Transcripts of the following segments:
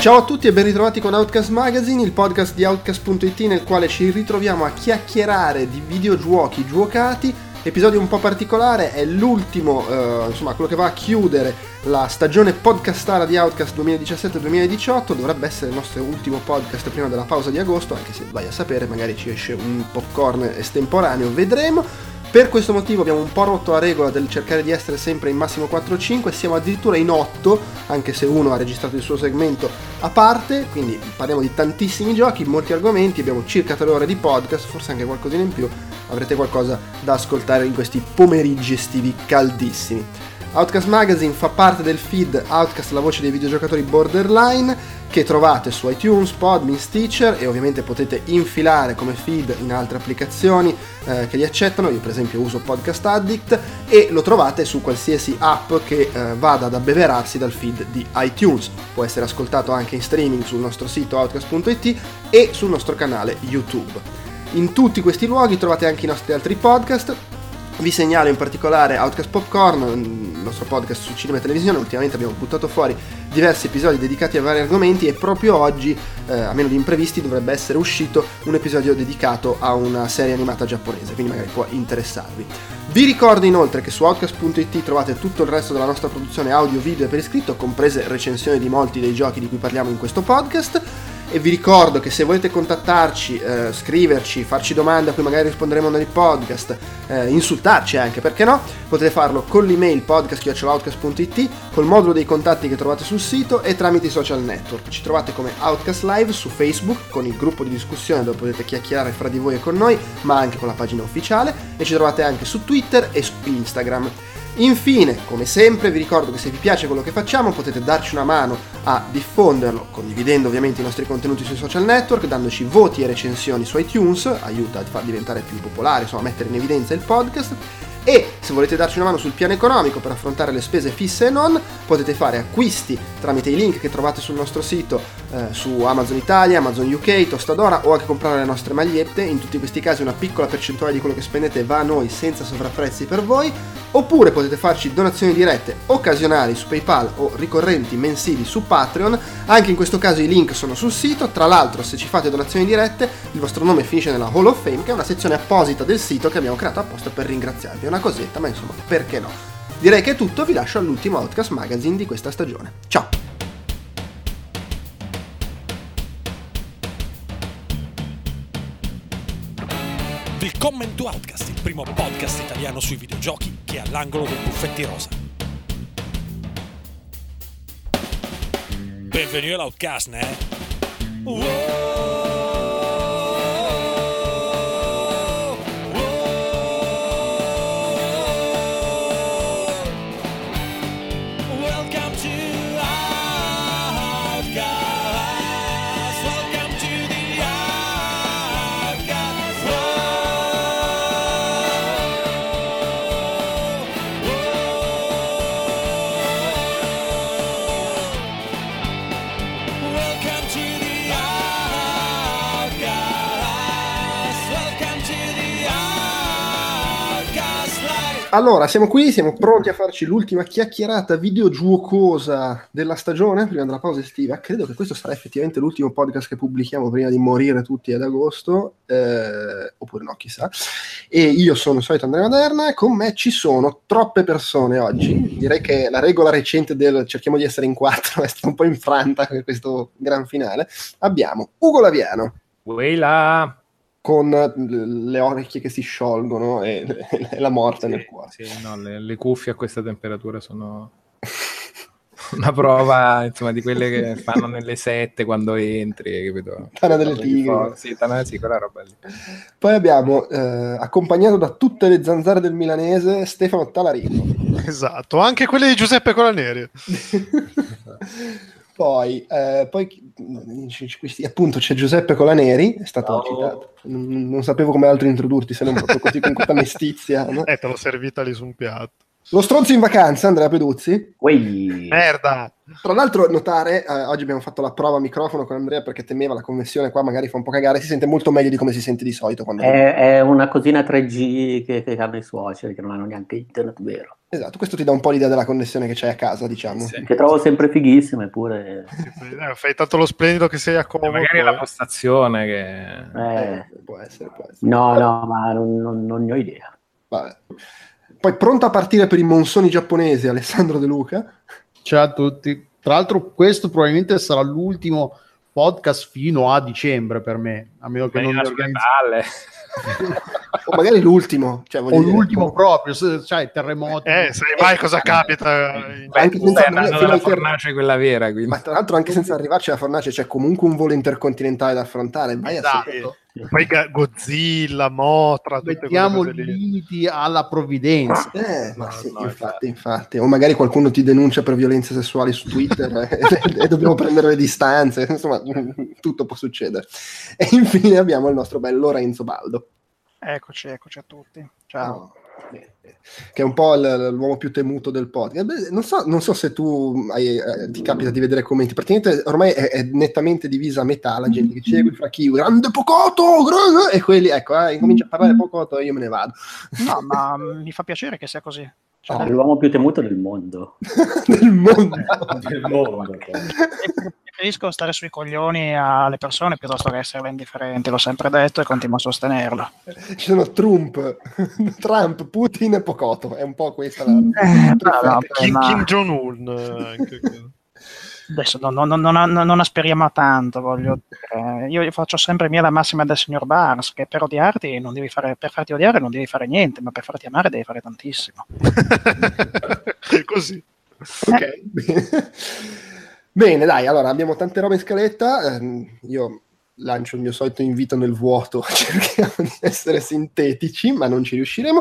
Ciao a tutti e ben ritrovati con Outcast Magazine, il podcast di Outcast.it nel quale ci ritroviamo a chiacchierare di videogiochi giocati. Episodio un po' particolare, è l'ultimo, eh, insomma, quello che va a chiudere la stagione podcastara di Outcast 2017-2018. Dovrebbe essere il nostro ultimo podcast prima della pausa di agosto, anche se vai a sapere, magari ci esce un popcorn estemporaneo, vedremo. Per questo motivo abbiamo un po' rotto la regola del cercare di essere sempre in massimo 4-5, siamo addirittura in 8, anche se uno ha registrato il suo segmento a parte, quindi parliamo di tantissimi giochi, molti argomenti, abbiamo circa 3 ore di podcast, forse anche qualcosina in più, avrete qualcosa da ascoltare in questi pomeriggi estivi caldissimi. Outcast Magazine fa parte del feed Outcast, la voce dei videogiocatori borderline, che trovate su iTunes, Podbean, Stitcher e ovviamente potete infilare come feed in altre applicazioni eh, che li accettano, io per esempio uso Podcast Addict e lo trovate su qualsiasi app che eh, vada ad abbeverarsi dal feed di iTunes. Può essere ascoltato anche in streaming sul nostro sito outcast.it e sul nostro canale YouTube. In tutti questi luoghi trovate anche i nostri altri podcast, vi segnalo in particolare Outcast Popcorn, il nostro podcast su cinema e televisione. Ultimamente abbiamo buttato fuori diversi episodi dedicati a vari argomenti e proprio oggi, eh, a meno di imprevisti, dovrebbe essere uscito un episodio dedicato a una serie animata giapponese, quindi magari può interessarvi. Vi ricordo inoltre che su Outcast.it trovate tutto il resto della nostra produzione audio, video e per iscritto, comprese recensioni di molti dei giochi di cui parliamo in questo podcast e vi ricordo che se volete contattarci, eh, scriverci, farci domande a cui magari risponderemo nel podcast, eh, insultarci anche, perché no? Potete farlo con l'email podcast.outcast.it, col modulo dei contatti che trovate sul sito e tramite i social network. Ci trovate come Outcast Live su Facebook con il gruppo di discussione dove potete chiacchierare fra di voi e con noi, ma anche con la pagina ufficiale e ci trovate anche su Twitter e su Instagram. Infine, come sempre, vi ricordo che se vi piace quello che facciamo potete darci una mano a diffonderlo, condividendo ovviamente i nostri contenuti sui social network, dandoci voti e recensioni su iTunes, aiuta a far diventare più popolare, insomma, a mettere in evidenza il podcast e se volete darci una mano sul piano economico per affrontare le spese fisse e non, potete fare acquisti tramite i link che trovate sul nostro sito eh, su Amazon Italia, Amazon UK, Tostadora o anche comprare le nostre magliette. In tutti questi casi una piccola percentuale di quello che spendete va a noi senza sovrapprezzi per voi. Oppure potete farci donazioni dirette occasionali su PayPal o ricorrenti mensili su Patreon. Anche in questo caso i link sono sul sito. Tra l'altro, se ci fate donazioni dirette, il vostro nome finisce nella Hall of Fame, che è una sezione apposita del sito che abbiamo creato apposta per ringraziarvi. Una cosetta, ma insomma, perché no? Direi che è tutto, vi lascio all'ultimo Outcast Magazine di questa stagione. Ciao! Willkommen to Outcast, il primo podcast italiano sui videogiochi che è all'angolo dei buffetti rosa. Benvenuti all'Outcast, né? Welcome Allora, siamo qui, siamo pronti a farci l'ultima chiacchierata videogiocosa della stagione, prima della pausa estiva. Credo che questo sarà effettivamente l'ultimo podcast che pubblichiamo prima di morire tutti ad agosto, eh, oppure no, chissà. E io sono il solito Andrea Maderna e con me ci sono troppe persone oggi. Direi che la regola recente del cerchiamo di essere in quattro è stata un po' infranta per questo gran finale. Abbiamo Ugo Laviano Quella con le orecchie che si sciolgono e e la morte nel cuore. Sì, no, le, le cuffie a questa temperatura sono una prova insomma di quelle che fanno nelle sette quando entri, capito? Tana delle tigre. Sì, tana, sì, quella roba lì. Poi abbiamo, eh, accompagnato da tutte le zanzare del milanese, Stefano Talarico. Esatto, anche quelle di Giuseppe Colaneri. poi, eh, poi questi- appunto c'è Giuseppe Colaneri, è stato Ciao. citato. Non, non sapevo come altro introdurti, se non proprio così con questa mestizia. no? Eh, te l'ho servita lì su un piatto. Lo stronzo in vacanza, Andrea Peduzzi. Uè, Merda! Tra l'altro, notare, eh, oggi abbiamo fatto la prova a microfono con Andrea perché temeva la connessione qua, magari fa un po' cagare, si sente molto meglio di come si sente di solito. Quando È, è una cosina 3G che, che hanno i suoceri, che non hanno neanche internet vero. Esatto, questo ti dà un po' l'idea della connessione che c'hai a casa, diciamo. Sì. Che trovo sempre fighissimo, eppure... Eh, fai tanto lo splendido che sei a comodo. magari è la postazione che... eh, Eh, può essere, può essere. no, no, ma non, non- non ne ho idea. Vabbè. Poi pronto a partire per i monsoni giapponesi, Alessandro De Luca. Ciao a tutti. Tra l'altro, questo probabilmente sarà l'ultimo podcast fino a dicembre per me, a meno che non Venire mi organizzi. O magari l'ultimo. Cioè, O dire, l'ultimo proprio, se- sai, terremoti. Eh, sai mai cosa capita. in- Beh, Anche senza ai ter- fornace quella vera, quindi... Ma tra l'altro, anche senza arrivarci alla fornace, c'è comunque un volo intercontinentale da affrontare. Vai a Esatto. sapere. Poi Godzilla, Motra, Mettiamo limiti alla provvidenza. Eh, ma No, sì, no, infatti, infatti. O magari qualcuno ti denuncia per violenze sessuali su Twitter eh, e, dobbiamo prendere le distanze. Insomma, tutto può succedere. E infine abbiamo il nostro bel Lorenzo Baldo. Eccoci, eccoci a tutti. Ciao. No, bene. Che è un po' l- l'uomo più temuto del podcast. Beh, non, so, non so se tu hai, eh, ti capita di vedere commenti. Praticamente ormai è, è nettamente divisa a metà la gente che segue fra chi grande Pocoto grande", e quelli, ecco, eh, incomincia a parlare Pocoto e io me ne vado. No, ma mi fa piacere che sia così. Cioè, Oh. L'uomo più temuto del mondo. del mondo. Del mondo. Preferisco stare sui coglioni alle persone piuttosto che essere indifferenti, l'ho sempre detto e continuo a sostenerlo. Ci sono Trump, Trump, Putin e Pocoto. È un po' questa la. Eh, no, no, Kim, ma Kim Jong-un. eh, adesso non, non- non- non- non aspiriamo a tanto, voglio dire. Io faccio sempre mia la massima del signor Barnes, che per odiarti non devi fare, per farti odiare non devi fare niente, ma per farti amare devi fare tantissimo. Così. Ok, bene. Bene, dai, allora abbiamo tante robe in scaletta. ehm, io lancio il mio solito invito nel vuoto, cerchiamo di essere sintetici, ma non ci riusciremo.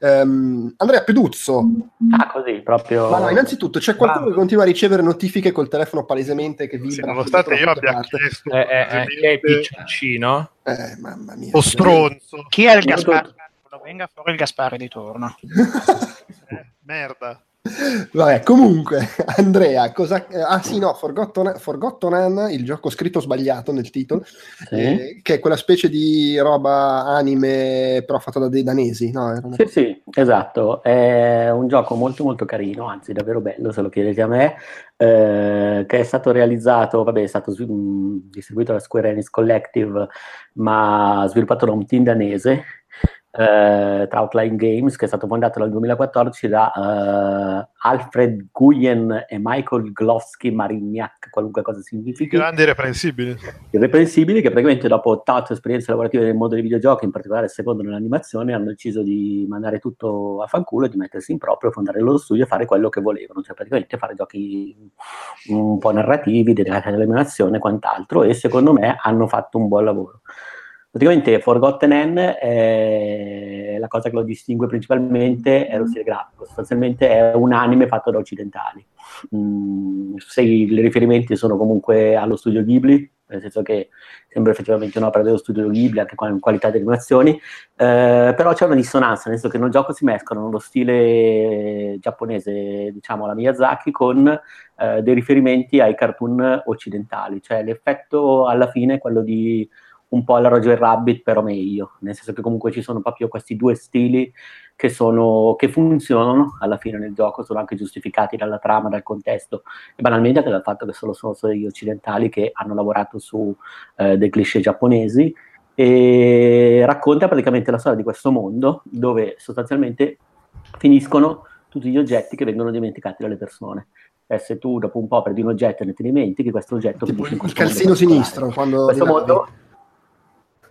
Ehm, Andrea Peduzzo, Ah, così, proprio... ma no, innanzitutto c'è qualcuno che continua a ricevere notifiche col telefono palesemente che Sì, vibra. nonostante io abbia parti. chiesto Eh, eh, eh, chi è piccioncino? Eh, mamma mia. o stronzo. Chi è il Io Gaspari? Venga fuori il Gaspari di turno. Eh, merda. Vabbè, comunque, Andrea, cosa... eh, ah sì, no, Forgotten, Forgotten Anne, il gioco scritto sbagliato nel titolo, Sì. eh, che è quella specie di roba anime però fatta da dei danesi, no? Una- Sì, sì, esatto, è un gioco molto molto carino, anzi davvero bello se lo chiedete a me, eh, che è stato realizzato, vabbè, è stato svi- mh, distribuito da Square Enix Collective, ma sviluppato da un team danese, eh, tra Outline Games, che è stato fondato nel 2014 da eh, Alfred Guyen e Michael Glowski Marignac, qualunque cosa significhi Grandi irreprensibili. irreprensibili che praticamente dopo tante esperienze lavorative nel mondo dei videogiochi, in particolare secondo nell'animazione, hanno deciso di mandare tutto a fanculo e di mettersi in proprio, fondare il loro studio e fare quello che volevano, cioè praticamente fare giochi un po' narrativi, dedicati all'animazione e quant'altro e secondo me hanno fatto un buon lavoro. Praticamente Forgotten N è la cosa che lo distingue principalmente è lo stile grafico, sostanzialmente è un anime fatto da occidentali. Mm, se i riferimenti sono comunque allo studio Ghibli, nel senso che sembra effettivamente un'opera dello studio Ghibli anche in qualità di animazioni, eh, però c'è una dissonanza, nel senso che nel gioco si mescolano lo stile giapponese, diciamo la Miyazaki, con eh, dei riferimenti ai cartoon occidentali, cioè l'effetto alla fine è quello di un po' alla Roger Rabbit, però meglio, nel senso che comunque ci sono proprio questi due stili che, sono, che funzionano alla fine nel gioco, sono anche giustificati dalla trama, dal contesto. E banalmente anche dal fatto che solo sono solo gli occidentali che hanno lavorato su eh, dei cliché giapponesi. E racconta praticamente la storia di questo mondo dove sostanzialmente finiscono tutti gli oggetti che vengono dimenticati dalle persone. Eh, se tu dopo un po' perdi un oggetto e ne ti dimentichi, questo oggetto Tipo finisce in il questo calzino sinistro quando Questo mondo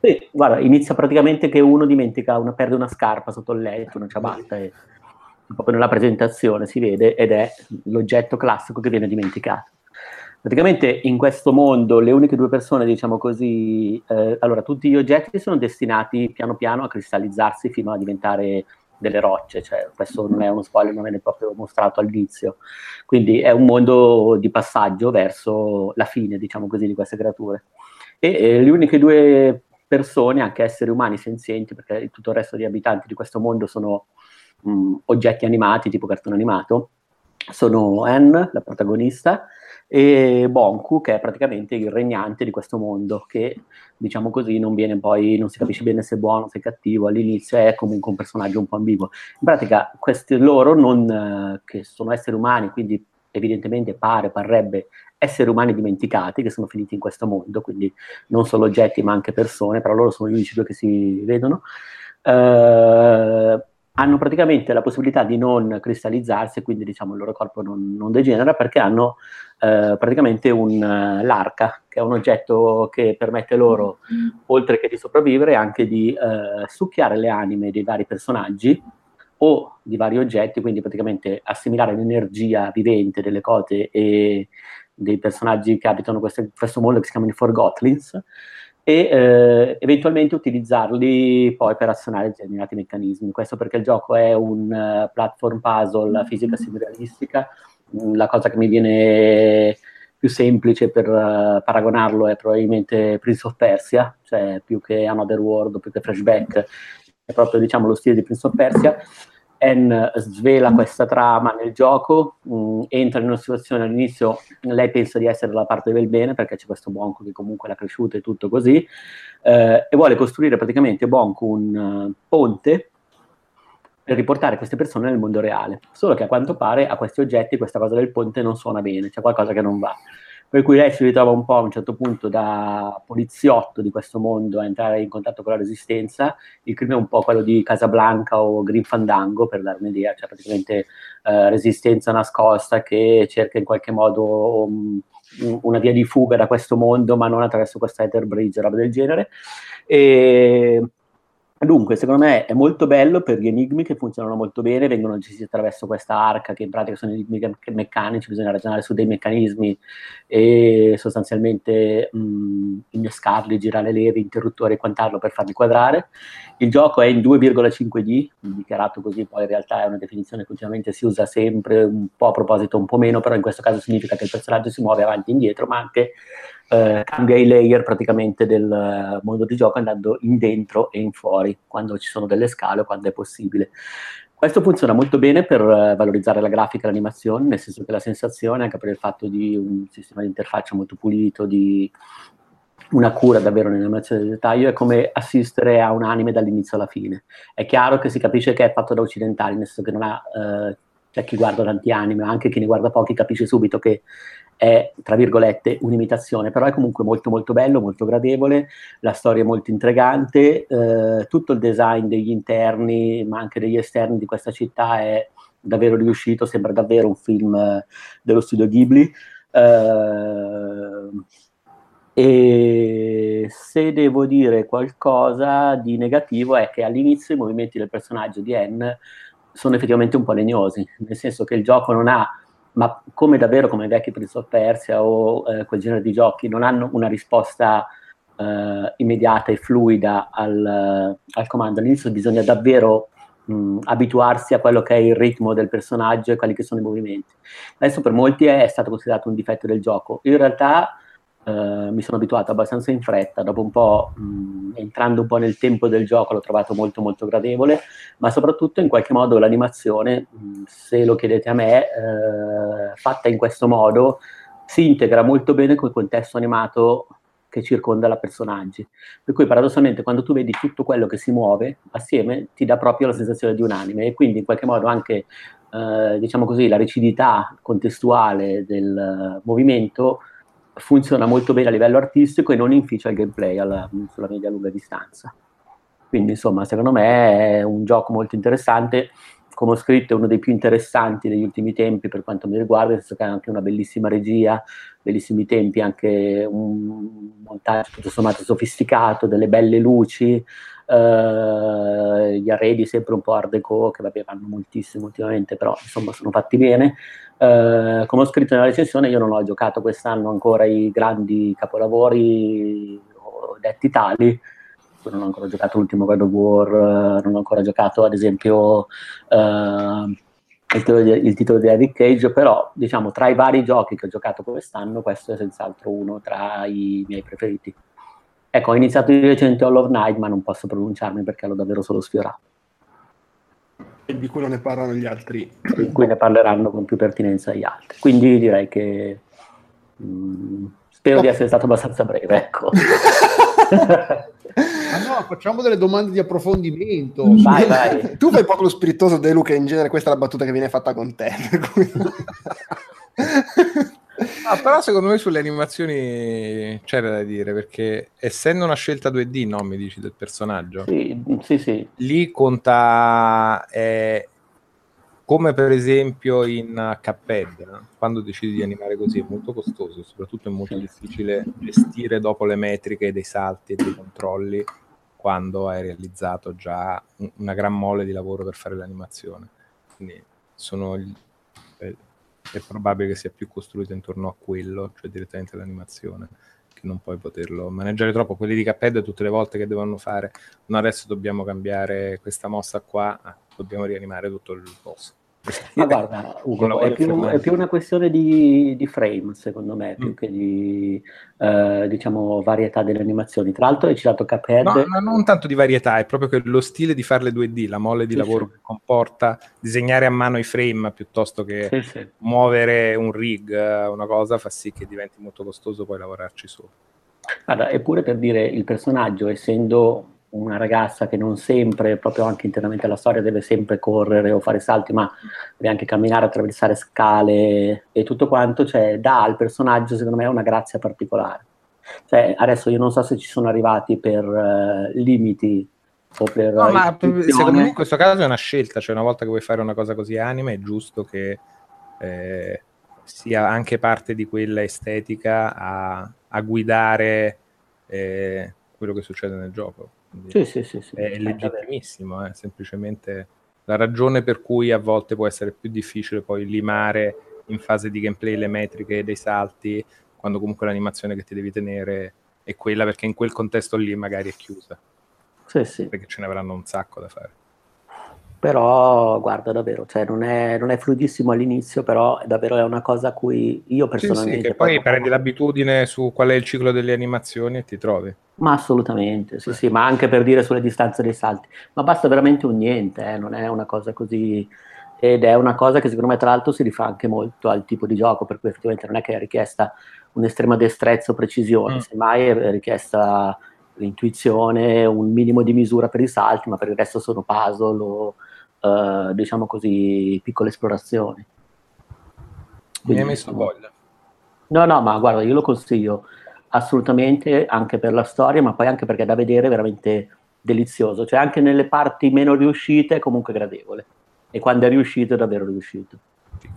sì, guarda, inizia praticamente che uno dimentica, una, perde una scarpa sotto il letto, una ciabatta, e proprio nella presentazione si vede ed è l'oggetto classico che viene dimenticato. Praticamente in questo mondo le uniche due persone, diciamo così, eh, allora tutti gli oggetti sono destinati piano piano a cristallizzarsi fino a diventare delle rocce, cioè questo non è uno spoiler, non viene proprio mostrato all'inizio. Quindi è un mondo di passaggio verso la fine, diciamo così, di queste creature. E eh, le uniche due persone, anche esseri umani senzienti, perché tutto il resto degli abitanti di questo mondo sono mh, oggetti animati, tipo cartone animato, sono Anne, la protagonista, e Bonku, che è praticamente il regnante di questo mondo, che diciamo così non viene poi, non si capisce bene se è buono, se è cattivo, all'inizio è comunque un personaggio un po' ambiguo. In pratica questi loro, non, eh, che sono esseri umani, quindi evidentemente pare, parrebbe esseri umani dimenticati che sono finiti in questo mondo, quindi non solo oggetti ma anche persone, però loro sono gli unici due che si vedono. Eh, hanno praticamente la possibilità di non cristallizzarsi, quindi diciamo il loro corpo non, non degenera perché hanno eh, praticamente un, uh, l'arca, che è un oggetto che permette loro, oltre che di sopravvivere, anche di uh, succhiare le anime dei vari personaggi o di vari oggetti, quindi praticamente assimilare l'energia vivente delle cose e dei personaggi che abitano questo, questo mondo che si chiamano i Forgotlins e eh, eventualmente utilizzarli poi per azionare determinati meccanismi. Questo perché il gioco è un uh, platform puzzle fisica simrealistica. La cosa che mi viene più semplice per uh, paragonarlo è probabilmente Prince of Persia, cioè più che Another World, più che Flashback, è proprio diciamo lo stile di Prince of Persia. Anne svela questa trama nel gioco, mh, mm, entra in una situazione all'inizio, lei pensa di essere dalla parte del bene perché c'è questo Bonco che comunque l'ha cresciuta e tutto così, eh, e vuole costruire praticamente Bonco un uh, ponte per riportare queste persone nel mondo reale. Solo che a quanto pare a questi oggetti questa cosa del ponte non suona bene, c'è qualcosa che non va per cui lei si ritrova un po' a un certo punto da poliziotto di questo mondo a entrare in contatto con la resistenza. Il crimine è un po' quello di Casablanca o Green Fandango, per dare un'idea, cioè praticamente eh, resistenza nascosta che cerca in qualche modo um, una via di fuga da questo mondo, ma non attraverso questa Ether Bridge, roba del genere. E Dunque, secondo me è molto bello per gli enigmi che funzionano molto bene, vengono gestiti attraverso questa arca che in pratica sono enigmi meccanici, bisogna ragionare su dei meccanismi e sostanzialmente mh, innescarli, girare levi, interruttori e quant'altro per farli quadrare. Il gioco è in 2,5D, dichiarato così, poi in realtà è una definizione che ultimamente si usa sempre, un po' a proposito, un po' meno, però in questo caso significa che il personaggio si muove avanti e indietro, ma anche eh, cambia i layer praticamente del eh, mondo di gioco andando in dentro e in fuori, quando ci sono delle scale o quando è possibile. Questo funziona molto bene per uh, valorizzare la grafica e l'animazione, nel senso che la sensazione, anche per il fatto di un sistema di interfaccia molto pulito, di una cura davvero nell'animazione del dettaglio, è come assistere a un anime dall'inizio alla fine. È chiaro che si capisce che è fatto da occidentali, nel senso che non ha... Uh, c'è chi guarda tanti anime, anche chi ne guarda pochi capisce subito che è, tra virgolette, un'imitazione, però è comunque molto molto bello, molto gradevole, la storia è molto intrigante, eh, tutto il design degli interni, ma anche degli esterni di questa città è davvero riuscito, sembra davvero un film eh, dello studio Ghibli. Eh, e se devo dire qualcosa di negativo è che all'inizio i movimenti del personaggio di Anne sono effettivamente un po' legnosi, nel senso che il gioco non ha ma come davvero come i vecchi Prince of Persia o eh, quel genere di giochi non hanno una risposta eh, immediata e fluida al, al, comando. All'inizio bisogna davvero mh, abituarsi a quello che è il ritmo del personaggio e quelli che sono i movimenti. Adesso per molti è, stato considerato un difetto del gioco. In realtà Uh, mi sono abituato abbastanza in fretta, dopo un po' mh, entrando un po' nel tempo del gioco l'ho trovato molto molto gradevole, ma soprattutto in qualche modo l'animazione, mh, se lo chiedete a me, uh, fatta in questo modo, si integra molto bene col contesto animato che circonda la personaggi. Per cui paradossalmente quando tu vedi tutto quello che si muove assieme ti dà proprio la sensazione di un anime e quindi in qualche modo anche uh, diciamo così la rigidità contestuale del movimento funziona molto bene a livello artistico e non inficia il gameplay alla, sulla media lunga distanza. Quindi, insomma, secondo me è un gioco molto interessante. Come ho scritto, è uno dei più interessanti degli ultimi tempi per quanto mi riguarda, nel senso che ha anche una bellissima regia, bellissimi tempi, anche un montaggio tutto sommato sofisticato, delle belle luci, Uh, gli arredi sempre un po' art deco che vabbè vanno moltissimo ultimamente però insomma sono fatti bene. Uh, come ho scritto nella recensione io non ho giocato quest'anno ancora i grandi capolavori detti tali. Non ho ancora giocato l'ultimo God of War uh, non ho ancora giocato ad esempio il titolo, di, il titolo di Eric Cage però diciamo tra i vari giochi che ho giocato quest'anno questo è senz'altro uno tra i miei preferiti Ecco, ho iniziato di recente All of Night, ma non posso pronunciarmi perché l'ho davvero solo sfiorato. e di cui non ne parlano gli altri. di cui ne parleranno con più pertinenza gli altri. Quindi direi che mh, spero di essere stato abbastanza breve, ecco. Ma no, facciamo delle domande di approfondimento. Vai, vai. tu fai poco lo spiritoso De Luca, in genere questa è la battuta che viene fatta con te. Ah, però secondo me sulle animazioni c'era da dire, perché essendo una scelta 2D, no, mi dici, del personaggio, Sì, sì, sì. lì conta eh, come per esempio in Cuphead, quando decidi di animare così è molto costoso, soprattutto è molto difficile gestire dopo le metriche dei salti e dei controlli quando hai realizzato già un- una gran mole di lavoro per fare l'animazione. Quindi sono è probabile che sia più costruito intorno a quello, cioè direttamente l'animazione, che non puoi poterlo maneggiare troppo. Quelli di Cuphead tutte le volte che devono fare no adesso dobbiamo cambiare questa mossa qua, ah, dobbiamo rianimare tutto il boss. Ma guarda, Un Ugo, è più, è più una questione di, di frame, secondo me, più Mm. che di eh, diciamo varietà delle animazioni. Tra l'altro hai citato Cuphead. No, ma non tanto di varietà, è proprio che lo stile di farle 2D, la mole di Sì, lavoro sì. che comporta disegnare a mano i frame piuttosto che Sì, muovere un rig, eh, una cosa, fa sì che diventi molto costoso poi lavorarci su. Guarda, eppure per dire il personaggio, essendo una ragazza che non sempre, proprio anche internamente alla storia, deve sempre correre o fare salti, ma deve anche camminare, attraversare scale e tutto quanto, cioè dà al personaggio, secondo me, una grazia particolare. Cioè, adesso io non so se ci sono arrivati per eh, limiti o per... No, ma istituzione. secondo me in questo caso è una scelta, cioè una volta che vuoi fare una cosa così anime è giusto che eh, sia anche parte di quella estetica a, a guidare eh, quello che succede nel gioco. Sì, sì, sì, sì. è Eh, legittimissimo, è semplicemente la ragione per cui a volte può essere più difficile poi limare in fase di gameplay le metriche dei salti, quando comunque l'animazione che ti devi tenere è quella, perché in quel contesto lì magari è chiusa, Sì, sì. perché ce ne avranno un sacco da fare. Però guarda davvero, cioè non è, non è fluidissimo all'inizio, però è davvero è una cosa a cui io Sì, personalmente... sì, che poi prendi l'abitudine su qual è il ciclo delle animazioni e ti trovi. Ma assolutamente, sì, sì, ma anche per dire sulle distanze dei salti. Ma basta veramente un niente, eh, non è una cosa così... Ed è una cosa che secondo me tra l'altro si rifà anche molto al tipo di gioco, per cui effettivamente non è che è richiesta un'estrema destrezza o precisione, Mm. semmai è richiesta l'intuizione, un minimo di misura per i salti, ma per il resto sono puzzle o eh, diciamo così piccole esplorazioni. Mi hai Quindi, messo voglia. No, no, ma guarda, io lo consiglio assolutamente anche per la storia, ma poi anche perché è da vedere veramente delizioso. Cioè, anche nelle parti meno riuscite è comunque gradevole. E quando è riuscito è davvero riuscito. E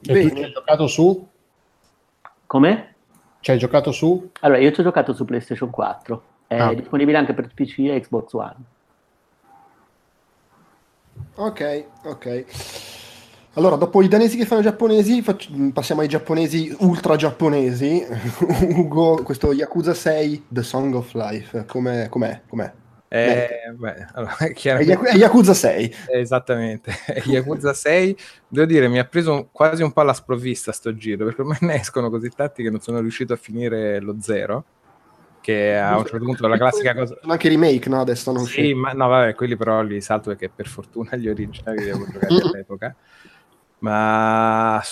tu Bene. ci hai giocato su? Come? Ci hai giocato su? Allora, io ci ho giocato su PlayStation 4. È Ah. disponibile anche per PC e Xbox One. Ok, ok. Allora, dopo i danesi che fanno i giapponesi, fac- passiamo ai giapponesi ultra giapponesi. Ugo, questo Yakuza 6, The Song of Life, com'è? com'è? com'è? Eh, beh, allora, È, chiaramente- è Yakuza 6. Esattamente, Yakuza 6 devo dire mi ha preso quasi un po' alla sprovvista sto giro perché ormai ne escono così tanti che non sono riuscito a finire lo zero che a un certo punto la classica cosa Sono anche remake, no? Adesso stanno sì ma no vabbè quelli però li salto perché per fortuna gli originali li avevo giocati all'epoca ma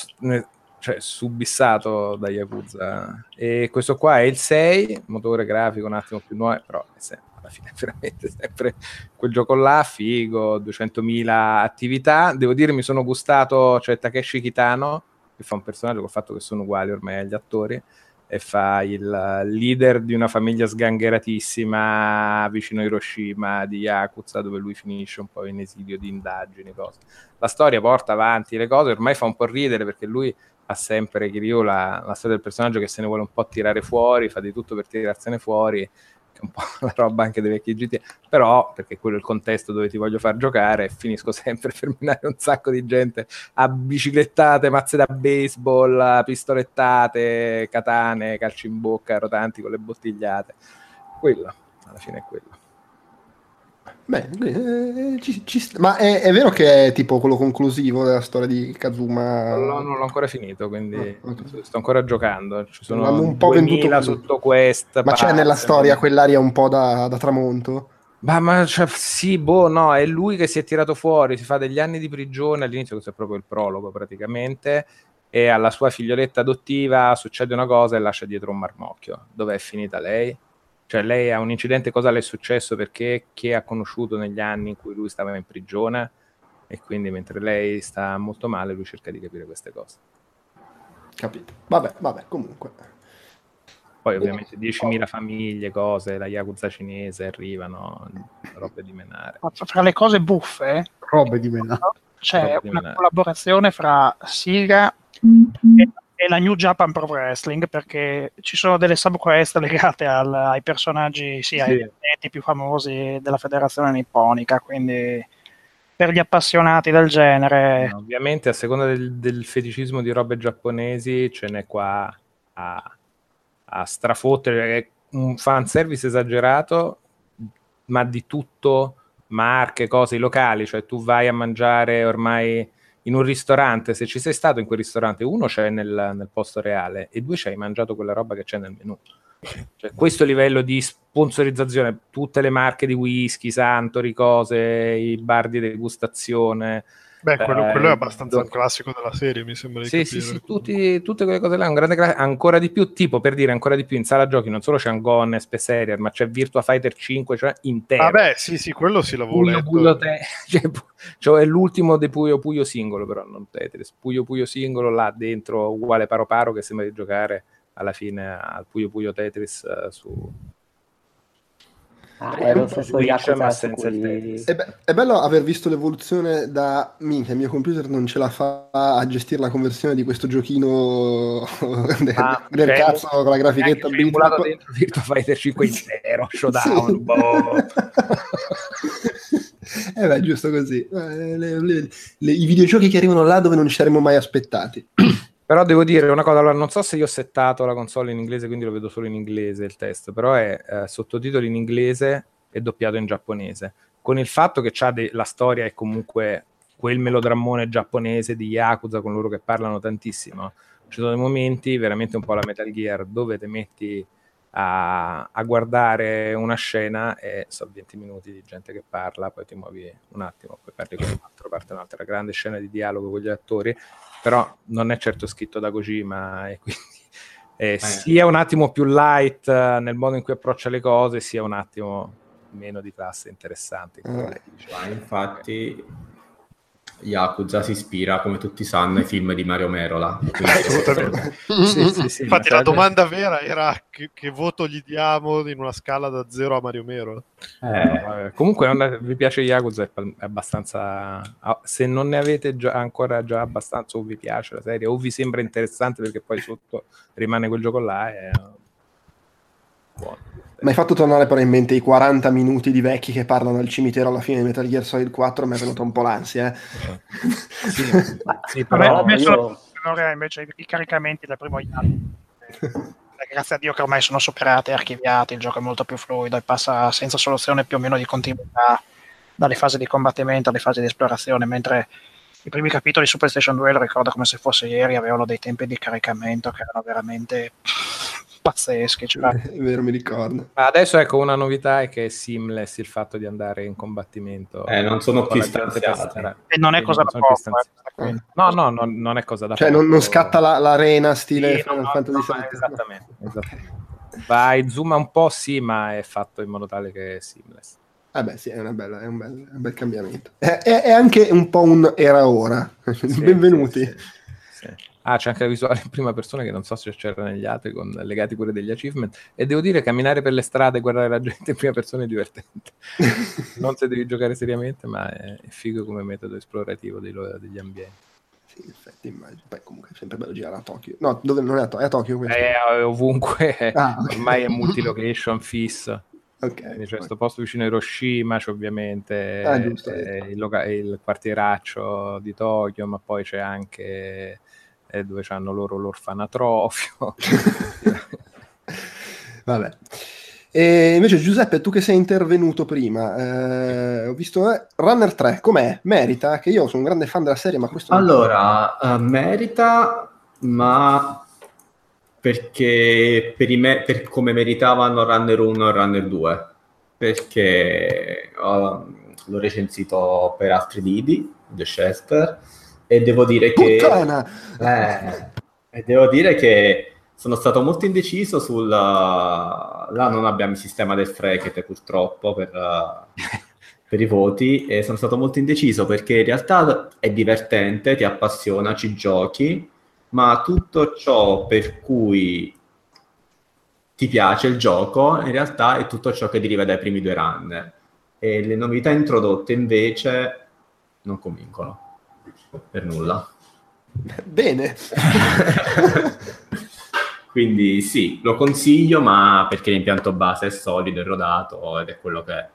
cioè subissato da Yakuza e questo qua è il 6 motore grafico un attimo più nuovo però è sempre, alla fine è veramente sempre quel gioco là, figo, 200.000 attività. Devo dire, mi sono gustato, cioè Takeshi Kitano, che fa un personaggio ho fatto che sono uguali ormai agli attori, e fa il leader di una famiglia sgangheratissima vicino a Hiroshima di Yakuza, dove lui finisce un po' in esilio di indagini, cose. La storia porta avanti le cose, ormai fa un po' ridere perché lui ha sempre Kiryu la, la storia del personaggio che se ne vuole un po' tirare fuori, fa di tutto per tirarsene fuori, un po' la roba anche dei vecchi GTA, però perché quello è il contesto dove ti voglio far giocare, finisco sempre per minare un sacco di gente a biciclettate, mazze da baseball, pistolettate, katane, calci in bocca, rotanti con le bottigliate. Quello, alla fine è quello. Beh, eh, ci- ci ma è, è vero che è tipo quello conclusivo della storia di Kazuma? Non l'ho, non l'ho ancora finito, quindi Ah, ok. sto ancora giocando. Ci L'hanno sono un po' 2000 venduto sotto quest. Ma c'è nella storia quell'aria un po' da, da tramonto? Ma, ma cioè, sì, boh, no, è lui che si è tirato fuori, si fa degli anni di prigione, all'inizio questo è proprio il prologo praticamente, e alla sua figlioletta adottiva succede una cosa e lascia dietro un marmocchio. Dove è finita lei? Cioè lei ha un incidente, cosa le è successo? Perché chi ha conosciuto negli anni in cui lui stava in prigione e quindi mentre lei sta molto male lui cerca di capire queste cose. Capito. Vabbè, vabbè, comunque. Poi ovviamente 10.000 famiglie, cose, la Yakuza cinese arrivano, robe di menare. Fra le cose buffe Robe di mena. c'è Roba di una menare. collaborazione fra Siga e, e la New Japan Pro Wrestling perché ci sono delle subquest legate al- ai personaggi, sì, ai Sì. atleti più famosi della federazione nipponica, quindi per gli appassionati del genere No, ovviamente a seconda del, del feticismo di robe giapponesi ce n'è qua a, a strafottere, è un fanservice esagerato, ma di tutto, marche, cose, locali, cioè tu vai a mangiare ormai in un ristorante, se ci sei stato in quel ristorante, uno c'è nel, nel posto reale e due c'hai mangiato quella roba che c'è nel menù. Cioè, questo livello di sponsorizzazione, tutte le marche di whisky, Santori, cose, i bar di degustazione, Beh, quello, Eh, quello è abbastanza do- un classico della serie, mi sembra di sì, capire. sì, sì, tutti- tutte quelle cose là, un grande cla- ancora di più, tipo per dire ancora di più, in sala giochi non solo c'è Angon e Space Harrier, ma c'è Virtua Fighter 5, cioè intero. Ah, beh, sì, sì, quello Puyo letto. Puyo te- cioè, cioè, è l'ultimo dei Puyo Puyo singolo, però non Tetris. Puyo Puyo singolo là dentro, uguale paro paro, che sembra di giocare alla fine al Puyo Puyo Tetris eh, su... Ah, era lo stesso Switch, Yakuza ma senza il cui... È, be- è bello aver visto l'evoluzione da minchia, il mio computer non ce la fa a gestire la conversione di questo giochino del, Ah, del cioè, cazzo con la grafichetta bitmap. dentro Virtua Fighter 5 intero, showdown, Sì. boh. Eh beh, giusto così. Eh, le- le- le- I videogiochi che arrivano là dove non ci saremmo mai aspettati. Però devo dire una cosa, allora non so se io ho settato la console in inglese, quindi lo vedo solo in inglese il test, però è eh, sottotitoli in inglese e doppiato in giapponese. Con il fatto che de- la storia è comunque quel melodrammone giapponese di Yakuza con loro che parlano tantissimo. Ci sono dei momenti veramente un po' la Metal Gear dove ti metti a, a guardare una scena e sono 20 minuti di gente che parla, poi ti muovi un attimo, poi parli con un'altra parte, un'altra grande scena di dialogo con gli attori però non è certo scritto da Kojima e quindi eh, sia un attimo più light eh, nel modo in cui approccia le cose, sia un attimo meno di classe interessante. in Eh. infatti Yakuza si ispira, come tutti sanno, ai film di Mario Merola. Quindi- Assolutamente. Sì, sì, sì, Infatti la domanda vera era che, che voto gli diamo in una scala da 0 a Mario Mero. Eh, Comunque non- vi piace Yakuza è è abbastanza se non ne avete già, ancora già abbastanza o vi piace la serie o vi sembra interessante perché poi sotto rimane quel gioco là è buono. Mi hai fatto tornare però in mente i 40 minuti di vecchi che parlano al cimitero alla fine di Metal Gear Solid 4, mi è venuta un po' l'ansia. eh. Sì, sì, Vabbè, però ho messo io- allora invece i- i caricamenti del primo anno. Grazie a Dio che ormai sono superati e archiviati, il gioco è molto più fluido e passa senza soluzione più o meno di continuità dalle fasi di combattimento alle fasi di esplorazione, mentre i primi capitoli su PlayStation 2 lo ricordo come se fosse ieri, avevano dei tempi di caricamento che erano veramente pazzeschi. Cioè, È vero, mi ricordo. Ma adesso ecco una novità è che è seamless il fatto di andare in combattimento. Eh, non sono più la gente stanziati. tastiera. e non è cosa da non più poco. eh. No, no, no, non è cosa da Cioè, poco. non, non scatta la- l'arena stile Sì, Final no, Fantasy no, esattamente, esattamente. Vai, zooma un po', sì, ma è fatto in modo tale che è seamless. Eh beh, sì, è, una bella- è un, bel, è un bel cambiamento. È, è- è anche un po' un era ora. Sì, Benvenuti. sì, sì, sì. Ah, c'è anche la visuale in prima persona che non so se c'era negli altri, con, legati pure degli achievement. E devo dire, camminare per le strade e guardare la gente in prima persona è divertente. non se devi giocare seriamente, ma è, è figo come metodo esplorativo dei degli ambienti. Sì, in effetti, immagino. Beh, comunque è sempre bello girare a Tokyo. No, dove non è a, To- è a Tokyo questo? È ovunque, Ah, ok. ormai è multilocation fisso. Ok. Quindi c'è questo posto vicino a Hiroshima, c'è ovviamente Ah, giusto, eh, il, loca- il quartieraccio di Tokyo, ma poi c'è anche eh, dove hanno loro l'orfanatrofio. Vabbè. E invece Giuseppe, tu che sei intervenuto prima, eh, ho visto eh, Runner 3, com'è? Merita? Che io sono un grande fan della serie, ma questo... Allora, eh, merita, ma perché per, me- per come meritavano Runner 1 e Runner 2. perché ho- l'ho recensito per altri lidi, The Chester, e devo dire che... Eh, e devo dire che sono stato molto indeciso sul... Là non abbiamo il sistema del Frekete purtroppo per, eh, per i voti e sono stato molto indeciso perché in realtà è divertente, ti appassiona, ci giochi, ma tutto ciò per cui ti piace il gioco in realtà è tutto ciò che deriva dai primi due run. E le novità introdotte invece non convincono per nulla. Bene. Quindi sì, lo consiglio, ma perché l'impianto base è solido, è rodato ed è quello che è.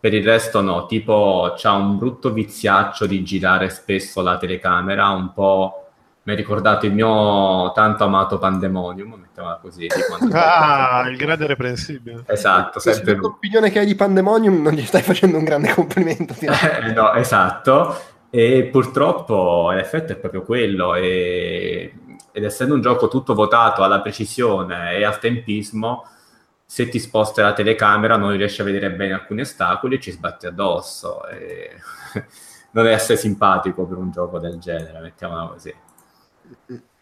Per il resto no, tipo c'ha un brutto viziaccio di girare spesso la telecamera, un po' mi ha ricordato il mio tanto amato Pandemonium, mettiamola così. Ah, il grande reprensibile. Esatto, sempre lui. L'opinione che hai di Pandemonium non gli stai facendo un grande complimento. Eh, no, esatto. E purtroppo l'effetto è proprio quello. E... Ed essendo un gioco tutto votato alla precisione e al tempismo, se ti sposti la telecamera non riesci a vedere bene alcuni ostacoli e ci sbatti addosso. E... non è essere simpatico per un gioco del genere, mettiamola così.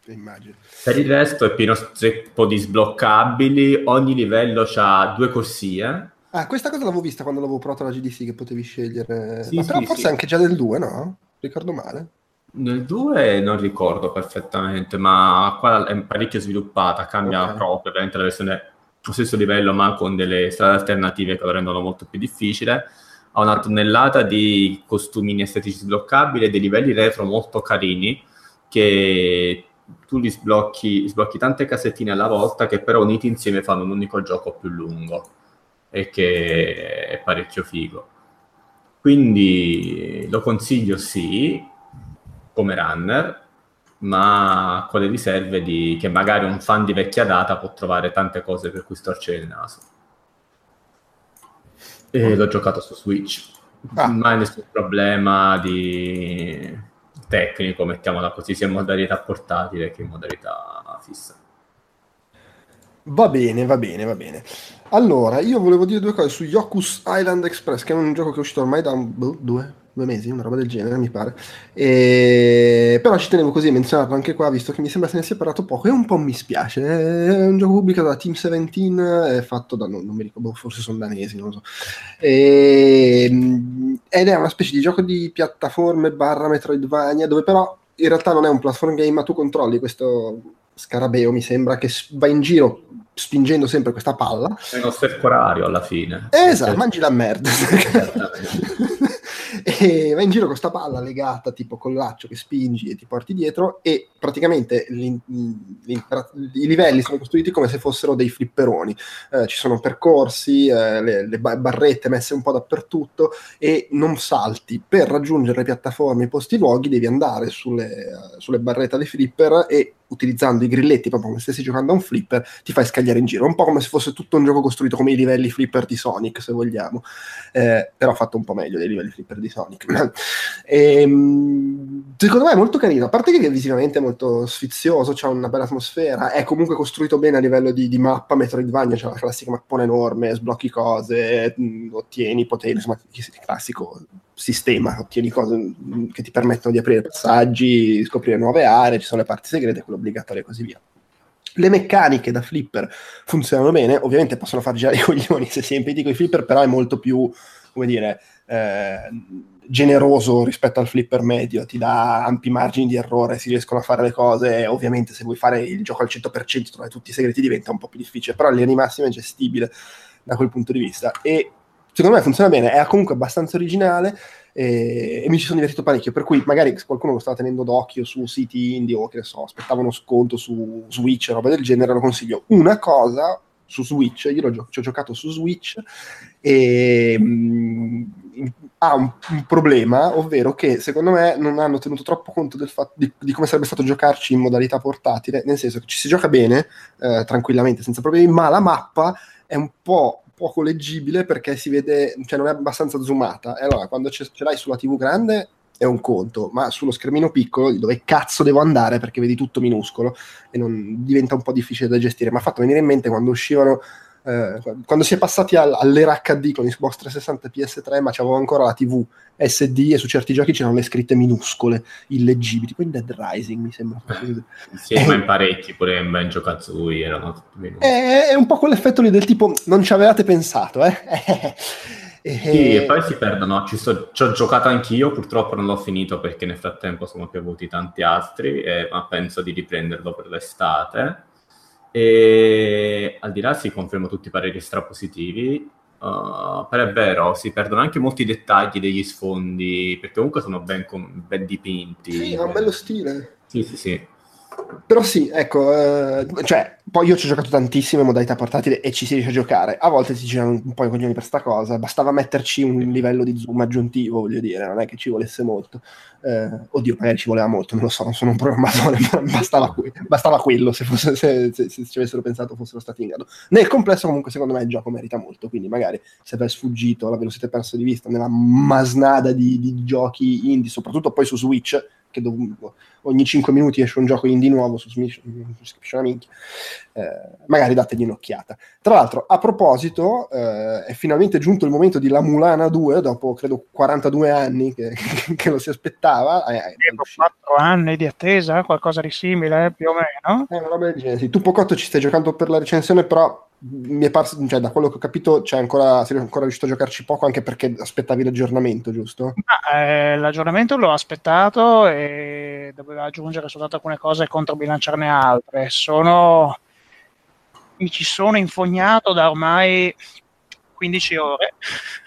Immagino. Per il resto è pieno zeppo di sbloccabili, ogni livello ha due corsie. Ah, questa cosa l'avevo vista quando l'avevo provato alla GDC che potevi scegliere. Sì, Ma però sì, forse sì. anche già del 2, no? Ricordo male. Nel 2 non ricordo perfettamente, ma qua è parecchio sviluppata, cambia Ok. proprio ovviamente la versione allo stesso livello, ma con delle strade alternative che lo rendono molto più difficile. Ha una tonnellata di costumini estetici sbloccabili e dei livelli retro molto carini che tu li sblocchi, sblocchi tante casettine alla volta che però uniti insieme fanno un unico gioco più lungo e che è parecchio figo. Quindi lo consiglio sì, come runner, ma con le riserve di, che magari un fan di vecchia data può trovare tante cose per cui storcere il naso. E l'ho giocato su Switch, Ah. mai nessun problema di tecnico, mettiamola così, sia in modalità portatile che in modalità fissa. Va bene, va bene, va bene. Allora, io volevo dire due cose su Yoku's Island Express, che è un gioco che è uscito ormai da boh, due, due mesi, una roba del genere, mi pare. E... Però ci tenevo così a menzionarlo anche qua, visto che mi sembra se ne sia parlato poco, e un po' mi spiace. È un gioco pubblicato da Team 17, è fatto da, non, non mi ricordo, boh, forse sono danesi, non lo so. E... Ed è una specie di gioco di piattaforme barra Metroidvania, dove però in realtà non è un platform game, ma tu controlli questo scarabeo, mi sembra, che va in giro spingendo sempre questa palla. È uno stercorario alla fine. Esatto, mangi la merda. E va in giro con sta palla legata tipo col laccio che spingi e ti porti dietro e praticamente i livelli sono costruiti come se fossero dei flipperoni. Eh, ci sono percorsi, eh, le, le ba- barrette messe un po' dappertutto e non salti. Per raggiungere le piattaforme, i posti, luoghi, devi andare sulle, sulle barrette dei flipper e utilizzando i grilletti proprio come se stessi giocando a un flipper ti fai scagliare in giro un po' come se fosse tutto un gioco costruito come i livelli flipper di Sonic se vogliamo eh, però fatto un po' meglio dei livelli flipper di Sonic. Ehm, secondo me è molto carino a parte che visivamente è molto sfizioso c'ha una bella atmosfera è comunque costruito bene a livello di, di mappa Metroidvania c'è la classica mappona enorme sblocchi cose mh, ottieni poteri insomma il classico sistema ottieni cose mh, che ti permettono di aprire passaggi scoprire nuove aree ci sono le parti segrete quelle obbligatorie e così via. Le meccaniche da flipper funzionano bene, ovviamente possono far girare i coglioni se si è impediti con i flipper, però è molto più, come dire, eh, generoso rispetto al flipper medio, ti dà ampi margini di errore, si riescono a fare le cose, ovviamente se vuoi fare il gioco al 100% trovare tutti i segreti diventa un po' più difficile, però in linea di massima è gestibile da quel punto di vista e secondo me funziona bene, è comunque abbastanza originale e, e mi ci sono divertito parecchio, per cui magari se qualcuno lo stava tenendo d'occhio su siti indie o che ne so, aspettava uno sconto su Switch o roba del genere, lo consiglio. Una cosa su Switch, io gio- ci ho giocato su Switch e mm, ha un, un problema, ovvero che secondo me non hanno tenuto troppo conto del fatto di, di come sarebbe stato giocarci in modalità portatile, nel senso che ci si gioca bene, eh, tranquillamente, senza problemi, ma la mappa è un po' poco leggibile perché si vede, cioè non è abbastanza zoomata. E allora quando ce, ce l'hai sulla TV grande è un conto, ma sullo schermino piccolo dove cazzo devo andare perché vedi tutto minuscolo e non, diventa un po' difficile da gestire. Mi ha fatto venire in mente quando uscivano eh, quando si è passati al- all'era HD con Xbox 360 e PS3, ma c'avevo ancora la TV SD e su certi giochi c'erano le scritte minuscole, illeggibili, in Dead Rising mi sembra. Sì, ma in parecchi, pure in Banjo Kazooie erano tutti minuscoli. È, è un po' quell'effetto lì del tipo non ci avevate pensato, eh? E- Sì, e poi si perdono. Ci, sto- ci ho giocato anch'io, purtroppo non l'ho finito perché nel frattempo sono piovuti tanti altri, eh, ma penso di riprenderlo per l'estate. E al di là si confermo tutti i pareri strapositivi, uh, però è vero, si perdono anche molti dettagli degli sfondi, perché comunque sono ben, com- ben dipinti. Sì, ha un bello stile. Sì, sì, sì. Però sì, ecco, eh, cioè, poi io ci ho giocato tantissime modalità portatile e ci si riesce a giocare. A volte ti girano un po' i coglioni per sta cosa, bastava metterci un livello di zoom aggiuntivo, voglio dire, non è che ci volesse molto. Eh, oddio, magari ci voleva molto, non lo so, non sono un programmatore, ma bastava, que- bastava quello, se, fosse- se- se- se ci avessero pensato fossero stati in grado. Nel complesso comunque secondo me il gioco merita molto, quindi magari se avete sfuggito, ve lo siete perso di vista nella masnada di, di giochi indie, soprattutto poi su Switch, che dov- ogni 5 minuti esce un gioco indie nuovo su una minchia, eh, magari dategli un'occhiata. Tra l'altro, a proposito, eh, è finalmente giunto il momento di La Mulana 2, dopo credo 42 anni che, che lo si aspettava. Eh, eh, Tipo quattro anni di attesa, qualcosa di simile, più o meno. eh, genere, sì. Tu Pocotto ci stai giocando per la recensione, però mi è parso, cioè, da quello che ho capito, c'è ancora, sei ancora riuscito a giocarci poco anche perché aspettavi l'aggiornamento, giusto? Ma, eh, l'aggiornamento l'ho aspettato e doveva aggiungere soltanto alcune cose e controbilanciarne altre. Sono... Mi ci sono infognato da ormai 15 ore.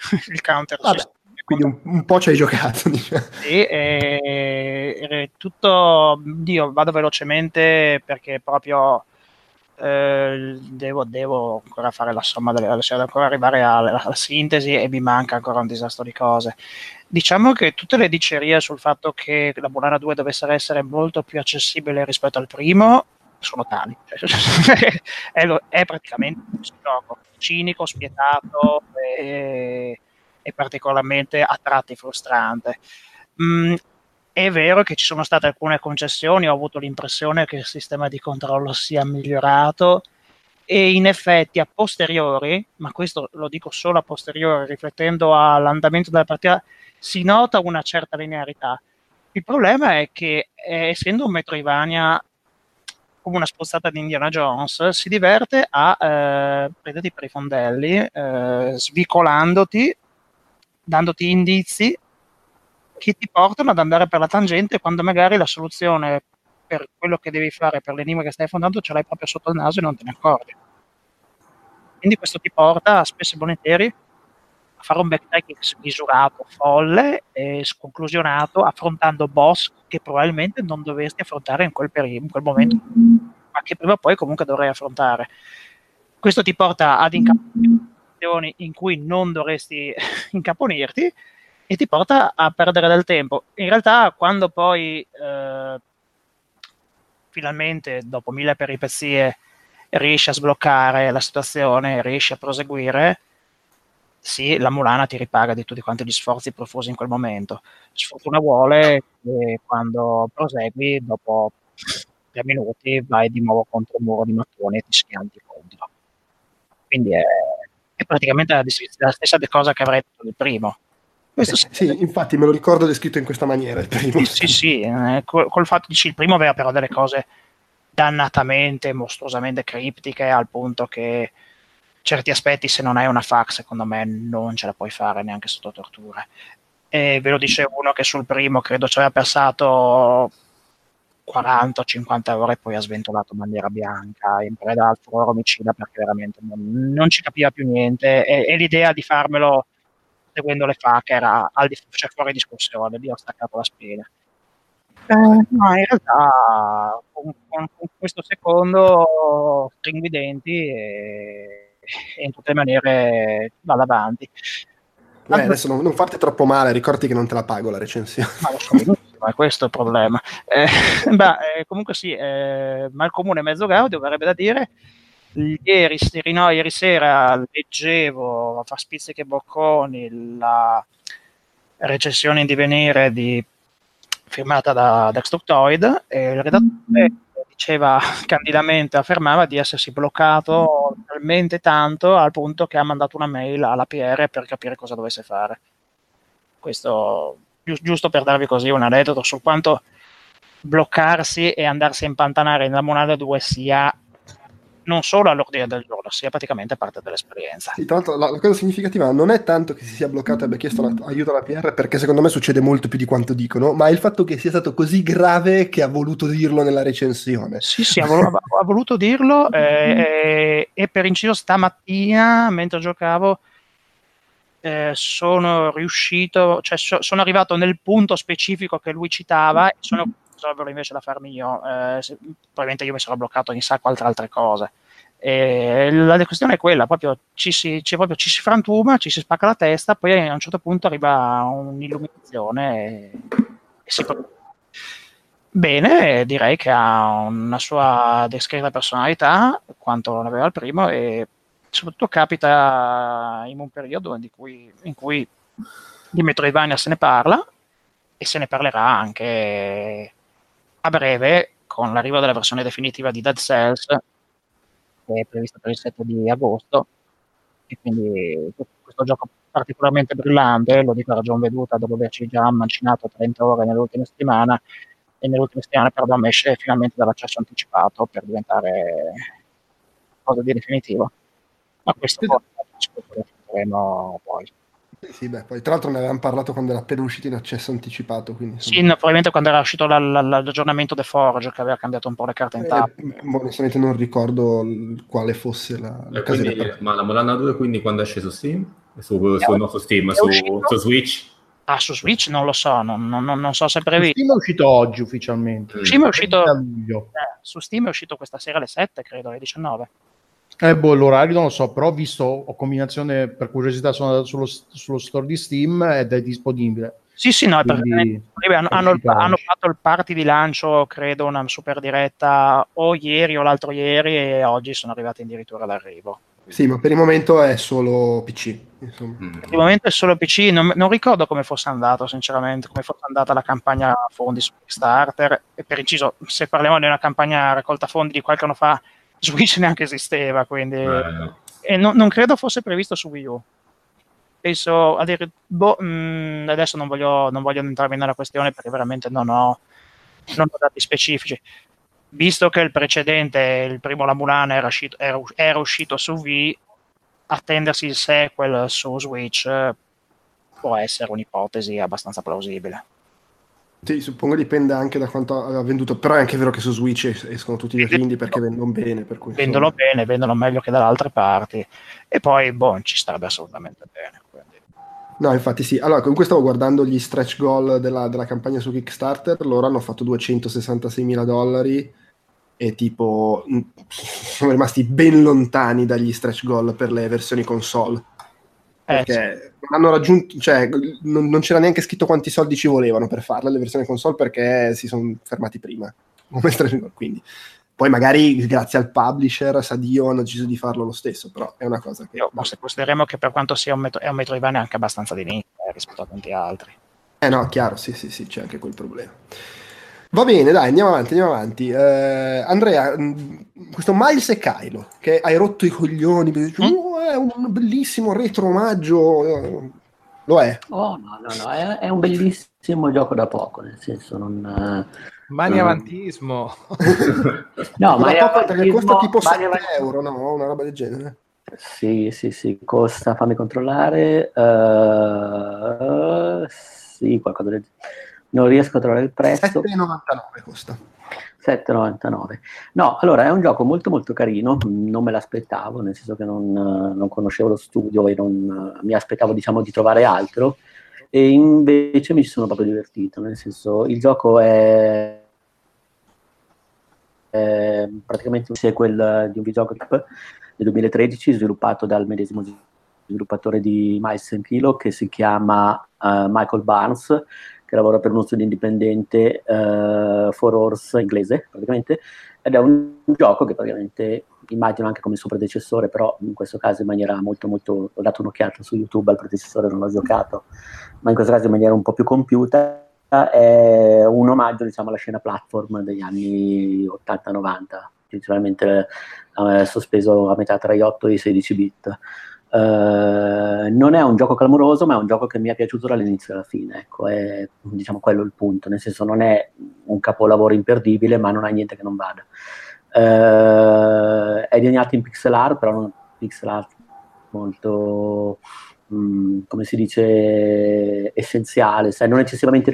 Il counter Vabbè, Quindi un, un po' ci hai giocato, diciamo. Sì, e, e tutto, io vado velocemente perché proprio eh, devo, devo ancora fare la somma delle devo ancora arrivare alla, alla sintesi e mi manca ancora un disastro di cose. Diciamo che tutte le dicerie sul fatto che la Bolana 2 dovesse essere molto più accessibile rispetto al primo sono tali. Cioè, è, è praticamente un gioco cinico, spietato e, e particolarmente a tratti frustrante. Mm, è vero che ci sono state alcune concessioni, ho avuto l'impressione che il sistema di controllo sia migliorato e in effetti a posteriori, ma questo lo dico solo a posteriori, riflettendo all'andamento della partita, si nota una certa linearità. Il problema è che eh, essendo un Metroidvania come una spostata di Indiana Jones, si diverte a eh, prenderti per i fondelli, eh, svicolandoti, dandoti indizi che ti portano ad andare per la tangente quando magari la soluzione per quello che devi fare, per l'enigma che stai affrontando, ce l'hai proprio sotto il naso e non te ne accorgi. Quindi questo ti porta spesso e volentieri a fare un backtracking smisurato, folle e sconclusionato, affrontando boss che probabilmente non dovresti affrontare in quel, peri- in quel momento, ma che prima o poi comunque dovrai affrontare. Questo ti porta ad incaponirti in cui non dovresti incaponirti e ti porta a perdere del tempo. In realtà, quando poi eh, finalmente, dopo mille peripezie, riesci a sbloccare la situazione, riesci a proseguire, sì, la Mulana ti ripaga di tutti quanti gli sforzi profusi in quel momento. Sfortuna vuole che quando prosegui, dopo tre minuti, vai di nuovo contro un muro di mattoni e ti schianti contro. Quindi è, è praticamente la, la stessa cosa che avrei detto nel primo. Questo sì, Sì, infatti me lo ricordo descritto in questa maniera. Il primo. sì, sì, eh, col, col fatto dici, il primo aveva però delle cose dannatamente, mostruosamente criptiche, al punto che certi aspetti, se non hai una fax, secondo me non ce la puoi fare neanche sotto tortura. E ve lo dice uno che sul primo credo ci aveva passato 40 50 ore e poi ha sventolato bandiera bianca in preda al furore omicida perché veramente non, non ci capiva più niente e, e l'idea di farmelo seguendo le FAC era al di cioè fuori discussione, lì ho staccato la spina. Eh, no, in realtà con, con, con questo secondo stringo i denti e, e in tutte le maniere vado avanti. Beh, adesso non, non farti troppo male, ricordati che non te la pago la recensione. Ma lo so è questo il problema. Eh, beh, eh, comunque sì, eh, mal comune mezzo gaudio, verrebbe da dire. Ieri, no, ieri sera leggevo a far spizziche e bocconi la recensione in divenire di, firmata da Destructoid e il redattore diceva candidamente, affermava di essersi bloccato talmente tanto al punto che ha mandato una mail alla PR per capire cosa dovesse fare. Questo giu- giusto per darvi così un aneddoto su quanto bloccarsi e andarsi a impantanare nella monada 2 sia non solo all'ordine del giorno, sia praticamente parte dell'esperienza. Sì, tra l'altro la, la cosa significativa non è tanto che si sia bloccato e abbia chiesto la- aiuto alla PR, perché secondo me succede molto più di quanto dicono, ma è il fatto che sia stato così grave che ha voluto dirlo nella recensione. Sì, sì, ha, vol- ha voluto dirlo eh, e per inciso stamattina, mentre giocavo, eh, sono riuscito, cioè so- sono arrivato nel punto specifico che lui citava e sono risolverlo invece da farmi io. Eh, se- probabilmente io mi sarò bloccato in sacco altre altre cose. E la questione è quella, proprio ci si, ci, proprio ci si frantuma, ci si spacca la testa, poi a un certo punto arriva un'illuminazione e, e si Bene, direi che ha una sua descritta personalità, quanto non aveva il primo, e soprattutto capita in un periodo in cui, in cui di Metroidvania se ne parla e se ne parlerà anche a breve con l'arrivo della versione definitiva di Dead Cells, che è prevista per il 7 di agosto, e quindi questo gioco particolarmente brillante, lo dico a ragion veduta dopo averci già mancinato 30 ore nell'ultima settimana, e nell'ultima settimana perdón esce finalmente dall'accesso anticipato per diventare cosa di definitivo. Ma questo poi ci faremo poi. Sì, beh, poi tra l'altro ne avevamo parlato quando era appena uscito in accesso anticipato, quindi Sì, no, probabilmente quando era uscito la- la- l'aggiornamento The Forge che aveva cambiato un po' le carte in Eh, tavola. boh, onestamente non ricordo l- quale fosse la, E l'occasione quindi, per- ma la Molana 2 quindi quando esce su Steam? Su, su, no, su Steam, su, su Switch? Ah, su Switch non lo so, non, non- non- non so se è previsto. Steam è uscito oggi ufficialmente. Mm. Steam è uscito, eh, su Steam è uscito questa sera alle 7, credo, alle 19. Eh, boh, l'orario non lo so, però ho visto, ho combinazione per curiosità, sono andato sullo, sullo store di Steam ed è disponibile. Sì, sì, no, Quindi- hanno, hanno hanno fatto il party di lancio, credo, una super diretta o ieri o l'altro ieri e oggi sono arrivati addirittura d'arrivo. Sì, ma per il momento è solo PC. Insomma. Mm. Per il momento è solo PC, non, non ricordo come fosse andato, sinceramente, come fosse andata la campagna fondi su Kickstarter. E per inciso, se parliamo di una campagna raccolta fondi di qualche anno fa, Switch neanche esisteva, quindi... Eh, E non, non credo fosse previsto su Wii U. Penso, dire, boh, mh, adesso non voglio, non voglio entrarmi nella questione perché veramente non ho, non ho dati specifici. Visto che il precedente, il primo La era uscito, era, era uscito su Wii, attendersi il sequel su Switch eh, può essere un'ipotesi abbastanza plausibile. Sì, suppongo dipende anche da quanto ha venduto, però è anche vero che su Switch es- escono tutti i giochi indie perché vendono bene. Per cui, insomma. Vendono bene, vendono meglio che dalle altre parti. E poi, boh, ci starebbe assolutamente bene. quindi. No, infatti sì. Allora, comunque stavo guardando gli stretch goal della, della campagna su Kickstarter, loro hanno fatto 266 mila dollari e tipo mh, sono rimasti ben lontani dagli stretch goal per le versioni console. Eh, Perché non hanno raggiunto, cioè non, non c'era neanche scritto quanti soldi ci volevano per farle le versioni console perché si sono fermati prima. Quindi. Poi magari grazie al publisher, Sadio hanno deciso di farlo lo stesso, però è una cosa che... Io, ma se consideriamo che per quanto sia un, metro, è un Metroidvania anche abbastanza di nicchia eh, rispetto a tanti altri. Eh no, chiaro, sì, sì, sì, c'è anche quel problema. Va bene, dai, andiamo avanti, andiamo avanti. Eh, Andrea, mh, questo Miles e Kylo, che hai rotto i coglioni, Mm? "Oh, è un bellissimo retro omaggio, lo è. Oh, no, no, no, è, è un bellissimo gioco da poco, nel senso non... eh, Mani Mm. avantismo. No, ma Ma poco perché costa tipo Mario 7 Avantismo- euro, no? Una roba del genere. Sì, sì, sì, costa, fammi controllare, eh, sì, qualcosa del Non riesco a trovare il prezzo. 7,99 costa. 7,99. No, allora è un gioco molto molto carino, non me l'aspettavo, nel senso che non, non conoscevo lo studio e non mi aspettavo diciamo di trovare altro e invece mi ci sono proprio divertito, nel senso il gioco è, è praticamente un sequel di un videogioco del 2013 sviluppato dal medesimo sviluppatore di Miles and Kilo che si chiama eh, Michael Barnes che lavora per uno studio indipendente uh, for Horse inglese praticamente ed è un, gioco che praticamente immagino anche come suo predecessore però in questo caso in maniera molto molto ho dato un'occhiata su YouTube al predecessore non l'ho giocato ma in questo caso in maniera un po' più compiuta è un omaggio diciamo alla scena platform degli anni 80-90 principalmente eh, sospeso a metà tra gli 8 e i 16 bit. Uh, non è un gioco clamoroso, ma è un gioco che mi è piaciuto dall'inizio alla fine. Ecco, è diciamo quello il punto. Nel senso, non è un capolavoro imperdibile, ma non ha niente che non vada. Uh, è disegnato in pixel art, però non pixel art molto, mh, come si dice, essenziale, sai, non eccessivamente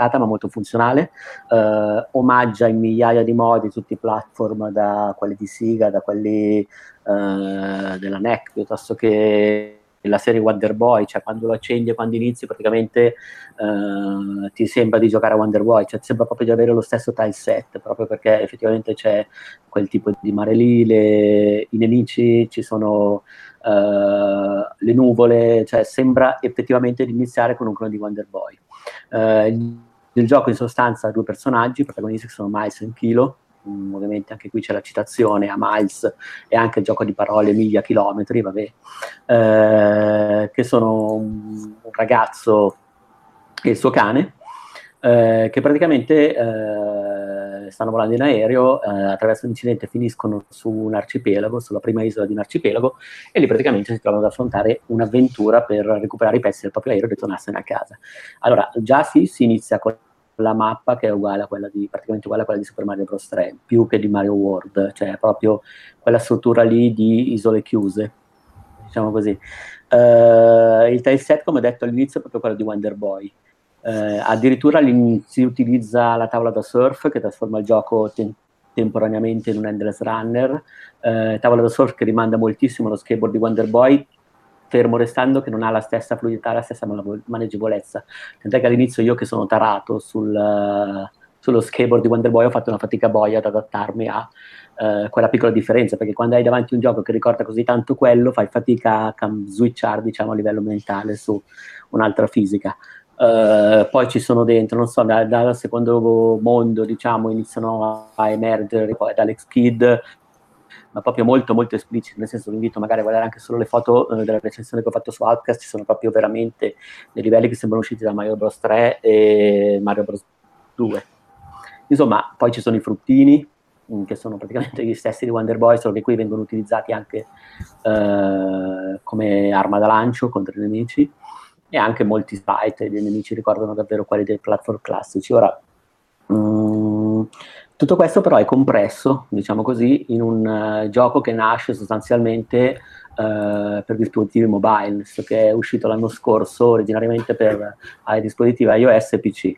ricercata, ma molto funzionale. Uh, omaggia in migliaia di modi tutti i platform, da quelli di Siga, da quelli uh, della NEC, piuttosto che la serie Wonder Boy, cioè quando lo accendi e quando inizi praticamente uh, ti sembra di giocare a Wonder Boy, cioè sembra proprio di avere lo stesso tile set, proprio perché effettivamente c'è quel tipo di mare lì, le, i nemici, ci sono uh, le nuvole, cioè sembra effettivamente di iniziare con un clone di Wonder Boy. Uh, il gioco in sostanza ha due personaggi, i protagonisti sono Miles e Kilo, Mm, ovviamente anche qui c'è la citazione a Miles e anche il gioco di parole miglia chilometri, vabbè, eh, che sono un, un, ragazzo e il suo cane, eh, che praticamente eh, stanno volando in aereo, eh, attraverso un incidente finiscono su un arcipelago, sulla prima isola di un arcipelago, e lì praticamente si trovano ad affrontare un'avventura per recuperare i pezzi del proprio aereo e ritornarsene a casa. Allora, già sì, si inizia con la mappa che è uguale a quella di, praticamente uguale a quella di Super Mario Bros. 3, più che di Mario World, cioè proprio quella struttura lì di isole chiuse, diciamo così. Uh, il tileset, come detto all'inizio, è proprio quello di Wonder Boy. Uh, addirittura si utilizza la tavola da surf che trasforma il gioco te- temporaneamente in un endless runner, uh, tavola da surf che rimanda moltissimo allo skateboard di Wonder Boy, fermo restando che non ha la stessa fluidità, la stessa maneggevolezza. Tant'è che all'inizio io che sono tarato sul, sullo skateboard di Wonder Boy ho fatto una fatica boia ad adattarmi a uh, quella piccola differenza, perché quando hai davanti un gioco che ricorda così tanto quello, fai fatica a cam- switchare diciamo, a livello mentale su un'altra fisica. Uh, poi ci sono dentro, non so, dal, dal secondo mondo, diciamo, iniziano a emergere poi ad Alex Kidd, ma proprio molto molto esplicito, nel senso vi invito magari a guardare anche solo le foto eh, della recensione che ho fatto su Outcast, ci sono proprio veramente dei livelli che sembrano usciti da Mario Bros 3 e Mario Bros 2. Insomma, poi ci sono i fruttini, mm, che sono praticamente gli stessi di Wonder Boy, solo che qui vengono utilizzati anche eh, come arma da lancio contro i nemici, e anche molti sprite dei nemici ricordano davvero quelli dei platform classici. Ora, mh, mm, tutto questo però è compresso, diciamo così, in un uh, gioco che nasce sostanzialmente uh, per dispositivi mobile, che è uscito l'anno scorso originariamente per ai dispositivi iOS e PC.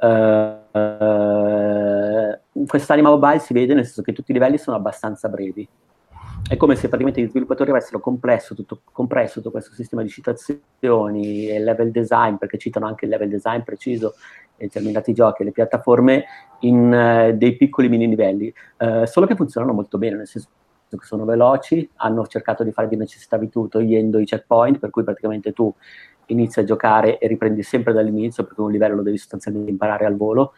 Uh, quest'anima mobile si vede nel senso che tutti i livelli sono abbastanza brevi. È come se praticamente gli sviluppatori avessero compresso tutto, compresso tutto questo sistema di citazioni e level design, perché citano anche il level design preciso determinati giochi e le piattaforme in uh, dei piccoli mini livelli, uh, solo che funzionano molto bene, nel senso che sono veloci, hanno cercato di fare di necessità virtù togliendo i checkpoint, per cui praticamente tu inizi a giocare e riprendi sempre dall'inizio, perché un livello lo devi sostanzialmente imparare al volo,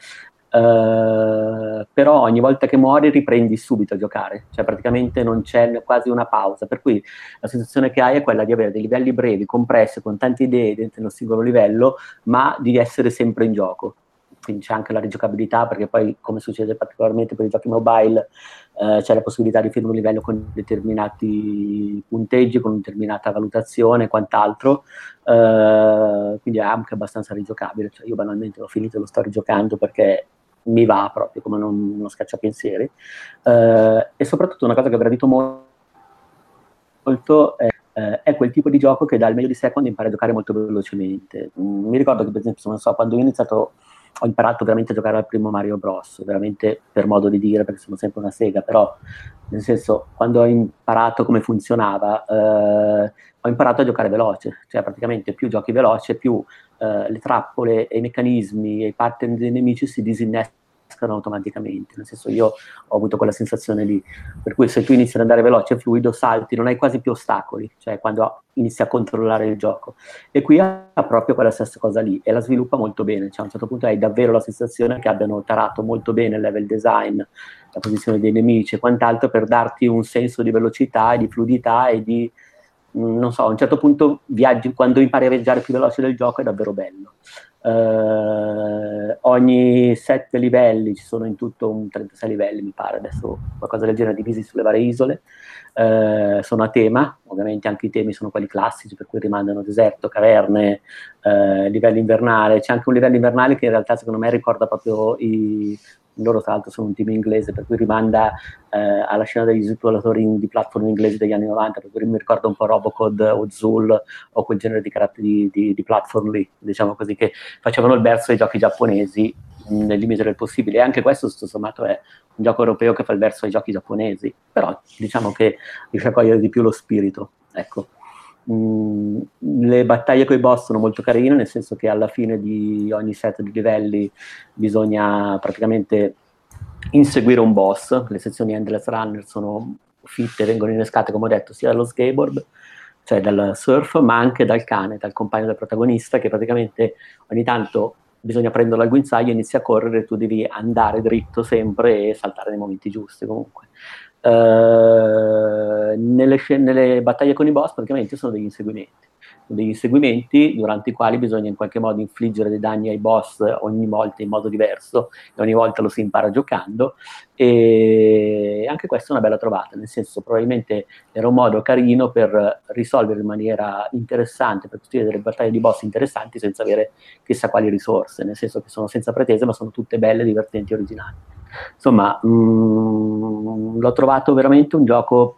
Uh, però ogni volta che muori riprendi subito a giocare, cioè praticamente non c'è quasi una pausa, per cui la sensazione che hai è quella di avere dei livelli brevi, compressi, con tante idee dentro un singolo livello, ma di essere sempre in gioco. Quindi c'è anche la rigiocabilità, perché poi, come succede particolarmente per i giochi mobile, uh, c'è la possibilità di finire un livello con determinati punteggi, con determinata valutazione e quant'altro, uh, quindi è anche abbastanza rigiocabile. Cioè, io banalmente l'ho finito e lo sto rigiocando perché mi va proprio come non, uno scacciapensieri. Uh, e soprattutto una cosa che ho gradito molto, è, uh, è, quel tipo di gioco che dà il meglio di sé quando impari a giocare molto velocemente. Mm, mi ricordo che, per esempio, so, quando ho iniziato ho imparato veramente a giocare al primo Mario Bros, veramente per modo di dire, perché sono sempre una sega, però nel senso, quando ho imparato come funzionava, eh, ho imparato a giocare veloce, cioè praticamente più giochi veloce, più eh, le trappole e i meccanismi e i pattern dei nemici si disinnescano automaticamente, nel senso io ho avuto quella sensazione lì, per cui se tu inizi ad andare veloce fluido, salti, non hai quasi più ostacoli, cioè quando inizi a controllare il gioco. E qui ha proprio quella stessa cosa lì e la sviluppa molto bene, cioè a un certo punto hai davvero la sensazione che abbiano tarato molto bene il level design, la posizione dei nemici e quant'altro per darti un senso di velocità e di fluidità e di non so, a un certo punto viaggi, quando impari a viaggiare più veloce del gioco è davvero bello. Eh, ogni sette livelli, ci sono in tutto un 36 livelli, mi pare, adesso qualcosa del genere divisi sulle varie isole. Eh, sono a tema, ovviamente anche i temi sono quelli classici, per cui rimandano deserto, caverne, eh, livello invernale. C'è anche un livello invernale che in realtà secondo me ricorda proprio i, loro tra l'altro sono un team inglese, per cui rimanda eh, alla scena degli sviluppatori di platform inglesi degli anni 90, per cui mi ricorda un po' Robocod o Zul o quel genere di caratteri di, di, di platform lì, diciamo così, che facevano il verso ai giochi giapponesi nel limite del possibile. E anche questo, tutto sommato, è un gioco europeo che fa il verso ai giochi giapponesi, però diciamo che riesce a cogliere di più lo spirito, ecco. Mm, le battaglie con i boss sono molto carine, nel senso che alla fine di ogni set di livelli bisogna praticamente inseguire un boss. Le sezioni Endless Runner sono fitte, vengono innescate, come ho detto, sia dallo skateboard, cioè dal surf, ma anche dal cane, dal compagno del protagonista, che praticamente ogni tanto bisogna prenderlo al guinzaglio, inizia a correre, tu devi andare dritto sempre e saltare nei momenti giusti comunque. Uh, nelle, nelle, battaglie con i boss praticamente sono degli inseguimenti degli inseguimenti durante i quali bisogna in qualche modo infliggere dei danni ai boss ogni volta in modo diverso e ogni volta lo si impara giocando. E anche questa è una bella trovata nel senso probabilmente era un modo carino per risolvere in maniera interessante per costruire delle battaglie di boss interessanti senza avere chissà quali risorse nel senso che sono senza pretese ma sono tutte belle, divertenti e originali. Insomma mh, mm, l'ho trovato veramente un gioco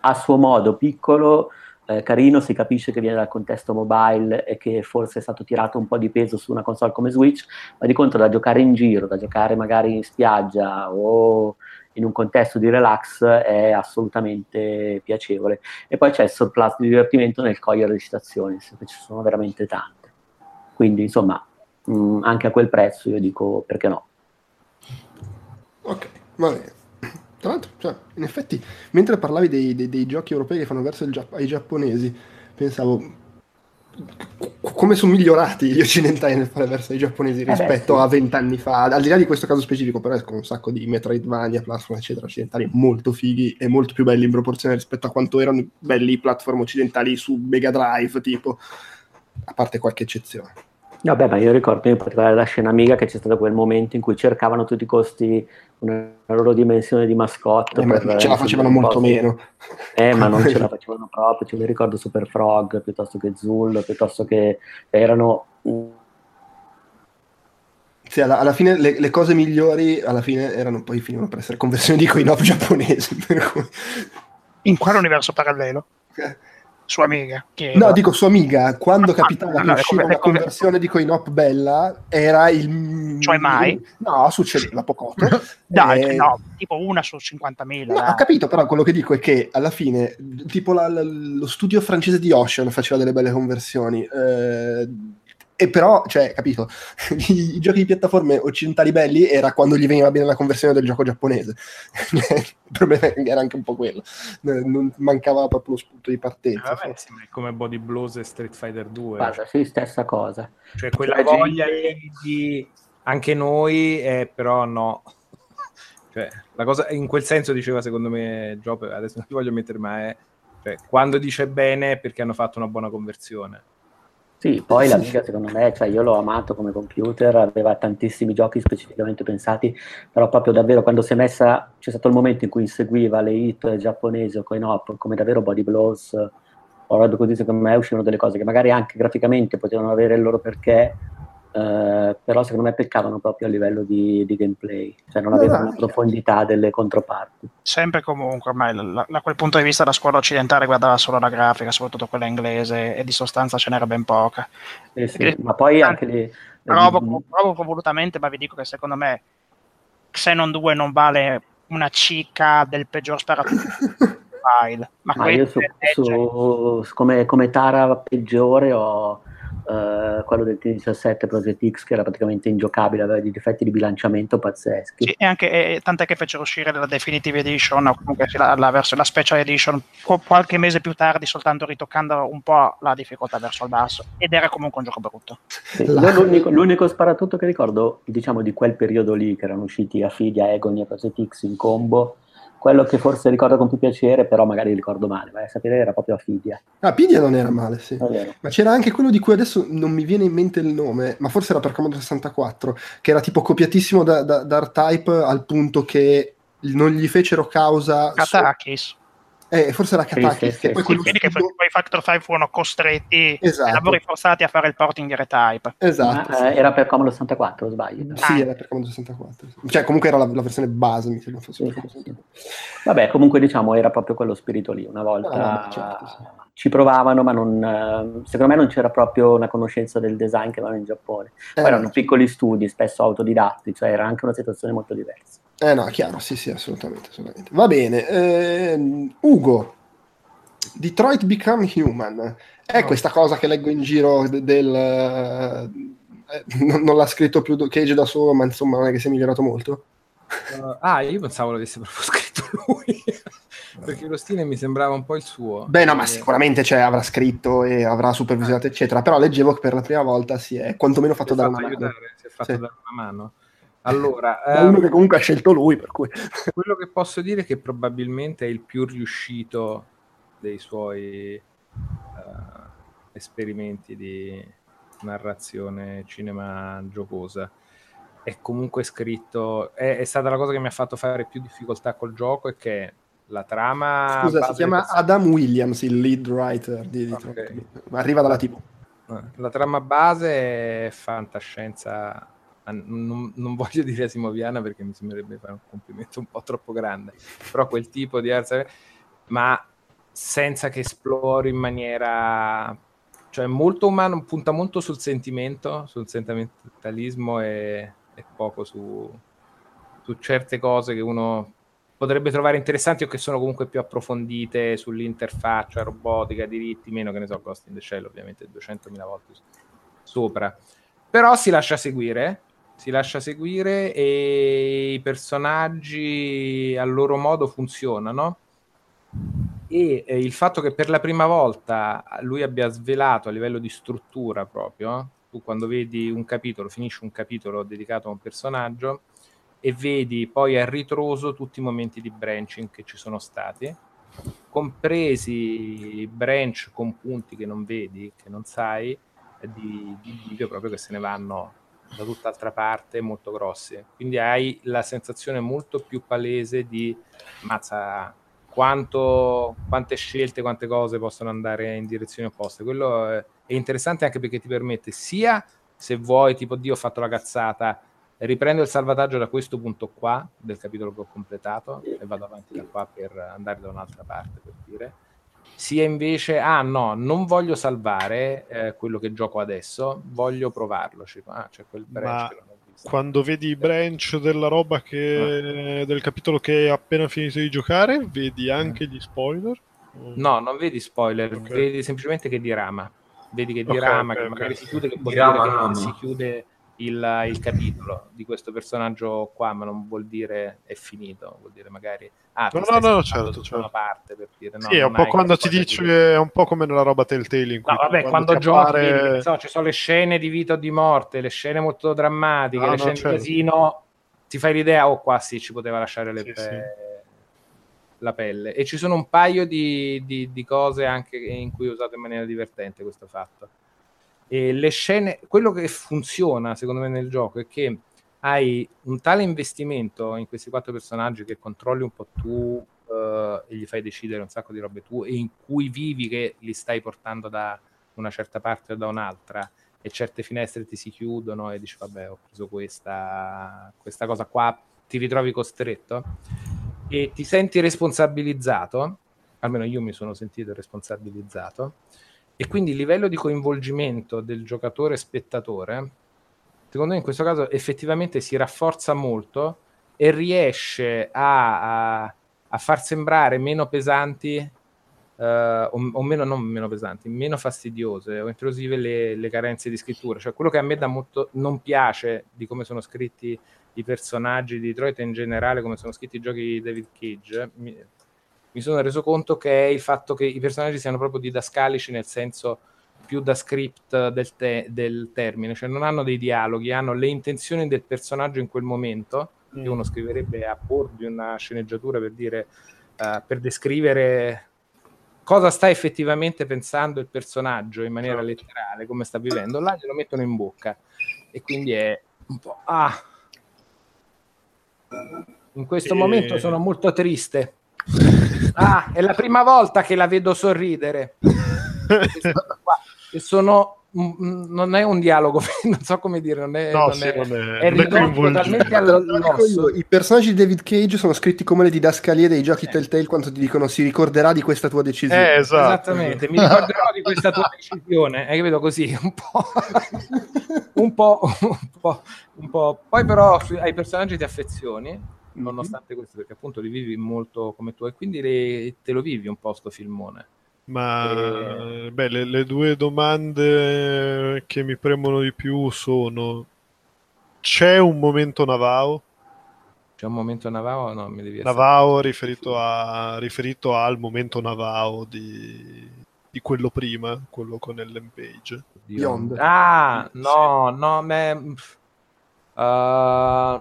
a suo modo piccolo eh, carino, si capisce che viene dal contesto mobile e che forse è stato tirato un po' di peso su una console come Switch, ma di contro da giocare in giro, da giocare magari in spiaggia o in un contesto di relax è assolutamente piacevole. E poi c'è il surplus di divertimento nel cogliere le citazioni, che ci sono veramente tante. Quindi, insomma, mh, anche a quel prezzo io dico perché no. Ok, va bene. Tra l'altro, cioè, in effetti, mentre parlavi dei, dei, dei, giochi europei che fanno verso Gia- ai giapponesi, pensavo come sono migliorati gli occidentali nel fare verso ai giapponesi rispetto eh beh, sì. a vent'anni fa, al di là di questo caso specifico, però escono un sacco di Metroidvania, platform, eccetera, occidentali molto fighi e molto più belli in proporzione rispetto a quanto erano belli i platform occidentali su Mega Drive, tipo, a parte qualche eccezione. Vabbè, ma io ricordo in particolare la scena amiga che c'è stato quel momento in cui cercavano a tutti i costi una loro dimensione di mascotte. Eh, ma ce la facevano molto meno. Eh, ma non ce la facevano proprio. Cioè, mi ricordo Super Frog piuttosto che Zul, piuttosto che erano. Sì, alla, alla fine le, le, cose migliori alla fine erano poi finivano per essere conversioni di coin-op giapponesi. Cui... In quale universo parallelo? Eh sua amiga. Chiedo. No, dico sua amiga, quando ah, capitava che usciva una conversione di coin-op bella, era il... Cioè mai? No, succedeva poco. Dai, e... no, tipo una su 50.000. No, ho capito, però quello che dico è che alla fine, tipo la, la, lo studio francese di Ocean faceva delle belle conversioni. Eh, e però, cioè, capito, I, i, giochi di piattaforme occidentali belli era quando gli veniva bene la conversione del gioco giapponese. Il problema era anche un po' quello. Non mancava proprio lo spunto di partenza. Eh, vabbè, sì, come Body Blues e Street Fighter 2. Guarda, sì, stessa cosa. Cioè, quella cioè, voglia di anche noi, eh, però no. Cioè, la cosa in quel senso diceva secondo me Joe, adesso non ti voglio mettere ma è cioè, quando dice bene è perché hanno fatto una buona conversione sì, poi l'Amiga secondo me, cioè io l'ho amato come computer, aveva tantissimi giochi specificamente pensati, però proprio davvero quando si è messa, c'è stato il momento in cui inseguiva le hit giapponesi o coin-op, come davvero Body Blows o roba così, secondo me uscivano delle cose che magari anche graficamente potevano avere il loro perché, eh, però secondo me peccavano proprio a livello di, di gameplay, cioè non avevano la profondità delle controparti. Sempre comunque, ormai la, da quel punto di vista la scuola occidentale guardava solo la grafica, soprattutto quella inglese, e di sostanza ce n'era ben poca. Eh sì, ma poi anche le... Provo, provo volutamente, ma vi dico che secondo me Xenon 2 non vale una cicca del peggior file. Ma, ma io su, su, come, come tara peggiore ho Uh, quello del T17 Project X che era praticamente ingiocabile, aveva dei difetti di bilanciamento pazzeschi. Sì, e anche, e, tant'è che fecero uscire la Definitive Edition o comunque la, la, verso, la Special Edition qualche mese più tardi, soltanto ritoccando un po' la difficoltà verso il basso. Ed era comunque un gioco brutto. Sì, l'unico, l'unico, sparatutto che ricordo, diciamo, di quel periodo lì, che erano usciti a Fidia, Egon e Project X in combo, quello che forse ricordo con più piacere, però magari ricordo male, vai a sapere era proprio Afidia. Ah, Pidia non era male, sì. Ma c'era anche quello di cui adesso non mi viene in mente il nome, ma forse era per Commodore 64, che era tipo copiatissimo da, da, da R-Type al punto che non gli fecero causa... su- Katakis. Eh, forse era Katakis, sì, che sì, poi sì, quello Quindi che poi Factor 5 furono costretti Esatto. ai lavori forzati a fare il porting di R-Type. Esatto, Ma, sì. eh, era per Commodore 64, o sbaglio? Sì, Ah. era per Commodore 64. sì. Cioè, comunque era la, la versione base, mi sembra fosse. Vabbè, comunque diciamo era proprio quello spirito lì. Una volta Ah, certo, sì. ci provavano, ma non, eh, secondo me non c'era proprio una conoscenza del design che avevano in Giappone. Poi Eh, erano piccoli studi, spesso autodidatti, cioè era anche una situazione molto diversa. Eh no, chiaro, sì, sì, assolutamente, assolutamente. Va bene. ehm, Ugo, Detroit Become Human. È questa cosa che leggo in giro de- del... eh, non, non l'ha scritto più Cage da solo, ma insomma non è che sia migliorato molto. Uh, ah, io pensavo l'avesse proprio scritto lui. Perché lo stile mi sembrava un po' il suo. Beh, no, ma Eh, sicuramente cioè, avrà scritto e avrà supervisionato, eccetera. Però leggevo che per la prima volta si è quantomeno si fatto è dare fatto una mano. aiutare, si è fatto Sì. dare una mano. Allora, Da uno che comunque ha scelto lui, per cui... quello che posso dire è che probabilmente è il più riuscito dei suoi eh, esperimenti di narrazione cinema giocosa. È comunque scritto, è, è stata la cosa che mi ha fatto fare più difficoltà col gioco, è che la trama... Scusa, si chiama del- Adam Williams, il lead writer di Detroit. Ok. Arriva dalla TV. Eh, La trama base è fantascienza, non, non voglio dire asimoviana perché mi sembrerebbe fare un complimento un po' troppo grande, però quel tipo di arte, ma senza che esplori in maniera, cioè molto umano, punta molto sul sentimento, sul sentimentalismo e, e poco su, su certe cose che uno potrebbe trovare interessanti o che sono comunque più approfondite sull'interfaccia robotica, diritti, meno che ne so, Ghost in the Shell ovviamente 200.000 volte sopra. Però si lascia seguire, si lascia seguire e i personaggi a loro modo funzionano. E eh, il fatto che per la prima volta lui abbia svelato a livello di struttura proprio, tu quando vedi un capitolo, finisci un capitolo dedicato a un personaggio e vedi poi a ritroso tutti i momenti di branching che ci sono stati, compresi branch con punti che non vedi, che non sai, di, di video proprio che se ne vanno da tutt'altra parte molto grossi. Quindi hai la sensazione molto più palese di mazza quanto, quante scelte, quante cose possono andare in direzioni opposte. Quello è, interessante anche perché ti permette sia se vuoi, tipo, Dio ho fatto la cazzata, riprendo il salvataggio da questo punto qua del capitolo che ho completato e vado avanti da qua per andare da un'altra parte, per dire. Sia invece, ah no, non voglio salvare eh, quello che gioco adesso, voglio provarlo. Cioè, ah, c'è quel branch Ma che non ho visto. Quando vedi i branch della roba che... del capitolo che hai appena finito di giocare, vedi anche gli spoiler? No, non vedi spoiler, Ok. vedi semplicemente che dirama. Vedi che dirama, ok, che ok. magari si chiude, che Dirama, che si chiude il, il capitolo di questo personaggio qua, ma non vuol dire è finito, vuol dire magari ah, No, no, no, certo, tutta una certo. parte per dire no, sì, è un po' quando ti dice, di- è un po' come nella roba Telltale in cui No, vabbè, quando, ti giochi, appare- che, insomma, ci sono le scene di vita o di morte, le scene molto drammatiche, Ah, le no, scene certo. di casino, ti fai l'idea, oh qua sì, ci poteva lasciare le Sì, pe- sì. la pelle. E ci sono un paio di, di- di cose anche in cui è usato in maniera divertente questo fatto. E le scene, quello che funziona secondo me nel gioco è che hai un tale investimento in questi quattro personaggi che controlli un po' tu eh, e gli fai decidere un sacco di robe tu e in cui vivi che li stai portando da una certa parte o da un'altra e certe finestre ti si chiudono e dici vabbè ho preso questa, questa cosa qua, ti ritrovi costretto e ti senti responsabilizzato, almeno io mi sono sentito responsabilizzato, e quindi il livello di coinvolgimento del giocatore spettatore, secondo me in questo caso effettivamente si rafforza molto e riesce a, a- a far sembrare meno pesanti, eh, o, o meno, non meno pesanti, meno fastidiose o intrusive le, le carenze di scrittura. Cioè quello che a me da molto non piace di come sono scritti i personaggi di Detroit in generale come sono scritti i giochi di David Cage, mi sono reso conto che è il fatto che i personaggi siano proprio didascalici nel senso più da script del, te- del termine, cioè non hanno dei dialoghi, hanno le intenzioni del personaggio in quel momento che uno scriverebbe a bordo di una sceneggiatura per dire eh, per descrivere cosa sta effettivamente pensando il personaggio in maniera Certo. letterale, come sta vivendo, là glielo mettono in bocca e quindi è un po' ah in questo E- momento sono molto triste. Ah, è la prima volta che la vedo sorridere. E sono non è un dialogo, non so come dire, non è, No, non sì, è, non è- è ridotto coinvolgente. talmente Te lo dico all'osso. I personaggi di David Cage sono scritti come le didascalie dei giochi Eh. Telltale quando ti dicono si ricorderà di questa tua decisione. Eh, esatto. Esattamente, mi ricorderò di questa tua decisione, hai capito così, un po', un po', un po', un po'. Poi però ai personaggi ti affezioni, nonostante questo, perché appunto li vivi molto come tu e quindi le- te lo vivi un po' sto filmone. Ma E- beh, le, le due domande che mi premono di più sono: c'è un momento Navao? C'è un momento Navao, no, mi devi Navao riferito, a- riferito al momento Navao di, di quello prima, quello con Ellen Page. Beyond. Ah, no, no, me... pff, uh,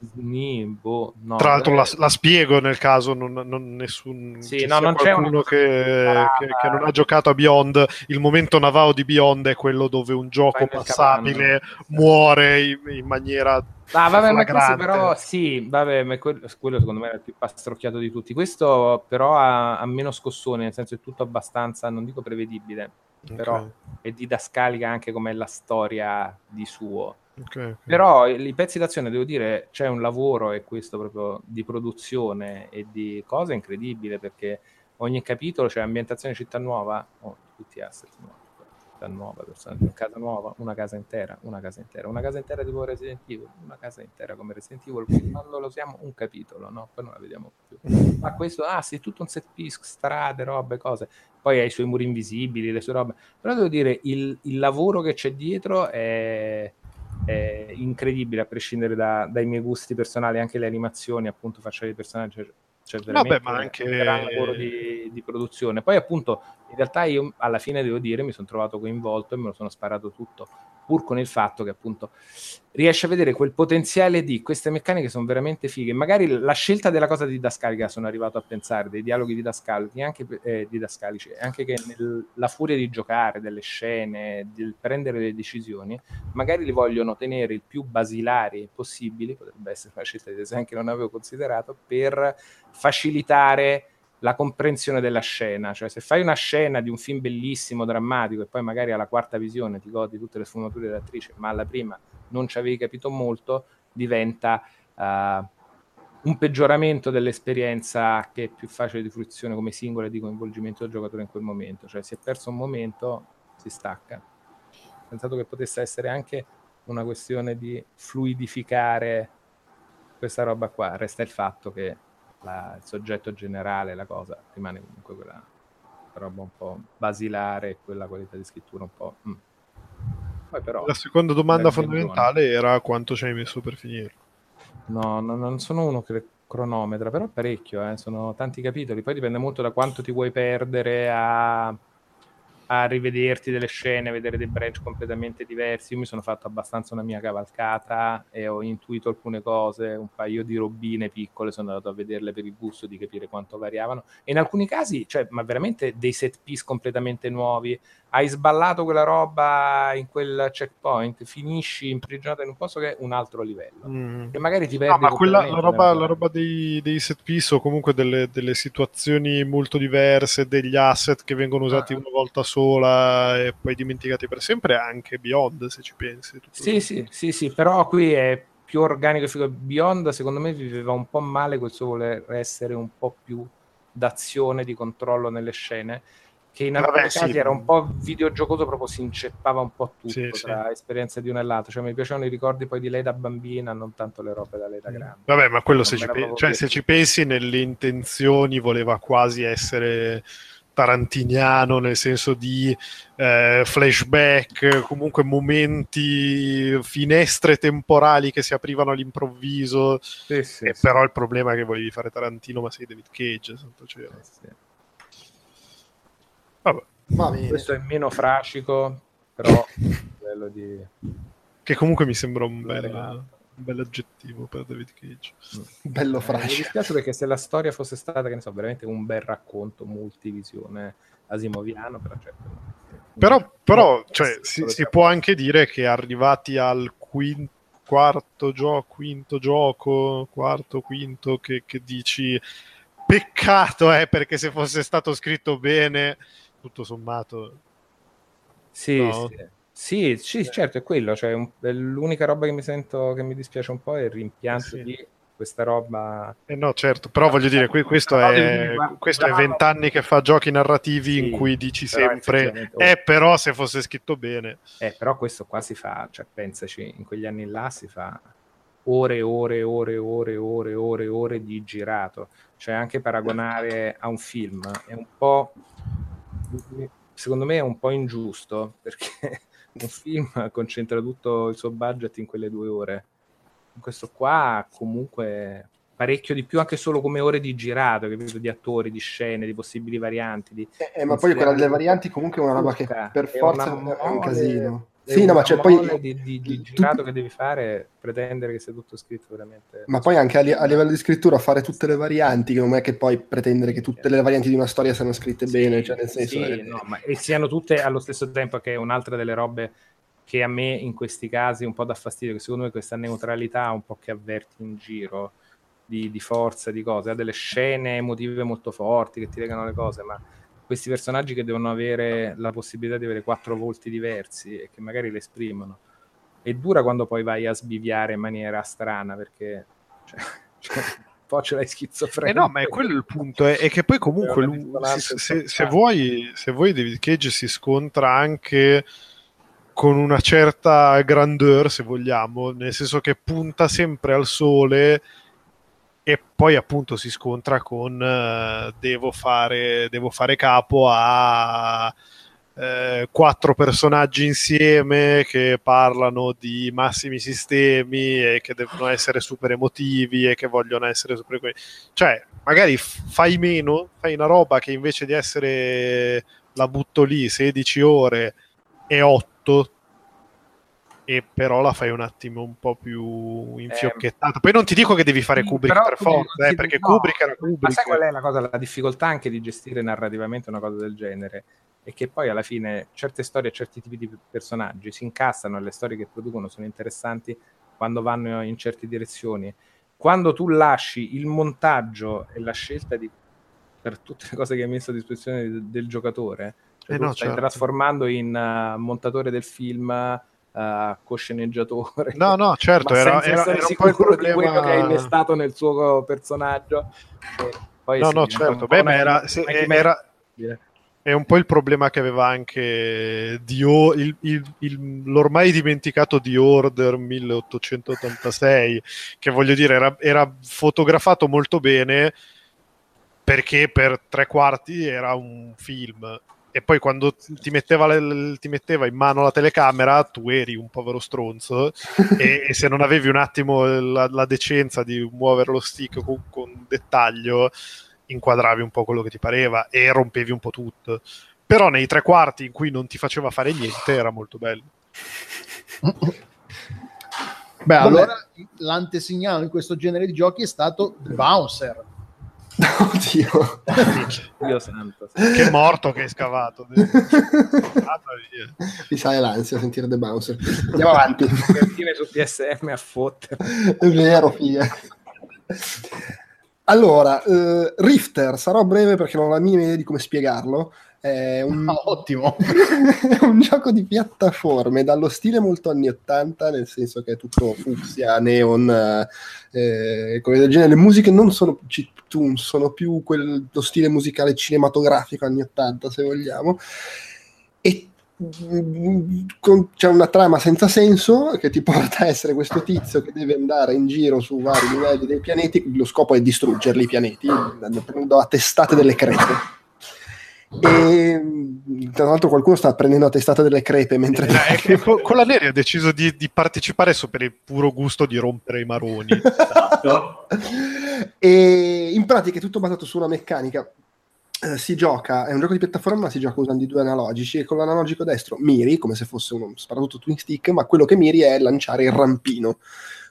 boh, no, Tra l'altro la, la spiego nel caso non, non nessun Sì, no, non c'è qualcuno una- che, che- che non ha giocato a Beyond. Il momento Navao di Beyond è quello dove un gioco passabile muore in, in maniera Ah, vabbè, ma questo però sì, vabbè, ma quello, quello secondo me è il più pastrocchiato di tutti. Questo però ha, ha meno scossone, nel senso è tutto abbastanza, non dico prevedibile, però Ok, è didascalica anche come la storia di suo. Ok, ok. Però i pezzi d'azione, devo dire, c'è un lavoro e questo proprio di produzione e di cose incredibile perché ogni capitolo c'è ambientazione città nuova, oh, tutti asset nuovi, città nuova, personaggi, casa nuova, una casa intera, una casa intera, una casa intera tipo Resident Evil, una casa intera come Resident Evil, quando lo usiamo un capitolo, no? Poi non la vediamo più. Ma questo, ah sì, tutto un set piece, strade, robe, cose. Poi ha i suoi muri invisibili, le sue robe. Però devo dire, il, il lavoro che c'è dietro è, è incredibile, a prescindere da- dai miei gusti personali, anche le animazioni, appunto, faccia dei personaggi. C'è veramente ma anche- un gran lavoro di, di produzione. Poi, appunto, in realtà io alla fine devo dire, mi sono trovato coinvolto e me lo sono sparato tutto, pur con il fatto che appunto riesci a vedere quel potenziale di queste meccaniche sono veramente fighe. Magari la scelta della cosa didascalica sono arrivato a pensare, dei dialoghi didascalici, anche, eh, didascalici, anche che nella furia di giocare, delle scene, del prendere le decisioni, magari li vogliono tenere il più basilari possibili, potrebbe essere una scelta che non avevo considerato, per facilitare la comprensione della scena, cioè se fai una scena di un film bellissimo, drammatico e poi magari alla quarta visione ti godi tutte le sfumature dell'attrice, ma alla prima non ci avevi capito molto, diventa eh, un peggioramento dell'esperienza che è più facile di fruizione come singola e di coinvolgimento del giocatore in quel momento, cioè si è perso un momento, si stacca. Pensato che potesse essere anche una questione di fluidificare questa roba qua, resta il fatto che la- il soggetto generale, la cosa, rimane comunque quella roba un po' basilare quella qualità di scrittura un po'... mm. Poi però... La seconda domanda fondamentale era quanto ci hai messo per finire. No, no, non sono uno che cronometra, però parecchio, eh, sono tanti capitoli. Poi dipende molto da quanto ti vuoi perdere a, a rivederti delle scene, vedere dei branch completamente diversi. Io mi sono fatto abbastanza una mia cavalcata e ho intuito alcune cose, un paio di robine piccole, sono andato a vederle per il gusto di capire quanto variavano. E in alcuni casi, cioè, ma veramente dei set piece completamente nuovi. Hai sballato quella roba in quel checkpoint, finisci imprigionato in un posto che è un altro livello. E magari ti perdi No, ma quella, la roba, la roba dei, dei set piece o comunque delle, delle situazioni molto diverse, degli asset che vengono usati Ah. una volta sola e poi dimenticati per sempre, è anche Beyond, se ci pensi. Sì, sì, sì, sì, però qui è più organico. Beyond, secondo me, viveva un po' male quel suo voler essere un po' più d'azione, di controllo nelle scene, che in Vabbè, alcuni sì. casi era un po' videogiocoso, proprio si inceppava un po' tutto Sì, sì. tra esperienza di una e l'altra. Cioè, mi piacevano i ricordi poi di lei da bambina, non tanto le robe da lei da grande. Vabbè, ma quello se ci, pe- cioè, se ci pensi nelle intenzioni voleva quasi essere tarantiniano nel senso di eh, flashback, comunque momenti, finestre temporali che si aprivano all'improvviso. Sì, sì, e sì. però il problema è che volevi fare Tarantino, ma sei David Cage. santo cielo. Eh, sì. Questo è meno fracico, però a livello di... Che comunque mi sembra un bel, un bel aggettivo per David Cage. Bello Eh, mi dispiace perché se la storia fosse stata, che ne so, veramente un bel racconto multivisione asimoviano, però certo. no. Però, però cioè, si, si che- può anche dire che arrivati al quin- quarto gioco, quinto gioco, quarto, quinto, che, che dici peccato, eh, perché se fosse stato scritto bene, tutto sommato, Sì, No? sì. Sì, sì, certo, è quello. Cioè, un- è l'unica roba che mi sento che mi dispiace un po' è il rimpianto Sì. di questa roba. eh no, certo, però voglio dire, que- questo è, questo è vent'anni che fa giochi narrativi Sì, in cui dici però sempre, eh, però se fosse scritto bene, Eh, però questo qua si fa, cioè, pensaci, in quegli anni là si fa ore ore ore e ore e ore e ore e ore di girato. Cioè, anche paragonare a un film è un po'. Secondo me è un po' ingiusto perché un film concentra tutto il suo budget in quelle due ore. Questo qua comunque parecchio di più anche solo come ore di girato, capito? Di attori, di scene, di possibili varianti. Di... Eh, ma poi quella delle varianti comunque è una roba che per è forza una è un casino. È Sì, no, ma c'è poi... di, di- di tu- girato che devi fare, pretendere che sia tutto scritto veramente. Ma poi anche a, li- a livello di scrittura fare tutte le varianti, che non è che poi pretendere che tutte le varianti di una storia siano scritte Sì, bene, cioè nel senso... sì, eh, no, ma- e siano tutte allo stesso tempo, che è un'altra delle robe che a me in questi casi un po' dà fastidio, che secondo me questa neutralità un po' che avverti in giro di, di forza, di cose, ha delle scene emotive molto forti che ti legano le cose, ma questi personaggi che devono avere la possibilità di avere quattro volti diversi e che magari le esprimono. È dura quando poi vai a sbiviare in maniera strana, perché cioè, cioè, un po' ce l'hai Eh schizofrenica. no, ma è quello il punto, è, è che poi comunque lui- se, se- vuoi, se vuoi David Cage si scontra anche con una certa grandeur, se vogliamo, nel senso che punta sempre al sole e poi appunto si scontra con eh, devo, fare, devo fare capo a eh, quattro personaggi insieme che parlano di massimi sistemi e che devono essere super emotivi e che vogliono essere super cioè magari fai meno fai una roba che invece di essere la butto lì 16 ore e 8 e però la fai un attimo un po' più infiocchettata. Poi non ti dico che devi fare Sì, Kubrick per forza, eh, perché no, Kubrick era Ma Kubrick. sai qual è la cosa? La difficoltà anche di gestire narrativamente una cosa del genere è che poi alla fine certe storie e certi tipi di personaggi si incastrano e le storie che producono sono interessanti quando vanno in certe direzioni. Quando tu lasci il montaggio e la scelta di, per tutte le cose che hai messo a disposizione del, del giocatore, cioè Eh no, stai certo. trasformando in uh, montatore del film, uh, cosceneggiatore. No, no, certo, era, era- era un po' il sicuro di quello che problema. innestato nel suo personaggio. Poi No, si no, certo. Beh, ma era, se- eh, era- è un po' il problema che aveva anche Dio, il- il- il- l'ormai dimenticato The Order 1886, che voglio dire era, era fotografato molto bene perché per tre quarti era un film. E poi quando ti metteva, le- ti metteva in mano la telecamera, tu eri un povero stronzo e, e se non avevi un attimo la, la decenza di muovere lo stick con, con dettaglio, inquadravi un po' quello che ti pareva e rompevi un po' tutto. Però nei tre quarti in cui non ti faceva fare niente era molto bello. Beh, Vabbè. allora l'antesignano in questo genere di giochi è stato The Bouncer. Oddio. Dio santo. Che è morto che hai scavato. Mi sale l'ansia a sentire The Bouncer. Andiamo avanti. Copertine su PSM a fottere. È vero, figa. Allora, eh, Rifter, sarò breve perché non ho la minima idea di come spiegarlo. È un, Ah, ottimo. è un gioco di piattaforme dallo stile molto anni 80, nel senso che è tutto fucsia, neon, eh, eh, cose del genere. Le musiche non sono chiptune, sono più quello stile musicale cinematografico anni 80, se vogliamo. E mm, c'è una trama senza senso che ti porta a essere questo tizio che deve andare in giro su vari livelli dei pianeti. Lo scopo è distruggerli i pianeti, prendendo a testate delle crepe. E tra l'altro qualcuno sta prendendo a testate delle crepe mentre Eh, che co- con la Neri ha deciso di, di partecipare solo per il puro gusto di rompere i maroni. Esatto. e in pratica è tutto basato su una meccanica eh, si gioca, è un gioco di piattaforma, ma si gioca usando i due analogici e con l'analogico destro miri, come se fosse uno sparatutto twin stick, ma quello che miri è lanciare il rampino.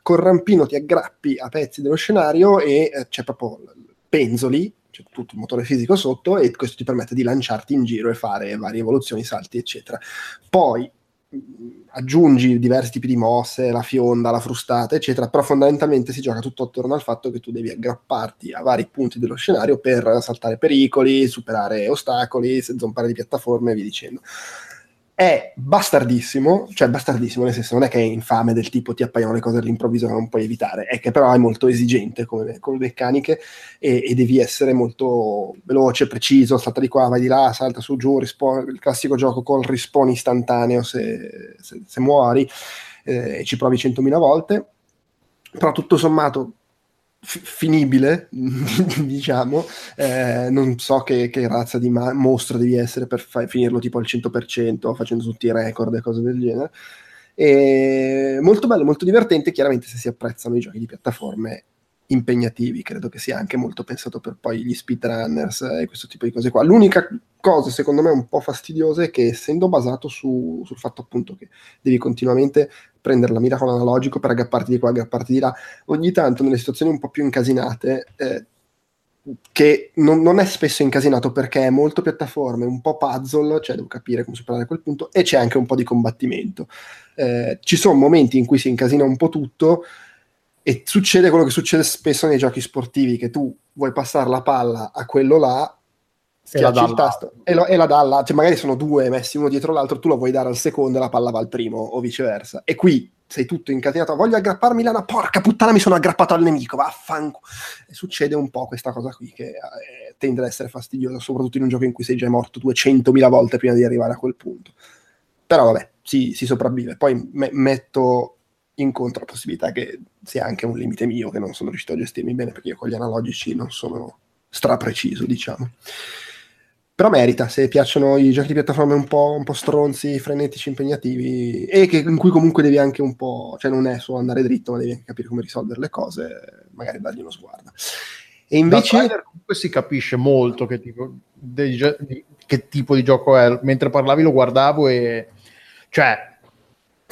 Col rampino ti aggrappi a pezzi dello scenario e eh, c'è proprio penzoli, c'è tutto il motore fisico sotto e questo ti permette di lanciarti in giro e fare varie evoluzioni, salti, eccetera. Poi aggiungi diversi tipi di mosse, la fionda, la frustata, eccetera, però fondamentalmente si gioca tutto attorno al fatto che tu devi aggrapparti a vari punti dello scenario per saltare pericoli, superare ostacoli, zompare di piattaforme e via dicendo è bastardissimo, cioè bastardissimo nel senso non è che è infame del tipo ti appaiono le cose all'improvviso che non puoi evitare, è che però è molto esigente come, come meccaniche e, e, devi essere molto veloce, preciso, salta di qua, vai di là, salta su, giù, rispo- il classico gioco col respawn istantaneo se, se, se muori eh, ci provi 100.000 volte, però tutto sommato finibile, diciamo, eh, non so che, che razza di ma- mostro devi essere per fa- finirlo tipo al 100%, facendo tutti i record e cose del genere. E molto bello, molto divertente, chiaramente se si apprezzano i giochi di piattaforme impegnativi, credo che sia anche molto pensato per poi gli speedrunners e questo tipo di cose qua. L'unica cosa secondo me un po' fastidiosa è che essendo basato su, sul fatto appunto che devi continuamente prendere la mira con l'analogico per aggrapparti di qua, aggrapparti di là, ogni tanto nelle situazioni un po' più incasinate eh, che non, non, è spesso incasinato perché è molto piattaforme, un po' puzzle, cioè devo capire come superare quel punto, e c'è anche un po' di combattimento. Eh, ci sono momenti in cui si incasina un po' tutto, e succede quello che succede spesso nei giochi sportivi, che tu vuoi passare la palla a quello là, schiacci il tasto e, lo, e la dà là, cioè magari sono due messi uno dietro l'altro, tu lo vuoi dare al secondo e la palla va al primo, o viceversa. E qui sei tutto incatenato, voglio aggrapparmi lana, porca puttana mi sono aggrappato al nemico, vaffanculo. E succede un po' questa cosa qui che eh, tende ad essere fastidiosa, soprattutto in un gioco in cui sei già morto 200.000 volte prima di arrivare a quel punto. Però vabbè, si, si sopravvive. Poi me- metto incontro la possibilità che sia anche un limite mio che non sono riuscito a gestirmi bene perché io con gli analogici non sono strapreciso, diciamo. Però merita, se piacciono i giochi di piattaforme un po', un po stronzi, frenetici, impegnativi e che, in cui comunque devi anche un po', cioè non è solo andare dritto, ma devi anche capire come risolvere le cose, magari dargli uno sguardo. E invece... Da comunque si capisce molto che tipo, di, che tipo di gioco è, mentre parlavi lo guardavo e... Cioè,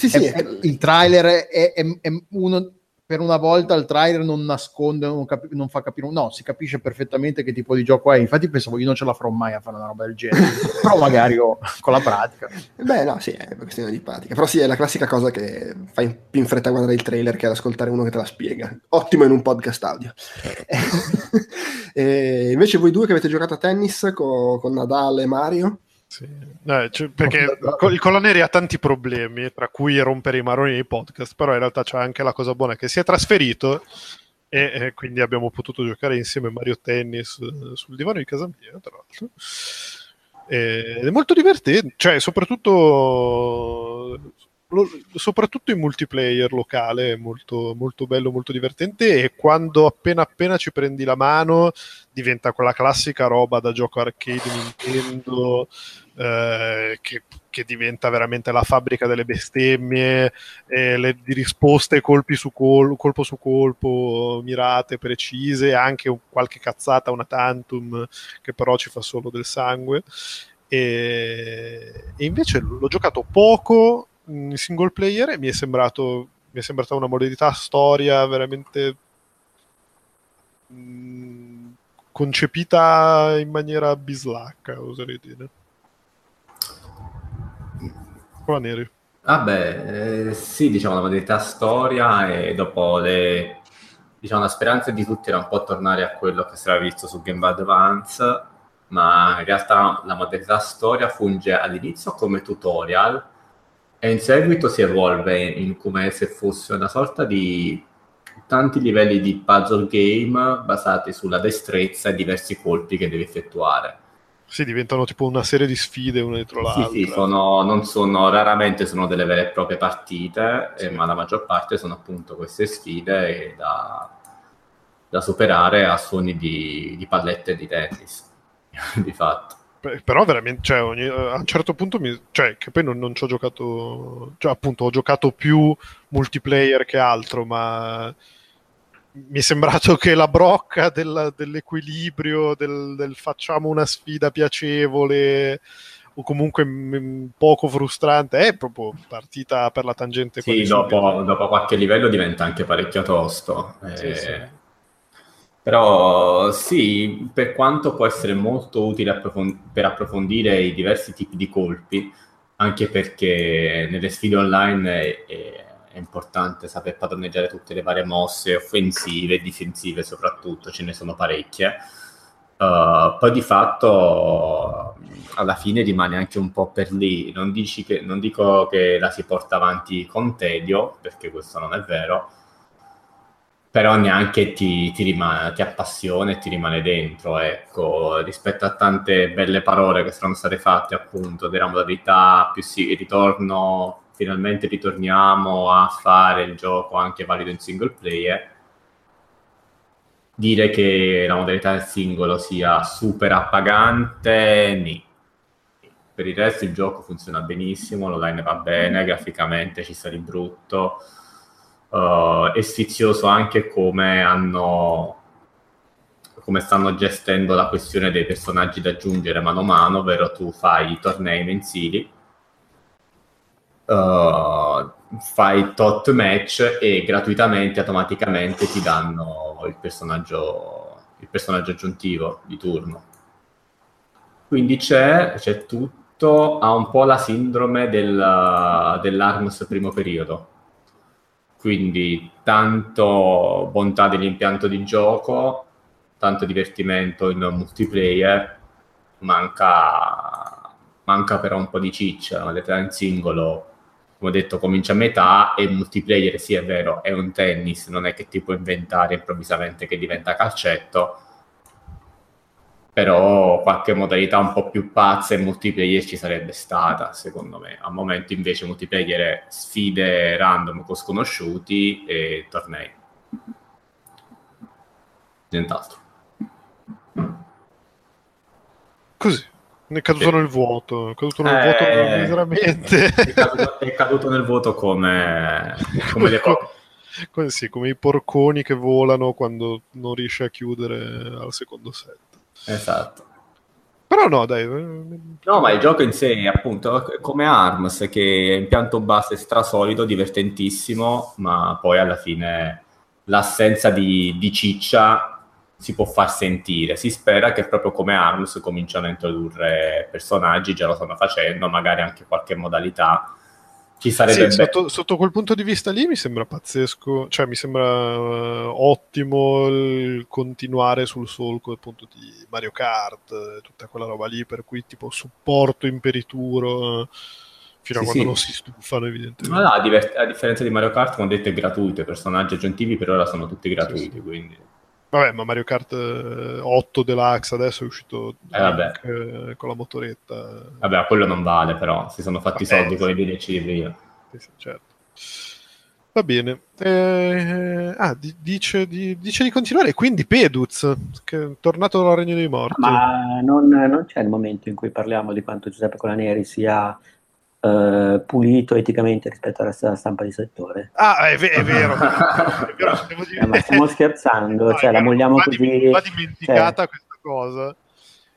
sì, sì, è, è, il trailer è, è, uno per una volta il trailer non nasconde, non, capi- non, fa capire, no, si capisce perfettamente che tipo di gioco è. Infatti pensavo io non ce la farò mai a fare una roba del genere, però magari oh, con la pratica. Beh, no, sì, è una questione di pratica. Però sì, è la classica cosa che fai più in fretta a guardare il trailer che ad ascoltare uno che te la spiega. Ottimo in un podcast audio. invece voi due che avete giocato a tennis con, con Nadal e Mario? Sì. Eh, cioè, perché il Coloneri ha tanti problemi, tra cui rompere i maroni nei podcast, però in realtà c'è anche la cosa buona che si è trasferito e, e quindi abbiamo potuto giocare insieme Mario Tennis eh, sul divano di casa mia, tra l'altro. Ed è molto divertente, cioè soprattutto lo, soprattutto in multiplayer locale è molto, molto bello, molto divertente e quando appena appena ci prendi la mano diventa quella classica roba da gioco arcade Nintendo eh, che, che, diventa veramente la fabbrica delle bestemmie, eh, le risposte colpi su col- colpo su colpo, mirate, precise, anche qualche cazzata, una tantum che però ci fa solo del sangue. E, e invece l'ho giocato poco in single player e mi è sembrato mi è sembrata una modalità storia veramente mm, concepita in maniera bislacca, oserei dire. Qua Neri. Vabbè, eh, sì, diciamo la modalità storia e dopo le diciamo la speranza di tutti era un po' tornare a quello che si era visto su Game Boy Advance, ma in realtà la modalità storia funge all'inizio come tutorial e in seguito si evolve in come se fosse una sorta di tanti livelli di puzzle game basati sulla destrezza e diversi colpi che devi effettuare. Sì, diventano tipo una serie di sfide una dietro l'altra. Sì, sì, sono, non sono, raramente sono delle vere e proprie partite, sì. eh, ma la maggior parte sono appunto queste sfide da, da superare a suoni di, di pallette di tennis, di fatto però veramente, cioè, ogni, a un certo punto, mi, cioè, che poi non, non ci ho giocato, cioè, appunto, ho giocato più multiplayer che altro, ma mi è sembrato che la brocca del, dell'equilibrio, del, del, facciamo una sfida piacevole o comunque m- poco frustrante è proprio partita per la tangente. Sì, dopo, dopo, qualche livello diventa anche parecchio tosto. Sì, eh, sì. Però sì, per quanto può essere molto utile approfond- per approfondire i diversi tipi di colpi, anche perché nelle sfide online è, è è importante saper padroneggiare tutte le varie mosse offensive e difensive soprattutto, ce ne sono parecchie. Uh, poi di fatto alla fine rimane anche un po' per lì, non, che, non dico che la si porta avanti con tedio, perché questo non è vero, però neanche ti, ti, rimane, ti appassiona e ti rimane dentro, ecco, rispetto a tante belle parole che sono state fatte appunto della modalità più sì, ritorno finalmente ritorniamo a fare il gioco anche valido in single player, dire che la modalità del singolo sia super appagante, nì. Per il resto il gioco funziona benissimo, l'online va bene, graficamente ci sta di brutto, uh, è sfizioso anche come hanno come stanno gestendo la questione dei personaggi da aggiungere mano a mano, ovvero tu fai i tornei mensili uh, fai tot match e gratuitamente, automaticamente ti danno il personaggio, il personaggio aggiuntivo di turno. Quindi c'è, c'è tutto, ha un po' la sindrome del, dell'ARMS primo periodo. Quindi tanto bontà dell'impianto di gioco, tanto divertimento in multiplayer, manca, manca però un po' di ciccia, la in singolo come ho detto, comincia a metà e multiplayer, sì è vero, è un tennis, non è che ti puoi inventare improvvisamente che diventa calcetto, però qualche modalità un po' più pazza in multiplayer ci sarebbe stata, secondo me. Al momento invece multiplayer è sfide random con sconosciuti e tornei. Nient'altro. Così. È caduto sì. nel vuoto, è caduto nel eh, vuoto miseramente. È caduto, è caduto, nel vuoto come, come le come, come, sì, come i porconi che volano quando non riesce a chiudere al secondo set. Esatto. Però no, dai. No, ma il gioco in sé, appunto, come Arms, che è impianto base strasolido, divertentissimo, ma poi alla fine l'assenza di, di ciccia si può far sentire. Si spera che proprio come Arms cominciano a introdurre personaggi, già lo stanno facendo, magari anche qualche modalità. Ci sarebbe sì, sotto, sotto, quel punto di vista lì mi sembra pazzesco, cioè mi sembra uh, ottimo il continuare sul solco appunto di Mario Kart, tutta quella roba lì, per cui tipo supporto imperituro. Uh, fino sì, a quando sì. non si stufano evidentemente. Ma no, a, diver- a, differenza di Mario Kart, come detto, è gratuito, i personaggi aggiuntivi per ora sono tutti gratuiti, sì, quindi... Vabbè, ma Mario Kart 8 eh, Deluxe adesso è uscito eh, vabbè. Con la motoretta. Vabbè, quello non vale, però si sono fatti i soldi con i DLC di prima. Sì, certo. Va bene. Eh, ah, dice, di, dice, di, continuare. Quindi Peduz, che è tornato dal Regno dei Morti. Ma non, non, c'è il momento in cui parliamo di quanto Giuseppe Colaneri sia Uh, pulito eticamente rispetto alla stampa di settore. Ah, è, v- è vero. è vero eh, ma stiamo scherzando, no, cioè la vogliamo così... Va dimenticata cioè... questa cosa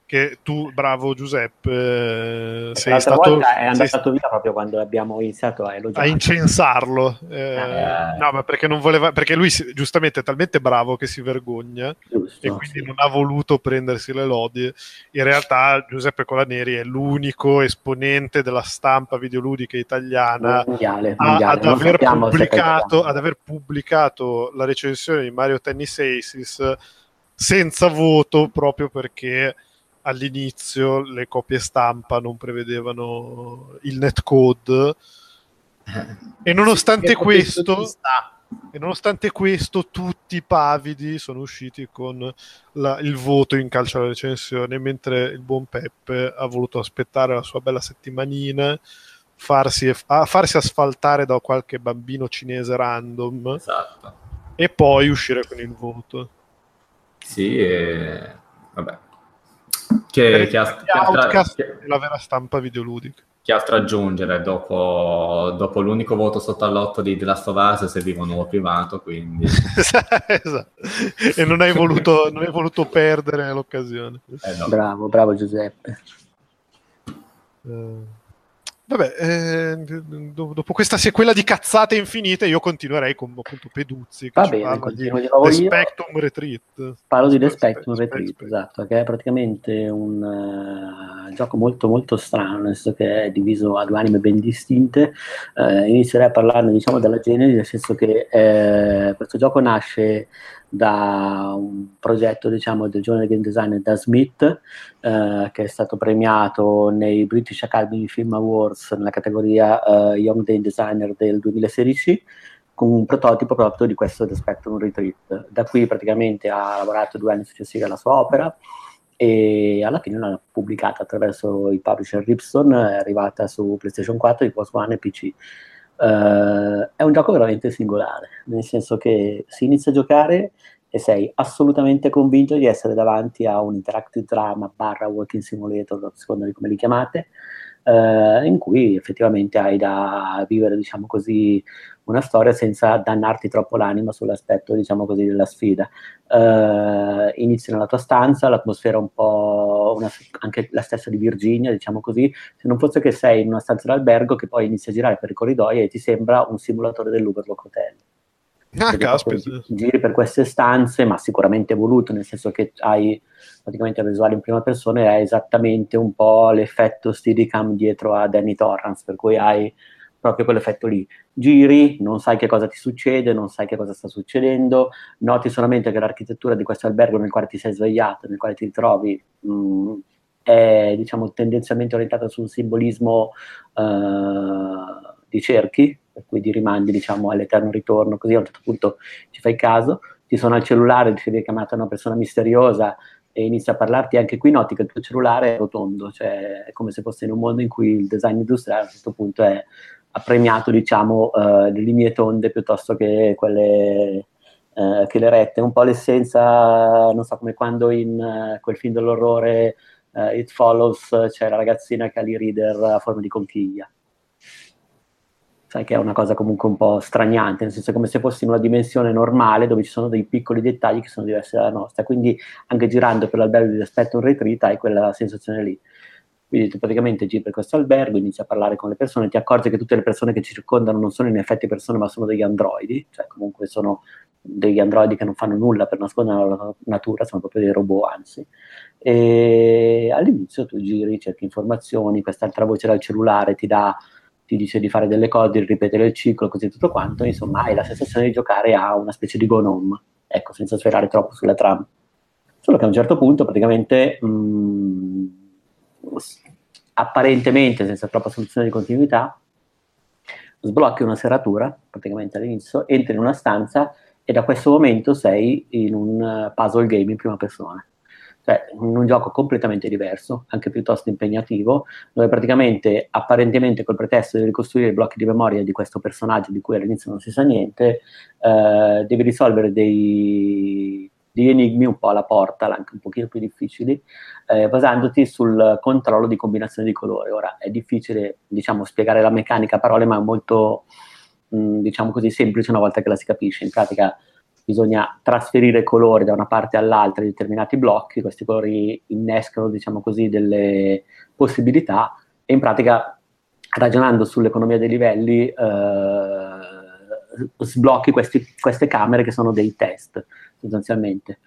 che tu, bravo Giuseppe, sei l'altra stato, volta è andato sei... via proprio quando abbiamo iniziato a elogiare. A incensarlo. Eh, eh. No, ma perché non voleva, perché lui giustamente è talmente bravo che si vergogna Giusto, e quindi sì. non ha voluto prendersi le lodi. In realtà Giuseppe Colaneri è l'unico esponente della stampa videoludica italiana mondiale, mondiale. ad, aver pubblicato, ad aver pubblicato la recensione di Mario Tennis Aces senza voto proprio perché all'inizio le copie stampa non prevedevano il netcode. E nonostante questo e nonostante questo tutti i pavidi sono usciti con la, il voto in calcio alla recensione mentre il buon Peppe ha voluto aspettare la sua bella settimanina farsi, a, farsi asfaltare da qualche bambino cinese random esatto. e poi uscire con il voto. Sì e... vabbè che, che, ha, che Outcast che... è la vera stampa videoludica. che altro aggiungere dopo, dopo, l'unico voto sotto all'otto di The Last of Us serviva un nuovo privato quindi esatto. e non hai, voluto, non hai voluto perdere l'occasione eh no. bravo bravo Giuseppe uh. Vabbè, eh, dopo questa sequela di cazzate infinite, io continuerei con appunto Peduzzi. Che Va bene, continuo di nuovo io. Spectrum Retreat. Parlo di The Spectrum Retreat, Spectrum. esatto, che è praticamente un uh, gioco molto molto strano, nel senso che è diviso a due anime ben distinte. Uh, inizierei a parlarne, diciamo, della genesi, nel senso che uh, questo gioco nasce da un progetto diciamo, del giovane game designer da Smith eh, che è stato premiato nei British Academy Film Awards nella categoria eh, Young Game Designer del 2016 con un prototipo proprio di questo The Spectrum Retreat. Da qui praticamente ha lavorato due anni successivi alla sua opera e alla fine l'ha pubblicata attraverso il publisher Ripson, è arrivata su PlayStation 4, Xbox One e PC. Uh, è un gioco veramente singolare, nel senso che si inizia a giocare e sei assolutamente convinto di essere davanti a un interactive drama barra walking simulator, a seconda di come li chiamate, uh, in cui effettivamente hai da vivere, diciamo così, una storia senza dannarti troppo l'anima sull'aspetto, diciamo così, della sfida. Uh, inizi nella tua stanza, l'atmosfera un po' una, anche la stessa di Virginia, diciamo così, se non fosse che sei in una stanza d'albergo che poi inizi a girare per i corridoi e ti sembra un simulatore dell'Uberlock Hotel. Ah, caspita. Giri per queste stanze, ma sicuramente evoluto, nel senso che hai praticamente la visuale in prima persona hai esattamente un po' l'effetto Steadicam dietro a Danny Torrance, per cui hai proprio quell'effetto lì. Giri, non sai che cosa ti succede, non sai che cosa sta succedendo, noti solamente che l'architettura di questo albergo nel quale ti sei svegliato, nel quale ti ritrovi, mh, mm, è diciamo tendenzialmente orientata su un simbolismo uh, di cerchi, per cui ti rimandi diciamo all'eterno ritorno, così a un certo punto ci fai caso, ti suona il cellulare, ti viene chiamata una persona misteriosa e inizia a parlarti, anche qui noti che il tuo cellulare è rotondo, cioè è come se fosse in un mondo in cui il design industriale a certo punto è ha premiato diciamo uh, le linee tonde piuttosto che quelle uh, che le rette, un po' l'essenza, non so come quando in uh, quel film dell'orrore It Follows c'è la ragazzina che ha l'e-reader a forma di conchiglia. Sai che è una cosa comunque un po' straniante, nel senso come se fossi in una dimensione normale dove ci sono dei piccoli dettagli che sono diversi dalla nostra, quindi anche girando per l'albergo di aspetto un retreat hai quella sensazione lì. Quindi tu praticamente giri per questo albergo, inizi a parlare con le persone, ti accorgi che tutte le persone che ci circondano non sono in effetti persone, ma sono degli androidi, cioè comunque sono degli androidi che non fanno nulla per nascondere la natura, sono proprio dei robot, anzi. E all'inizio tu giri, cerchi informazioni, quest'altra voce dal cellulare ti dà ti dice di fare delle cose, di ripetere il ciclo, così tutto quanto, insomma hai la sensazione di giocare a una specie di gnome, ecco, senza sferrare troppo sulla trama. Solo che a un certo punto praticamente mh, mm, apparentemente senza troppa soluzione di continuità, sblocchi una serratura, praticamente all'inizio, entri in una stanza e da questo momento sei in un eh, puzzle game in prima persona. Cioè, in un gioco completamente diverso, anche piuttosto impegnativo, dove praticamente, apparentemente col pretesto di ricostruire i blocchi di memoria di questo personaggio di cui all'inizio non si sa niente, eh, devi risolvere dei, di enigmi un po' alla porta, anche un pochino più difficili, eh, basandoti sul controllo di combinazione di colori. Ora è difficile, diciamo, spiegare la meccanica a parole, ma è molto, mh, mm, diciamo così, semplice una volta che la si capisce. In pratica bisogna trasferire colori da una parte all'altra di determinati blocchi, questi colori innescano, diciamo così, delle possibilità e in pratica ragionando sull'economia dei livelli eh, sblocchi questi, queste camere che sono dei test sostanzialmente.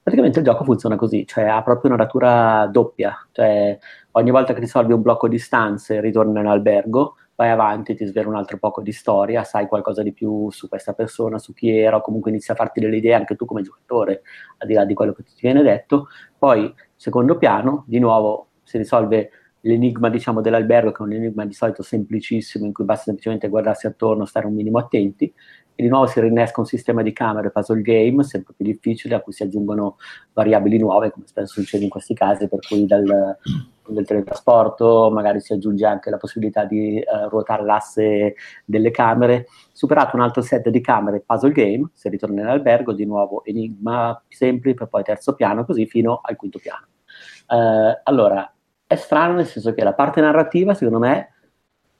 Praticamente il gioco funziona così, cioè ha proprio una natura doppia, cioè ogni volta che risolvi un blocco di stanze ritorni in albergo, vai avanti, ti svela un altro poco di storia, sai qualcosa di più su questa persona, su chi era, o comunque inizi a farti delle idee anche tu come giocatore, al di là di quello che ti viene detto. Poi, secondo piano, di nuovo si risolve l'enigma diciamo, dell'albergo, che è un enigma di solito semplicissimo, in cui basta semplicemente guardarsi attorno, stare un minimo attenti, e di nuovo si rinnesca un sistema di camere puzzle game, sempre più difficile, a cui si aggiungono variabili nuove, come spesso succede in questi casi, per cui dal, del teletrasporto magari si aggiunge anche la possibilità di uh, ruotare l'asse delle camere. Superato un altro set di camere puzzle game, si ritorna in albergo, di nuovo enigma semplice, poi terzo piano, così fino al quinto piano. Uh, allora, è strano nel senso che la parte narrativa, secondo me,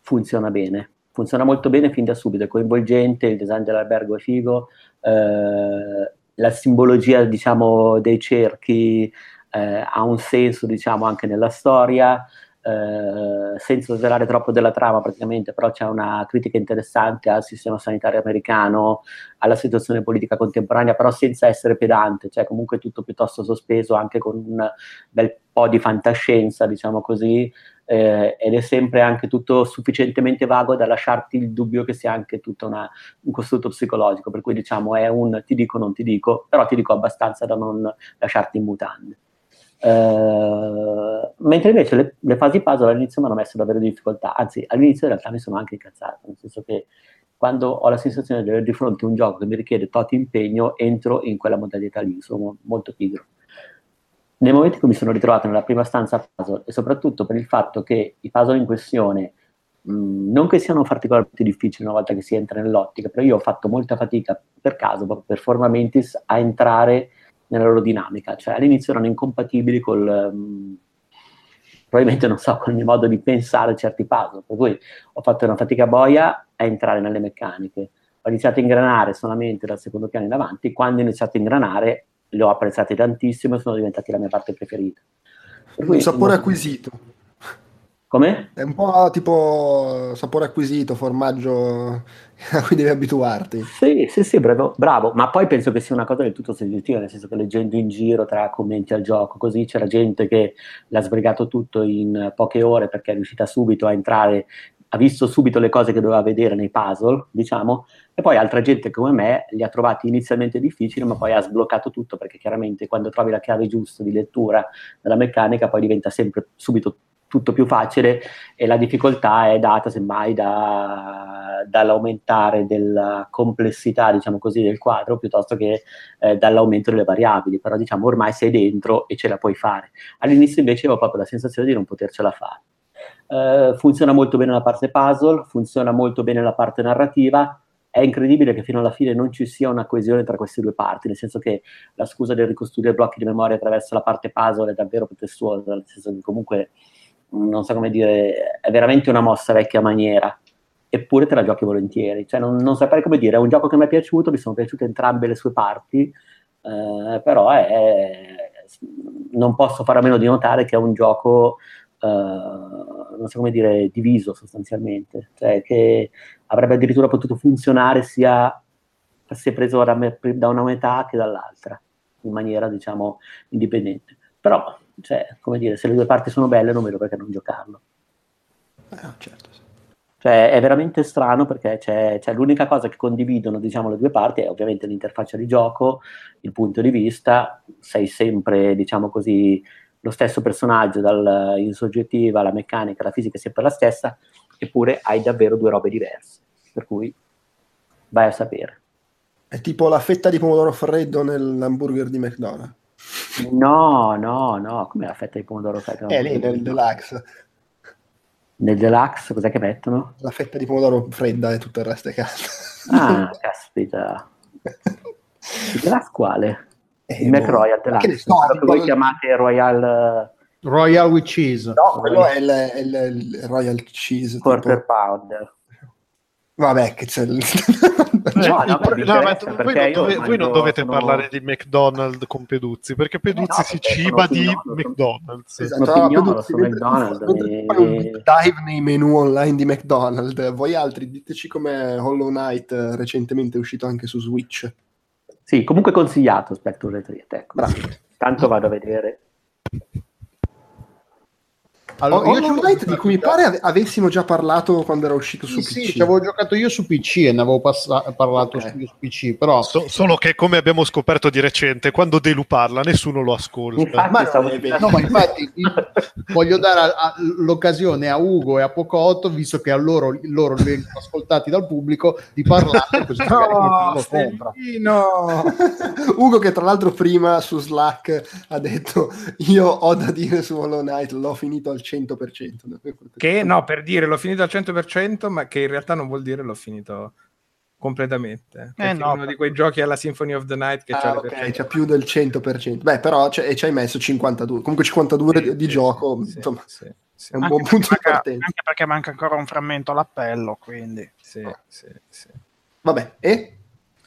funziona bene. Funziona molto bene fin da subito, è coinvolgente, il design dell'albergo è figo, eh, la simbologia diciamo, dei cerchi eh, ha un senso diciamo, anche nella storia, eh, senza svelare troppo della trama praticamente, però c'è una critica interessante al sistema sanitario americano, alla situazione politica contemporanea, però senza essere pedante, cioè comunque tutto piuttosto sospeso, anche con un bel po' di fantascienza, diciamo così, eh, ed è sempre anche tutto sufficientemente vago da lasciarti il dubbio che sia anche tutto una, un costrutto psicologico, per cui diciamo è un ti dico non ti dico, però ti dico abbastanza da non lasciarti in mutande. Uh, mentre invece le, le, fasi puzzle all'inizio mi hanno messo davvero difficoltà, anzi all'inizio in realtà mi sono anche incazzato, nel senso che quando ho la sensazione di avere di fronte un gioco che mi richiede tot impegno, entro in quella modalità lì, sono molto pigro. Nel momento in cui mi sono ritrovato nella prima stanza puzzle, e soprattutto per il fatto che i puzzle in questione, mh, non che siano particolarmente difficili una volta che si entra nell'ottica, però io ho fatto molta fatica per caso, proprio per forma mentis, a entrare nella loro dinamica, cioè all'inizio erano incompatibili col... Um, probabilmente non so, con il mio modo di pensare certi puzzle, per cui ho fatto una fatica boia a entrare nelle meccaniche. Ho iniziato a ingranare solamente dal secondo piano in avanti, quando ho iniziato a ingranare li ho apprezzati tantissimo e sono diventati la mia parte preferita. Per un sapore non... acquisito. Come? È un po' tipo sapore acquisito, formaggio a cui devi abituarti. Sì, sì, sì, bravo, bravo, ma poi penso che sia una cosa del tutto soggettiva, nel senso che leggendo in giro tra commenti al gioco, così c'era gente che l'ha sbrigato tutto in poche ore perché è riuscita subito a entrare, ha visto subito le cose che doveva vedere nei puzzle, diciamo, e poi altra gente come me li ha trovati inizialmente difficili, ma poi ha sbloccato tutto perché chiaramente quando trovi la chiave giusta di lettura della meccanica poi diventa sempre subito tutto più facile e la difficoltà è data semmai da, dall'aumentare della complessità, diciamo così, del quadro piuttosto che eh, dall'aumento delle variabili, però diciamo ormai sei dentro e ce la puoi fare. All'inizio invece avevo proprio la sensazione di non potercela fare. Uh, funziona molto bene la parte puzzle, funziona molto bene la parte narrativa, è incredibile che fino alla fine non ci sia una coesione tra queste due parti, nel senso che la scusa del ricostruire blocchi di memoria attraverso la parte puzzle è davvero pretestuosa, nel senso che comunque non so come dire, è veramente una mossa vecchia maniera, eppure te la giochi volentieri. Cioè, non, non saprei come dire, è un gioco che mi è piaciuto, mi sono piaciute entrambe le sue parti, eh, però è, non posso fare a meno di notare che è un gioco, eh, non so come dire, diviso sostanzialmente, cioè che avrebbe addirittura potuto funzionare sia se preso da, da una metà che dall'altra, in maniera, diciamo, indipendente. Però cioè, come dire, se le due parti sono belle non vedo perché non giocarlo. Eh, certo, sì. Cioè, è veramente strano perché c'è, c'è, l'unica cosa che condividono, diciamo, le due parti è ovviamente l'interfaccia di gioco, il punto di vista, sei sempre, diciamo così, lo stesso personaggio, dal, in soggettiva, la meccanica, la fisica è sempre la stessa, eppure hai davvero due robe diverse, per cui vai a sapere. È tipo la fetta di pomodoro freddo nell'hamburger di McDonald's. No, no, no, come la fetta di pomodoro freddo? È lì nel deluxe. Nel deluxe cos'è che mettono? La fetta di pomodoro fredda e tutto il resto è caldo. Ah, caspita. Il deluxe quale? Eh, il McRoyal Deluxe. Che so, quello che voi chiamate Royal... Royal with cheese. No, quello è il, il, il Royal cheese. Quarter tipo... pounder. Vabbè, che c'è il... no, no, no, ma voi, non, dove, voi non dovete sono... parlare di McDonald's con Peduzzi, perché eh, Peduzzi eh si ciba di pignolo, McDonald's. Esatto, pignolo, sono McDonald's. E... un dive nei menu online di McDonald's. Voi altri diteci come Hollow Knight eh, recentemente è uscito anche su Switch. Sì, comunque consigliato Spectre Retreat, ecco. Tanto vado a vedere. Allora, Hollow Knight di cui mi pare avessimo già parlato quando era uscito su sì, PC. Sì, ci avevo giocato io su PC e ne avevo passa- parlato okay. su, PC, però... So, solo che come abbiamo scoperto di recente, quando Delu parla nessuno lo ascolta. Infatti, ma, stavo... no, ma infatti voglio dare a, a, l'occasione a Ugo e a Pocotto, visto che a loro, loro vengono ascoltati dal pubblico, di parlare così no, no. Ugo che tra l'altro prima su Slack ha detto io ho da dire su Hollow Knight, l'ho finito al 100%. Che no, per dire l'ho finito al 100%, ma che in realtà non vuol dire l'ho finito completamente. Eh no, è uno di quei giochi alla Symphony of the Night che ah, okay, c'ha più del 100%. Beh, però ci hai messo 52, comunque 52 sì, di, di sì, gioco, sì, insomma. Sì. È un buon punto manca, di partenza. Anche perché manca ancora un frammento all'appello, quindi... Sì, sì, sì. Vabbè, e?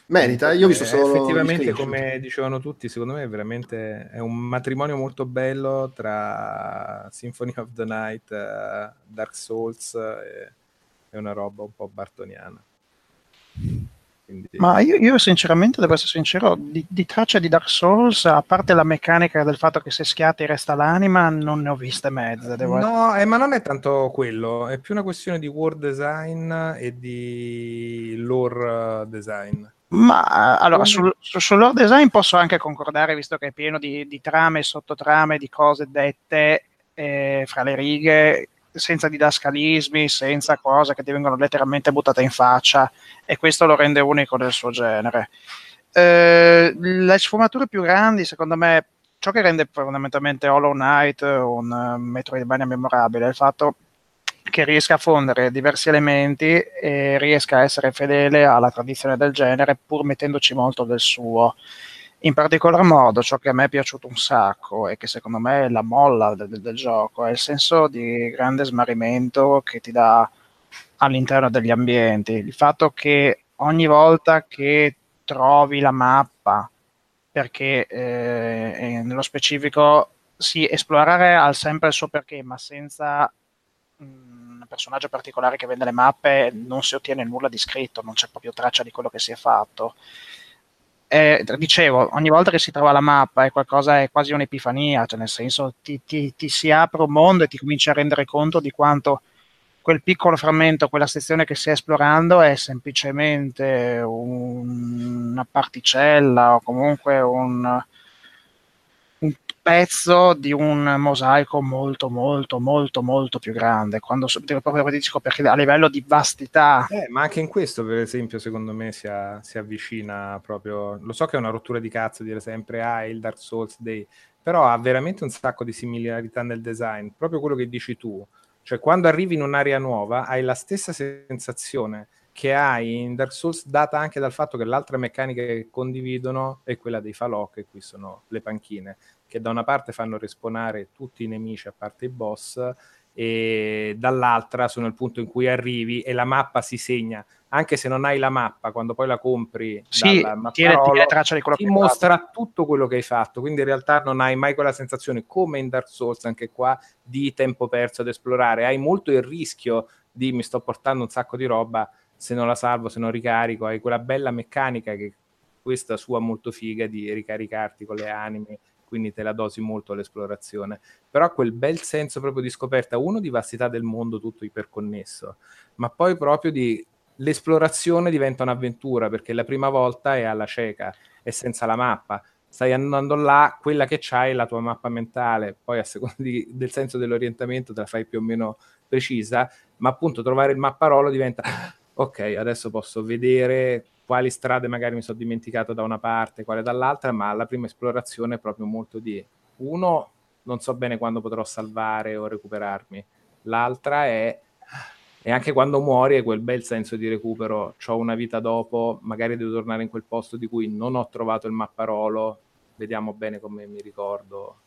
Merita, io ho visto Eh, solo... effettivamente, come dicevano tutti, secondo me è veramente è un matrimonio molto bello tra Symphony of the Night, eh, Dark Souls e, e una roba un po' bartoniana. Quindi, Ma io, io sinceramente, devo essere sincero, di, di tracce di Dark Souls, a parte la meccanica del fatto che se schiatti resta l'anima, non ne ho viste mezze. No, eh, ma non è tanto quello, è più una questione di world design e di lore eh, design. Ma eh, allora, sul, su- sul lore design posso anche concordare, visto che è pieno di, di trame e sottotrame, di cose dette eh, fra le righe, senza didascalismi, senza cose che ti vengono letteralmente buttate in faccia, e questo lo rende unico del suo genere. Eh, le sfumature più grandi, secondo me, ciò che rende fondamentalmente Hollow Knight un uh, Metroidvania memorabile è il fatto che riesca a fondere diversi elementi e riesca a essere fedele alla tradizione del genere pur mettendoci molto del suo. In particolar modo, ciò che a me è piaciuto un sacco e che secondo me è la molla del, del- gioco è il senso di grande smarrimento che ti dà all'interno degli ambienti. Il fatto che ogni volta che trovi la mappa, perché eh, nello specifico sì, esplorare ha sempre il suo perché, ma senza un personaggio particolare che vende le mappe non si ottiene nulla di scritto, non c'è proprio traccia di quello che si è fatto. Eh, dicevo, ogni volta che si trova la mappa è qualcosa, è quasi un'epifania, cioè nel senso ti, ti- ti si apre un mondo e ti cominci a rendere conto di quanto quel piccolo frammento, quella sezione che stai esplorando è semplicemente un- una particella o comunque un, un pezzo di un mosaico molto, molto, molto, molto più grande. Quando so- proprio dico perché a livello di vastità Eh, ma anche in questo, per esempio, secondo me si, a- si avvicina proprio. Lo so che è una rottura di cazzo dire sempre ah, il Dark Souls Day, però ha veramente un sacco di similarità nel design, proprio quello che dici tu. Cioè, quando arrivi in un'area nuova, hai la stessa sensazione che hai in Dark Souls, data anche dal fatto che l'altra meccanica che condividono è quella dei falò, che qui sono le panchine, che da una parte fanno respawnare tutti i nemici a parte i boss, e dall'altra sono il punto in cui arrivi e la mappa si segna. Anche se non hai la mappa quando poi la compri sì, dal tiene, mapparolo, traccia di quello ti che hai fatto. mostra tutto quello che hai fatto. Quindi in realtà non hai mai quella sensazione come in Dark Souls anche qua di tempo perso ad esplorare. Hai molto il rischio di mi sto portando un sacco di roba se non la salvo, se non ricarico hai quella bella meccanica che questa sua molto figa di ricaricarti con le anime quindi te la dosi molto l'esplorazione però quel bel senso proprio di scoperta uno di vastità del mondo tutto iperconnesso ma poi proprio di l'esplorazione diventa un'avventura perché la prima volta è alla cieca è senza la mappa. Stai andando là, quella che c'hai è la tua mappa mentale, poi a seconda di- del senso dell'orientamento te la fai più o meno precisa, ma appunto trovare il mapparolo diventa ok, adesso posso vedere quali strade magari mi sono dimenticato da una parte, quale dall'altra, ma la prima esplorazione è proprio molto di uno, non so bene quando potrò salvare o recuperarmi, l'altra è e anche quando muori è quel bel senso di recupero, ho una vita dopo, magari devo tornare in quel posto di cui non ho trovato il mapparolo, vediamo bene come mi ricordo.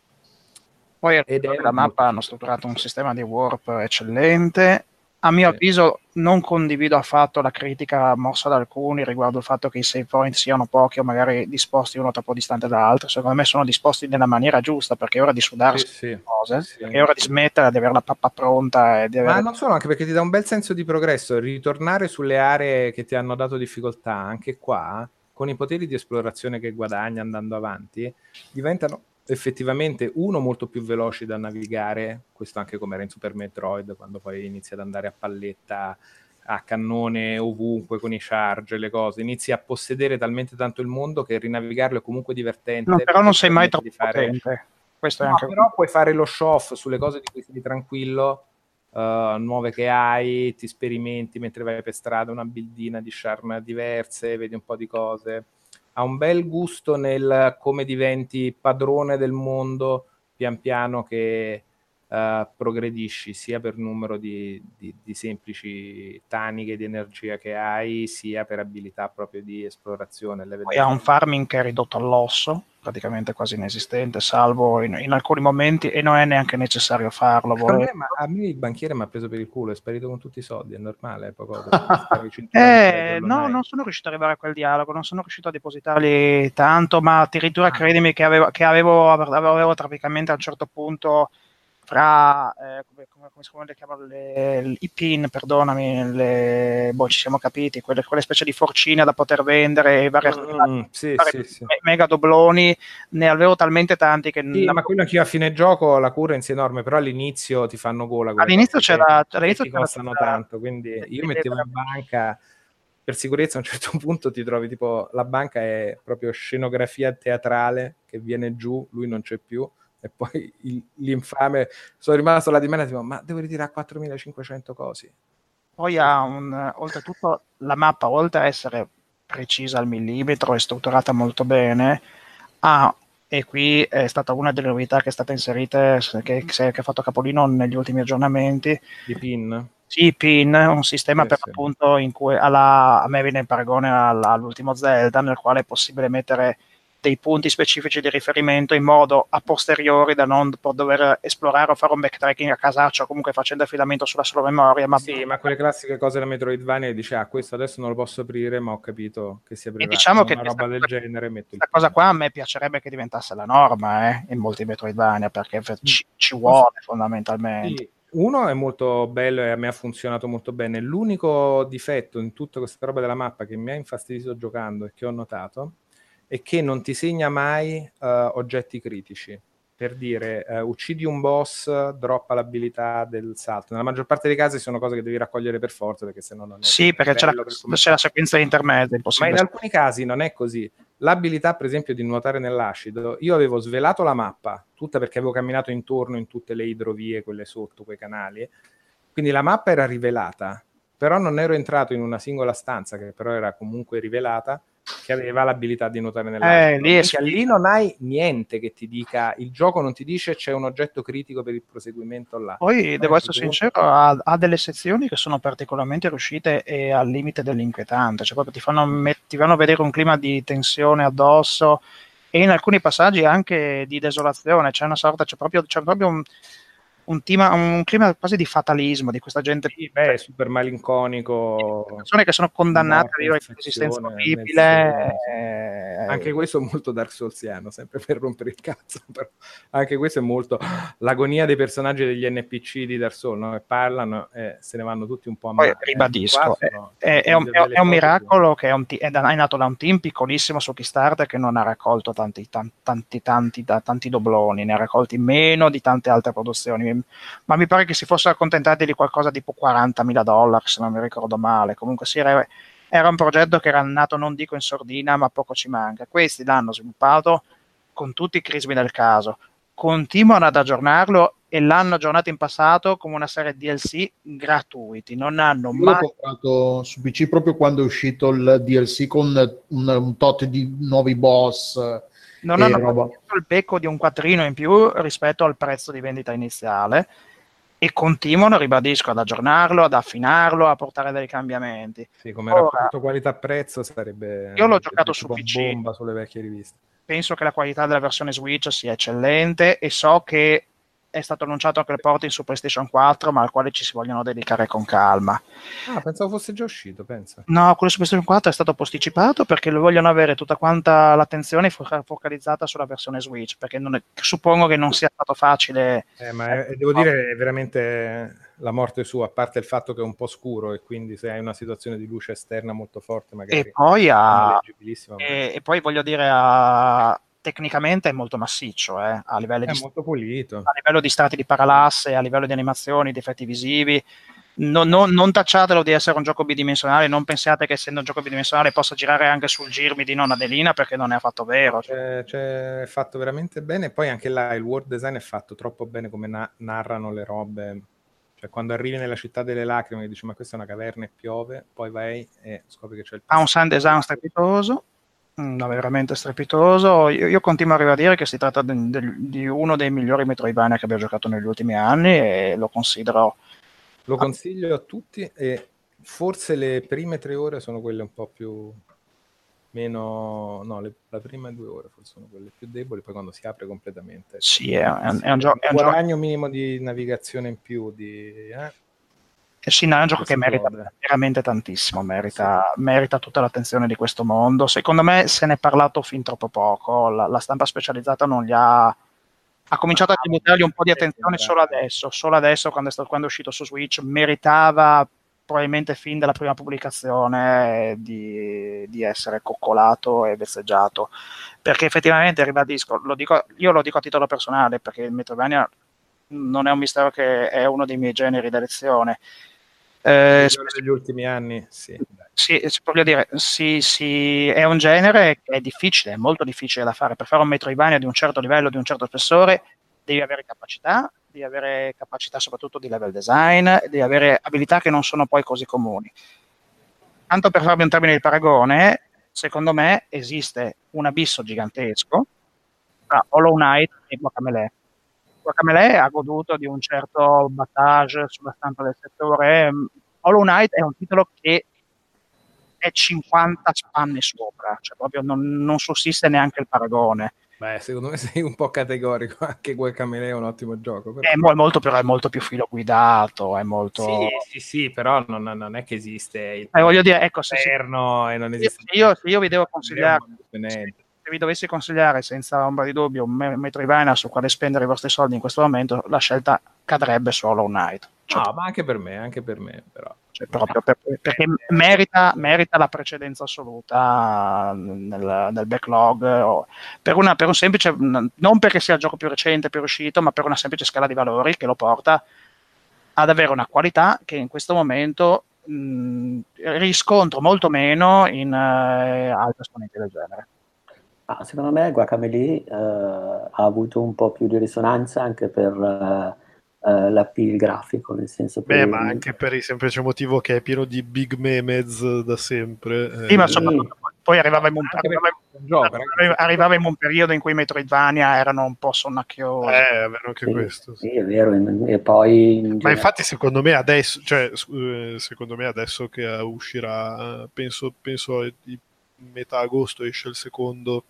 Poi Ed è la mappa hanno strutturato un sistema di warp eccellente. A mio avviso non condivido affatto la critica mossa da alcuni riguardo il fatto che i save point siano pochi o magari disposti uno troppo distante dall'altro. Secondo me sono disposti nella maniera giusta perché è ora di sudarsi Sì, sì. cose, Sì. è ora di smettere di avere la pappa pronta e di Ma avere... non solo, anche perché ti dà un bel senso di progresso, ritornare sulle aree che ti hanno dato difficoltà, anche qua, con i poteri di esplorazione che guadagni andando avanti, diventano effettivamente uno molto più veloci da navigare, questo anche come era in Super Metroid, quando poi inizi ad andare a palletta a cannone ovunque con i charge, le cose, inizi a possedere talmente tanto il mondo che rinavigarlo è comunque divertente. No, però non sei mai troppo fare- potente. Questo è No, anche... però puoi fare lo show off sulle cose di cui sei tranquillo, eh, nuove che hai, ti sperimenti mentre vai per strada una buildina di charm diverse, vedi un po' di cose. Ha un bel gusto nel come diventi padrone del mondo pian piano che uh, progredisci sia per numero di, di, di, semplici taniche di energia che hai, sia per abilità proprio di esplorazione. Poi ha un farming che è ridotto all'osso, praticamente quasi inesistente, salvo in, in alcuni momenti, e non è neanche necessario farlo. A me, ma, a me, il banchiere mi ha preso per il culo, è sparito con tutti i soldi, è normale. Poco eh, no, non sono riuscito ad arrivare a quel dialogo, non sono riuscito a depositarli tanto, ma addirittura ah. credimi che avevo, che avevo, avevo, avevo praticamente a un certo punto fra eh, come, come, come, le chiamano le, i pin, perdonami, le, boh, ci siamo capiti, quelle, quelle specie di forcine da poter vendere e vari, mm, sì, vari sì, me, mega dobloni, ne avevo talmente tanti che... Sì, ma quello anche a fine gioco la currency è enorme, però all'inizio ti fanno gola. All'inizio c'era... All'inizio ti costano c'era, tanto, quindi io mettevo in banca per sicurezza a un certo punto ti trovi tipo la banca è proprio scenografia teatrale che viene giù, lui non c'è più e poi il, l'infame sono rimasto là di me tipo, ma devo ritirare 4500 cose poi ha un oltretutto la mappa oltre a essere precisa al millimetro e strutturata molto bene ha e qui è stata una delle novità che è stata inserita che, che ha fatto Capolino negli ultimi aggiornamenti. Di PIN? Sì, PIN, un sistema eh, per sì. appunto in cui alla, a me viene in paragone all'ultimo Zelda nel quale è possibile mettere dei punti specifici di riferimento in modo a posteriori da non dover esplorare o fare un backtracking a casaccio comunque facendo affidamento sulla sola memoria. Ma sì, ma quelle classiche cose da Metroidvania dice ah questo adesso non lo posso aprire ma ho capito che si aprirà. E diciamo una che roba del genere metto questa cosa qua a me piacerebbe che diventasse la norma eh, in molti Metroidvania perché ci, ci vuole fondamentalmente. Sì uno è molto bello e a me ha funzionato molto bene. L'unico difetto in tutta questa roba della mappa che mi ha infastidito giocando e che ho notato e che non ti segna mai uh, oggetti critici. Per dire, uh, uccidi un boss, droppa l'abilità del salto. Nella maggior parte dei casi sono cose che devi raccogliere per forza, perché sennò non è Sì, perché c'è la, c'è la sequenza intermedia. Ma in alcuni casi non è così. L'abilità, per esempio, di nuotare nell'acido, io avevo svelato la mappa, tutta perché avevo camminato intorno in tutte le idrovie, quelle sotto, quei canali. Quindi la mappa era rivelata, però non ero entrato in una singola stanza, che però era comunque rivelata, che aveva l'abilità di nuotare nell'acqua. Eh, lì, lì, non hai niente che ti dica, il gioco non ti dice c'è un oggetto critico per il proseguimento là. Poi eh, devo essere sincero, ha, ha, delle sezioni che sono particolarmente riuscite e al limite dell'inquietante, cioè proprio ti fanno, ti fanno vedere un clima di tensione addosso e in alcuni passaggi anche di desolazione, c'è una sorta, c'è proprio, c'è proprio un un, tima, un, clima quasi di fatalismo di questa gente sì, beh, super malinconico persone che sono condannate a vivere un'esistenza orribile eh, anche questo è molto Dark Soulsiano sempre per rompere il cazzo però anche questo è molto l'agonia dei personaggi degli NPC di Dark Souls no? che parlano e se ne vanno tutti un po' a male ribadisco eh. è, è, un, è, un, miracolo che è, un t- è, da, è, nato da un team piccolissimo su Kickstarter che non ha raccolto tanti tanti tanti, tanti, tanti dobloni ne ha raccolti meno di tante altre produzioni ma mi pare che si fossero accontentati di qualcosa tipo 40.000 dollari, se non mi ricordo male. Comunque sì, era, era un progetto che era nato, non dico in sordina, ma poco ci manca. Questi l'hanno sviluppato con tutti i crismi del caso. Continuano ad aggiornarlo e l'hanno aggiornato in passato come una serie DLC gratuiti. Non hanno Io mai. L'ho comprato su PC proprio quando è uscito il DLC con un, un tot di nuovi boss non hanno roba. il becco di un quattrino in più rispetto al prezzo di vendita iniziale e continuano, ribadisco, ad aggiornarlo, ad affinarlo, a portare dei cambiamenti. Sì, come Ora, rapporto qualità-prezzo sarebbe... Io l'ho giocato su PC. bomba sulle vecchie riviste. Penso che la qualità della versione Switch sia eccellente e so che è stato annunciato anche il porting su PlayStation 4, ma al quale ci si vogliono dedicare con calma. Ah, pensavo fosse già uscito, penso. No, quello su PlayStation 4 è stato posticipato perché lo vogliono avere tutta quanta l'attenzione focalizzata sulla versione Switch, perché è, suppongo che non sia stato facile. Eh, ma è, devo dire, è veramente la morte sua, a parte il fatto che è un po' scuro e quindi se hai una situazione di luce esterna molto forte magari... E poi, ha, e, e poi voglio dire, a, tecnicamente è molto massiccio, eh, a, livello è di, molto pulito. a livello di strati di paralasse, a livello di animazioni, di effetti visivi. No, no, non tacciatelo di essere un gioco bidimensionale, non pensiate che essendo un gioco bidimensionale possa girare anche sul girmi di non Adelina perché non è affatto vero. C'è, c'è fatto veramente bene, poi anche là il world design è fatto troppo bene come na- narrano le robe. Cioè, quando arrivi nella città delle lacrime e dici ma questa è una caverna e piove, poi vai e scopri che c'è il... Ha un sound design strepitoso, No, veramente strepitoso. Io, io continuo a ribadire che si tratta del- di uno dei migliori Metroidvania che abbia giocato negli ultimi anni e lo considero Lo consiglio a tutti e forse le prime tre ore sono quelle un po' più meno no, le, la prima due ore forse sono quelle più deboli, poi quando si apre completamente. Sì, è, è un, è un gio- è un gioco, guadagno minimo di navigazione in più di eh, sì, no, è un gioco che merita gode. veramente tantissimo, merita, merita tutta l'attenzione di questo mondo. Secondo me se ne è parlato fin troppo poco, la, la stampa specializzata non gli ha... Ha cominciato a tributargli un po' di attenzione solo adesso, solo adesso quando è, stato- quando è uscito su Switch, meritava probabilmente fin dalla prima pubblicazione di, di essere coccolato e vezzeggiato perché effettivamente ribadisco, lo dico, io lo dico a titolo personale perché il Metroidvania non è un mistero che è uno dei miei generi d'elezione. Eh, degli ultimi anni, sì. sì, si può dire, sì, sì, è un genere che è difficile, è molto difficile da fare. Per fare un Metroidvania di un certo livello, di un certo spessore, devi avere capacità, devi avere capacità soprattutto di level design, devi avere abilità che non sono poi così comuni. Tanto per farvi un termine di paragone, secondo me esiste un abisso gigantesco tra Hollow Knight e Guacamele. Guacamele ha goduto di un certo battage sulla stampa del settore. Hollow Knight è un titolo che è 50 spanne sopra, cioè proprio non, non sussiste neanche il paragone. Beh, secondo me sei un po' categorico, anche Guacamele è un ottimo gioco. però- È mo- molto, però è molto più filo guidato, è molto... Sì, sì, sì, però non, non è che esiste il Eh, voglio dire, ecco, se, se- inferno e non esiste io, io vi devo consigliare, Niente. Se vi dovessi consigliare senza ombra di dubbio un me- Metroidvania su quale spendere i vostri soldi in questo momento, la scelta cadrebbe su Hollow Knight. Cioè, No, ma anche per me, anche per me, però. cioè, proprio per- perché merita, merita la precedenza assoluta nel, nel backlog o- per, una- per un semplice non perché sia il gioco più recente più riuscito ma per una semplice scala di valori che lo porta ad avere una qualità che in questo momento mh, riscontro molto meno in eh, altri esponenti del genere Ah, secondo me Guacamele eh, ha avuto un po' più di risonanza anche per eh, eh, l'appeal grafico, nel senso che... Beh, ma anche per il semplice motivo che è pieno di big memes da sempre. Sì, ma eh, soprattutto poi arrivava in un, Anche arrivava, perché è un gioco, arrivava- ragazzi. arrivava in un periodo in cui i Metroidvania erano un po' sonnacchiosi eh, è vero anche Sì, questo. sì. sì, è vero, e poi... in Ma genere- infatti, secondo me adesso, cioè, eh, secondo me adesso che eh, uscirà, eh, penso, penso di metà agosto esce il secondo.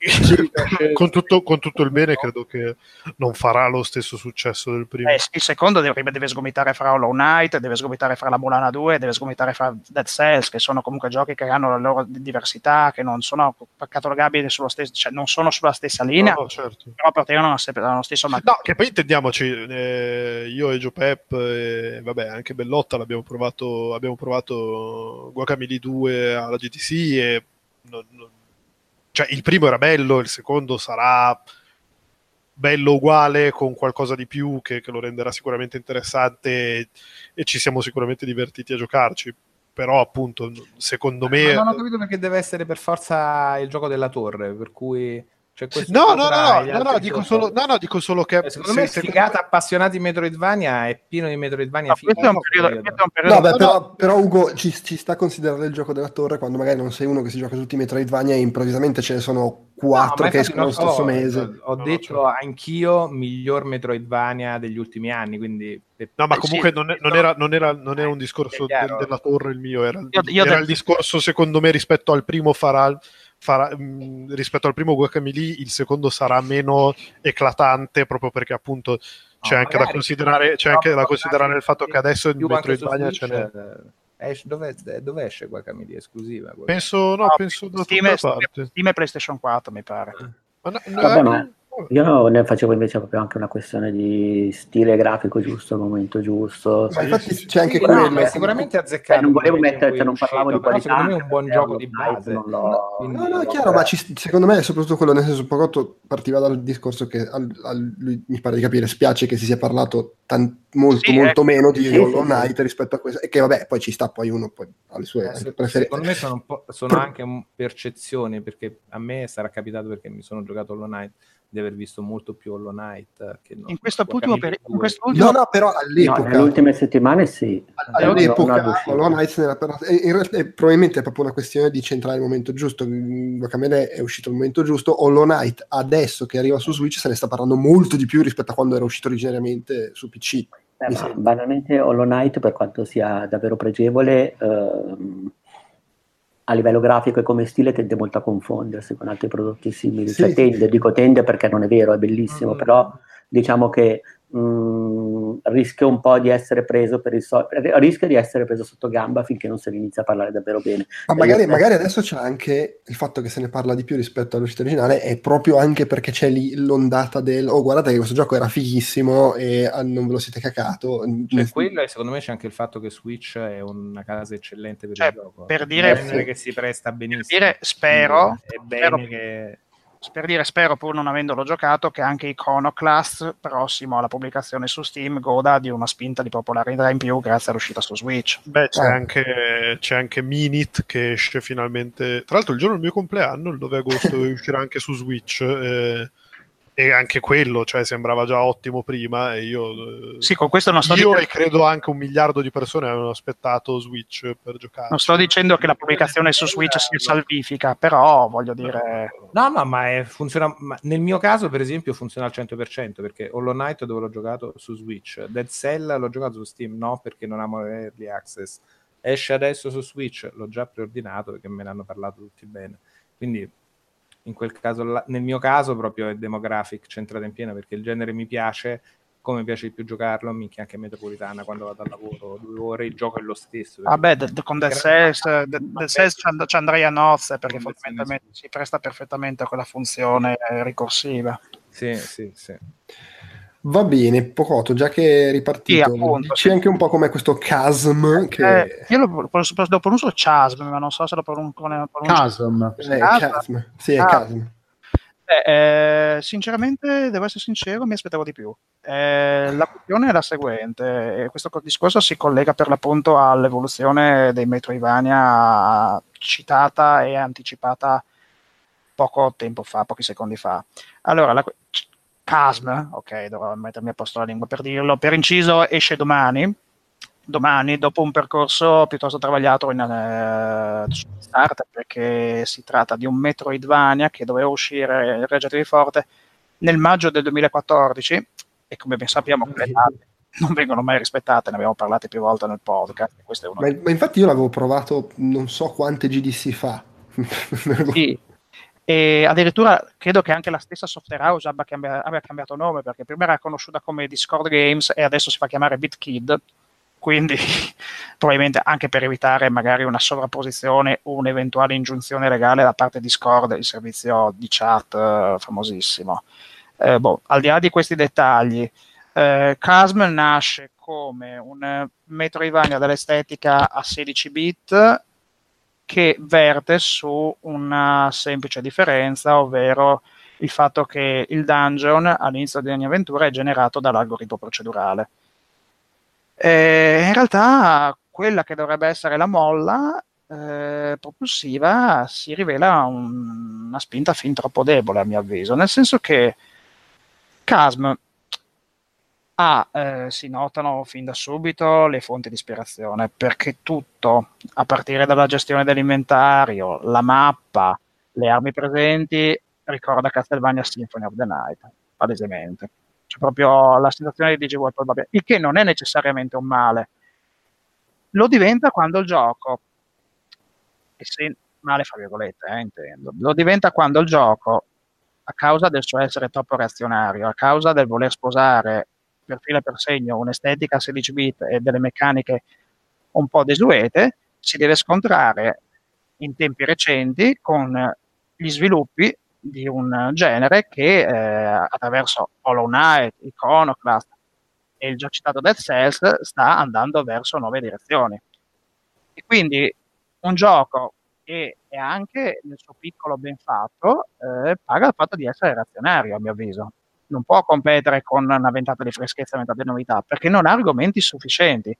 con, tutto, con tutto il bene, credo che non farà lo stesso successo del primo. Eh, il secondo deve, deve sgomitare fra Hollow Knight, deve sgomitare fra la Mulana 2, deve sgomitare fra Dead Cells, che sono comunque giochi che hanno la loro di- diversità, che non sono catalogabili sullo stesso, cioè non sono sulla stessa linea, No, no, certo. però appartengono allo allo stesso No, che poi intendiamoci, eh, io e Gio Pep, e vabbè, anche Bellotta l'abbiamo provato, abbiamo provato Guacamole 2 alla GTC e non- non- cioè, il primo era bello, il secondo sarà bello uguale con qualcosa di più che, che lo renderà sicuramente interessante e, e ci siamo sicuramente divertiti a giocarci. Però, appunto, secondo me. Ma non ho capito perché deve essere per forza il gioco della torre, per cui questo No, no, no, no, no, dico solo, no, no, dico solo che. Eh, Secondo se- me, se- sfigata appassionati di Metroidvania è pieno di Metroidvania No, questo, è un periodo, questo è un periodo- No, beh, no, però, però Ugo ci, ci sta a considerare il gioco della torre quando magari non sei uno che si gioca tutti i Metroidvania e improvvisamente ce ne sono quattro No, che escono lo stesso mese. Ho No, detto certo. anch'io miglior Metroidvania degli ultimi anni, quindi... No, ma Eh, comunque sì, non, non era, non era- non era un È discorso del- della torre il mio, era, il- Io- io era del- il discorso secondo me rispetto al primo farà, farà- mh, rispetto al primo Guacamole il secondo sarà meno eclatante proprio perché appunto c'è No, anche da considerare, c'è anche da considerare il fatto che adesso in Metroidvania ce n'è. eh, esce- dove, dove esce Guacamole? È esclusiva? Penso, no, no, penso da Steam, e- Steam, e PlayStation 4 mi pare. Ma no- Vabbè, ma eh, io ne facevo invece proprio anche una questione di stile grafico giusto, al momento giusto. Ma infatti c'è anche Sì, quello. no, sicuramente azzeccato. Cioè, non volevo mettere- cioè, non parlavo di qualità, Secondo me è un buon perché gioco di base. No, no, è chiaro, ma ci- secondo me è soprattutto quello, nel senso, Pogotto partiva dal discorso che al- al- lui, mi pare di capire, spiace che si sia parlato tan- molto, Sì, molto ecco. meno di Sì, Hollow sì, Knight rispetto a questo, e che vabbè, poi ci sta, poi uno poi ha le sue Eh, preferenze. secondo me sono, un po', sono Per- anche percezioni perché a me sarà capitato perché mi sono giocato Hollow Knight di aver visto molto più Hollow Knight. Che in questo ultimo periodo. No, no, però all'epoca. No, nelle ultime settimane sì. All'epoca Hollow Knight nella, in realtà è, probabilmente è proprio una questione di centrare il momento giusto. Guacamele è uscito al momento giusto. Hollow Knight adesso che arriva su Switch se ne sta parlando molto di più rispetto a quando era uscito originariamente su PC. Eh, banalmente Hollow Knight per quanto sia davvero pregevole ehm, a livello grafico e come stile tende molto a confondersi con altri prodotti simili. Sì, cioè tende, dico tende perché non è vero, è bellissimo, mm. però diciamo che mh, mm, rischia un po' di essere preso per il so- rischia di essere preso sotto gamba finché non se ne inizia a parlare davvero bene. Ma magari, magari, adesso c'è anche il fatto che se ne parla di più rispetto all'uscita originale, è proprio anche perché c'è lì l'ondata del oh guardate che questo gioco era fighissimo e ah, non ve lo siete cacato. Cioè, quello e secondo me c'è anche il fatto che Switch è una casa eccellente per cioè, il gioco. Per dire, eh, che si presta benissimo. Per dire spero, è bene spero, che per dire spero pur non avendolo giocato che anche Iconoclast prossimo alla pubblicazione su Steam goda di una spinta di popolarità in più grazie all'uscita su Switch beh c'è, eh. anche, c'è anche Minit che esce finalmente tra l'altro il giorno del mio compleanno il 9 agosto uscirà anche su Switch eh, e anche quello cioè, sembrava già ottimo prima e io, sì, con questo non sto io dicendo... e credo anche un miliardo di persone avevano aspettato Switch per giocare. Non sto dicendo che la pubblicazione su Switch sia salvifica però voglio dire no no ma, è, funziona ma nel mio caso per esempio funziona al 100% perché Hollow Knight dove l'ho giocato su Switch Dead Cell l'ho giocato su Steam no perché non amo early access. Esce adesso su Switch l'ho già preordinato perché me ne hanno parlato tutti bene. Quindi in quel caso, nel mio caso proprio è demographic centrata in pieno perché il genere mi piace, come piace di più giocarlo, minchia anche metropolitana quando vado al lavoro, due ore il gioco è lo stesso. Vabbè, d- d- con The Cells, The Cells ci andrei a nozze perché fondamentalmente si presta perfettamente a quella funzione ricorsiva. Sì, sì, sì. Va bene, Pocotto, già che è ripartito, sì, appunto, dici sì. anche un po' com'è questo chasm. Che... Eh, io lo, lo, lo, pronuncio chasm, ma non so se lo pronuncio. Chasm. Eh, chasm. Sì, è ah. chasm. Eh, eh, sinceramente, devo essere sincero, mi aspettavo di più. Eh, la questione è la seguente: questo discorso si collega per l'appunto all'evoluzione dei Metroidvania citata e anticipata poco tempo fa, pochi secondi fa. Allora, la, Casm, ok, dovrò mettermi a posto la lingua per dirlo, per inciso esce domani, domani dopo un percorso piuttosto travagliato in uh, start perché si tratta di un Metroidvania che doveva uscire in Forte nel maggio del 2014 e come ben sappiamo quelle date non vengono mai rispettate, ne abbiamo parlato più volte nel podcast. Ma, ma, infatti io l'avevo provato non so quante GDC fa. sì, e addirittura credo che anche la stessa software house abbia, cambia- abbia, cambiato nome perché prima era conosciuta come Discord Games e adesso si fa chiamare BitKid quindi probabilmente anche per evitare magari una sovrapposizione o un'eventuale ingiunzione legale da parte di Discord, il servizio di chat eh, famosissimo. Eh, boh, al di là di questi dettagli, eh, Chasm nasce come un Metroidvania dall'estetica a 16 bit che verte su una semplice differenza, ovvero il fatto che il dungeon all'inizio di ogni avventura è generato dall'algoritmo procedurale. E in realtà quella che dovrebbe essere la molla eh, propulsiva si rivela un, una spinta fin troppo debole a mio avviso, nel senso che Chasm Ah, eh, si notano fin da subito le fonti di ispirazione, perché tutto, a partire dalla gestione dell'inventario, la mappa, le armi presenti, ricorda Castlevania Symphony of the Night, palesemente. C'è proprio la situazione di DG World, il che non è necessariamente un male. Lo diventa quando il gioco, e se male fra virgolette, eh, intendo, lo diventa quando il gioco, a causa del suo essere troppo reazionario, a causa del voler sposare per filo e per segno un'estetica a 16 bit e delle meccaniche un po' desuete, si deve scontrare in tempi recenti con gli sviluppi di un genere che eh, attraverso Hollow Knight, Iconoclast e il già citato Dead Cells sta andando verso nuove direzioni. E quindi un gioco che è anche nel suo piccolo ben fatto eh, paga il fatto di essere razionario, a mio avviso non può competere con una ventata di freschezza una ventata di novità, perché non ha argomenti sufficienti.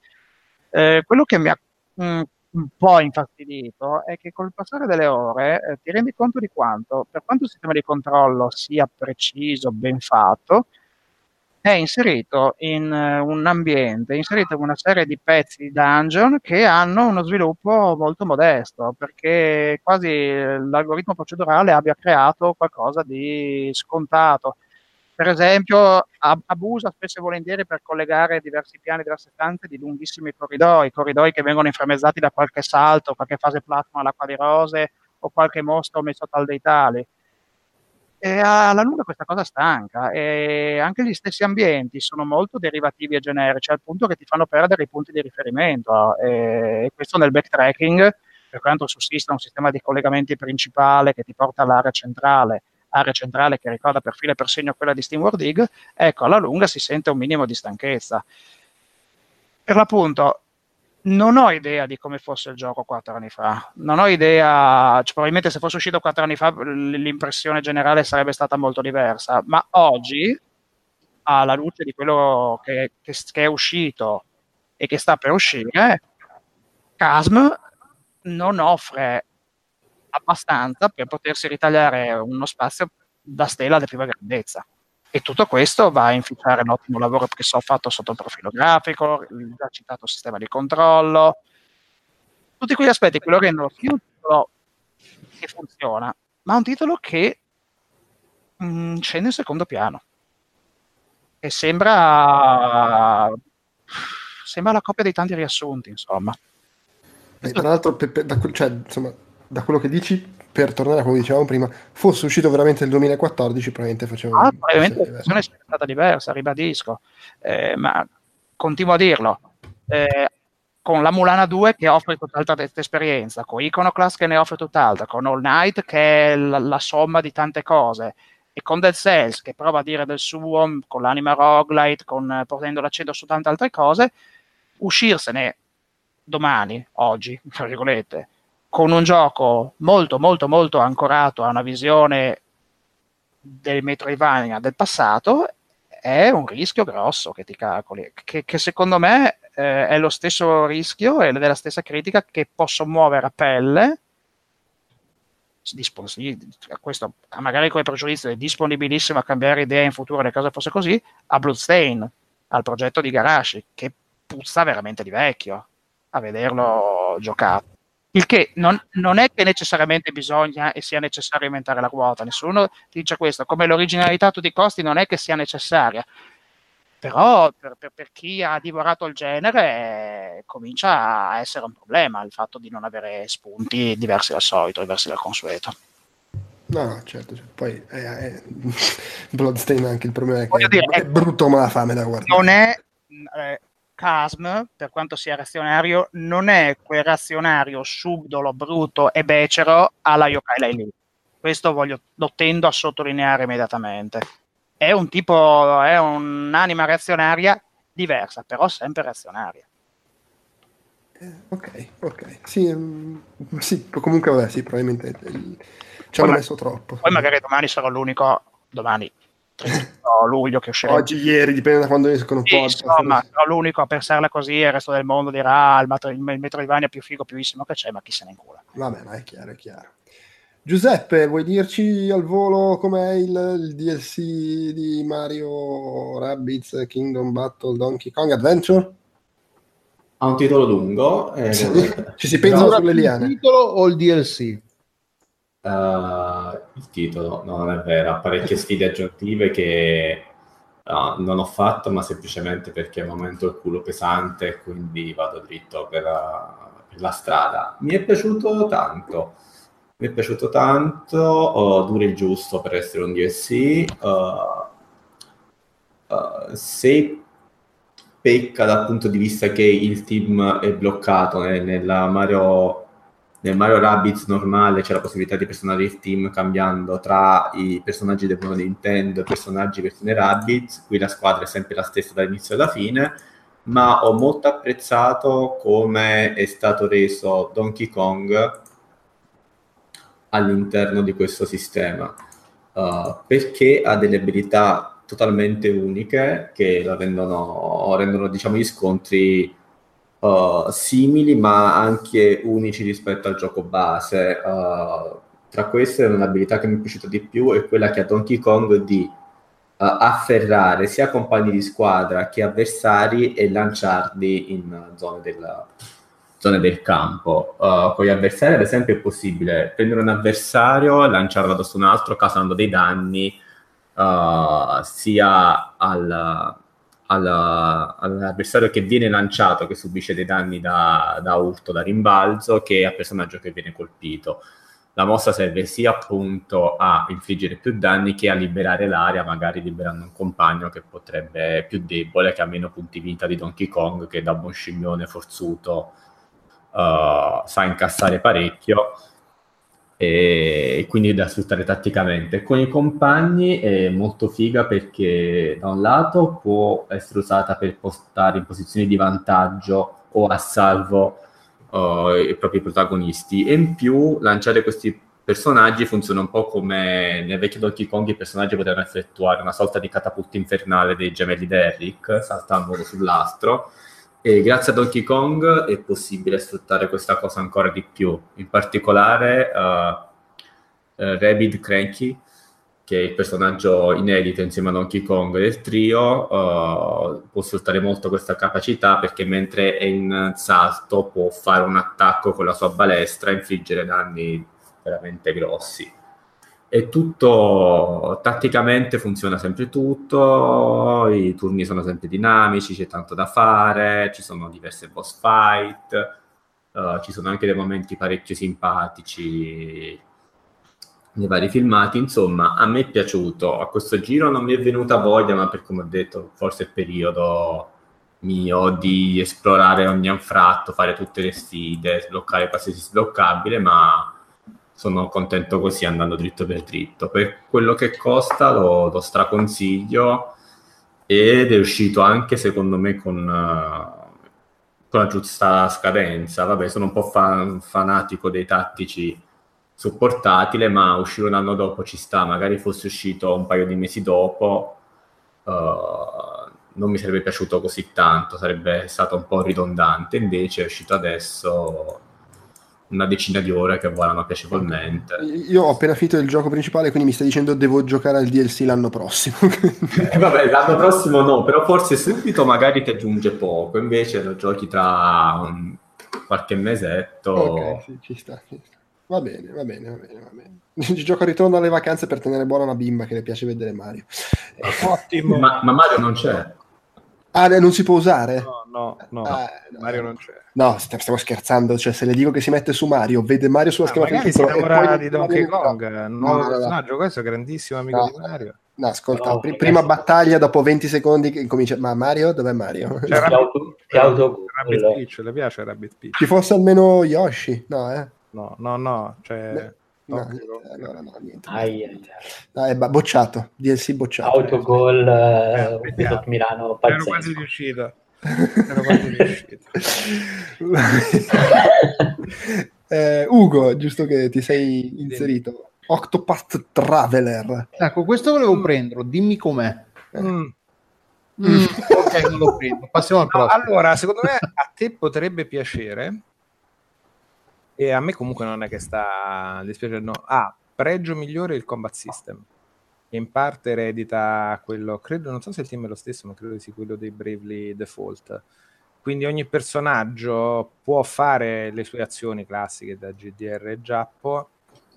Eh, quello che mi ha mh, mm, un po' infastidito è che col passare delle ore eh, ti rendi conto di quanto, per quanto il sistema di controllo sia preciso, ben fatto, è inserito in uh, un ambiente, inserito in una serie di pezzi di dungeon che hanno uno sviluppo molto modesto, perché quasi l'algoritmo procedurale abbia creato qualcosa di scontato per esempio, abusa spesso e volentieri per collegare diversi piani, diverse stanze di lunghissimi corridoi, corridoi che vengono inframmezzati da qualche salto, qualche fase plasma all'acqua di rose o qualche mostro messo tal dei tali. E alla lunga questa cosa stanca e anche gli stessi ambienti sono molto derivativi e generici al punto che ti fanno perdere i punti di riferimento e questo nel backtracking per quanto sussista un sistema di collegamenti principale che ti porta all'area centrale area centrale che ricorda per filo e per segno quella di Steam World Dig, ecco, alla lunga si sente un minimo di stanchezza. Per l'appunto, non ho idea di come fosse il gioco quattro anni fa. Non ho idea, cioè, probabilmente se fosse uscito quattro anni fa l'impressione generale sarebbe stata molto diversa, ma oggi, alla luce di quello che, che, che è uscito e che sta per uscire, Casm non offre abbastanza per potersi ritagliare uno spazio da stella di prima grandezza. E tutto questo va a inficiare l'ottimo lavoro che so fatto sotto il profilo grafico, il già citato sistema di controllo, tutti quegli aspetti che lo rendono più un titolo che funziona, ma un titolo che mh, mm, scende in secondo piano. E sembra, sembra la coppia dei tanti riassunti, insomma. E tra l'altro, per, per, da, cioè, insomma, da quello che dici, per tornare a quello che dicevamo prima, fosse uscito veramente nel 2014, probabilmente faceva ah, probabilmente la situazione è stata diversa, ribadisco, eh, ma continuo a dirlo. Eh, con la Mulana 2 che offre tutt'altra esperienza, con Iconoclast che ne offre tutt'altra, con All Night che è la, la somma di tante cose, e con Dead Cells che prova a dire del suo, con l'anima roguelite, con, portando l'accento su tante altre cose, uscirsene domani, oggi, tra virgolette, con un gioco molto molto molto ancorato a una visione del Metroidvania del passato è un rischio grosso che ti calcoli, che, che secondo me eh, è lo stesso rischio e della stessa critica che posso muovere a pelle questo magari come pregiudizio è disponibilissimo a cambiare idea in futuro le cose fosse così a Bloodstain al progetto di Garashi che puzza veramente di vecchio a vederlo giocato il che non, non, è che necessariamente bisogna e sia necessario aumentare la quota, nessuno dice questo, come l'originalità a tutti i costi non è che sia necessaria, però per, per, per chi ha divorato il genere eh, comincia a essere un problema il fatto di non avere spunti diversi dal solito, diversi dal consueto. No, no, certo, certo. poi eh, eh, Bloodstain anche il problema è che dire, è, è brutto ma la fame da guardare. Non è eh, Casm, per quanto sia reazionario, non è quel reazionario subdolo, brutto e becero alla Yokai Lai Questo voglio, lo tendo a sottolineare immediatamente. È un tipo, è un'anima reazionaria diversa, però sempre reazionaria. Eh, ok, ok. Sì, um, sì, comunque vabbè, sì, probabilmente il... ci hanno messo troppo. Poi magari domani sarò l'unico, domani luglio che uscirà. Oggi, ieri, dipende da quando escono sì, podcast. Insomma, l'unico a pensarla così e il resto del mondo dirà ah, il, metro, il Metroidvania più figo, più che c'è, ma chi se ne incula. Vabbè, ma è chiaro, è chiaro. Giuseppe, vuoi dirci al volo com'è il, il DLC di Mario Rabbids Kingdom Battle Donkey Kong Adventure? Ha un titolo lungo. Eh, Ci si pensa sulle liane. Il titolo o il DLC? Uh, il titolo, no, non è vero, ha parecchie sfide aggiuntive che uh, non ho fatto, ma semplicemente perché al momento il culo pesante quindi vado dritto per, uh, per, la strada. Mi è piaciuto tanto, mi è piaciuto tanto, oh, dura il giusto per essere un DLC. se pecca dal punto di vista che il team è bloccato eh, nella Mario nel Mario Rabbids normale c'è la possibilità di personare il team cambiando tra i personaggi del mondo Nintendo e personaggi versione Rabbids. Qui la squadra è sempre la stessa dall'inizio alla fine, ma ho molto apprezzato come è stato reso Donkey Kong all'interno di questo sistema, uh, perché ha delle abilità totalmente uniche che lo rendono, rendono diciamo, gli scontri uh, simili ma anche unici rispetto al gioco base. Uh, tra queste un'abilità che mi è piaciuta di più è quella che ha Donkey Kong di uh, afferrare sia compagni di squadra che avversari e lanciarli in zone del, zone del campo. Uh, con gli avversari, ad esempio, è possibile prendere un avversario, lanciarlo addosso un altro, causando dei danni uh, sia al, al, all'avversario che viene lanciato, che subisce dei danni da, da urto, da rimbalzo, che al personaggio che viene colpito. La mossa serve sia appunto a infliggere più danni che a liberare l'area, magari liberando un compagno che potrebbe più debole, che ha meno punti vita di Donkey Kong, che da buon scimmione forzuto uh, sa incassare parecchio e quindi da sfruttare tatticamente. Con i compagni è molto figa perché da un lato può essere usata per postare in posizioni di vantaggio o a salvo uh, i propri protagonisti e in più lanciare questi personaggi funziona un po' come nel vecchio Donkey Kong i personaggi potevano effettuare una sorta di catapulta infernale dei gemelli Derrick saltando sull'astro e grazie a Donkey Kong è possibile sfruttare questa cosa ancora di più in particolare uh, uh, Rabid Cranky che è il personaggio inedito insieme a Donkey Kong del trio, uh, può sfruttare molto questa capacità perché mentre è in salto può fare un attacco con la sua balestra e infliggere danni veramente grossi. E tutto tatticamente funziona sempre tutto, i turni sono sempre dinamici, c'è tanto da fare, ci sono diverse boss fight, uh, ci sono anche dei momenti parecchio simpatici nei vari filmati. Insomma, a me è piaciuto. A questo giro non mi è venuta voglia, ma per come ho detto, forse è il periodo mio di esplorare ogni anfratto, fare tutte le sfide, sbloccare qualsiasi sbloccabile, ma sono contento così andando dritto per dritto. Per quello che costa lo, lo straconsiglio ed è uscito anche secondo me con, uh, con la giusta scadenza. Vabbè, sono un po' fan, fanatico dei tattici su ma uscire un anno dopo ci sta, magari fosse uscito un paio di mesi dopo, uh, non mi sarebbe piaciuto così tanto, sarebbe stato un po' ridondante, invece è uscito adesso una decina di ore che volano piacevolmente. Io ho appena finito il gioco principale, quindi mi stai dicendo devo giocare al DLC l'anno prossimo. eh, vabbè, l'anno prossimo no, però forse subito magari ti aggiunge poco, invece lo giochi tra un, qualche mesetto. Ok, sì, ci sta. Ci sta. Va bene, va bene, va bene, va bene. Ci gioco a ritorno alle vacanze per tenere buona una bimba che le piace vedere Mario. Ottimo. Ma, ma Mario non c'è. Ah, non si può usare? No, no, no. No. Mario non c'è. No, stiamo scherzando. Cioè, se le dico che si mette su Mario, vede Mario sulla ah, scherma magari si innamora di Donkey Kong, no, nuovo no, personaggio, questo è grandissimo amico di Mario. No, ascolta, pr- prima battaglia, dopo 20 secondi che comincia, ma Mario, dov'è Mario? C'è Rabbit, Rabbit Peach, le piace Rabbit Peach? Ci fosse almeno Yoshi, no eh? No, no, no, cioè... No, no, allora no, niente. Ai, ai. No, è bocciato, DLC bocciato. Autogol eh, eh, Milano, pazzesco. Ero quasi riuscito. Ero quasi riuscito. eh, Ugo, giusto che ti sei inserito. Octopath Traveler. Ecco, questo volevo mm. prenderlo, dimmi com'è. Mm. Mm. ok, non lo prendo. Passiamo al prossimo. allora, secondo me a te potrebbe piacere e a me comunque non è che sta dispiacendo. No. Ah, pregio migliore il combat system. Che in parte eredita quello, credo, non so se il team è lo stesso, ma credo sia quello dei Bravely Default. Quindi ogni personaggio può fare le sue azioni classiche da GDR e Giappo,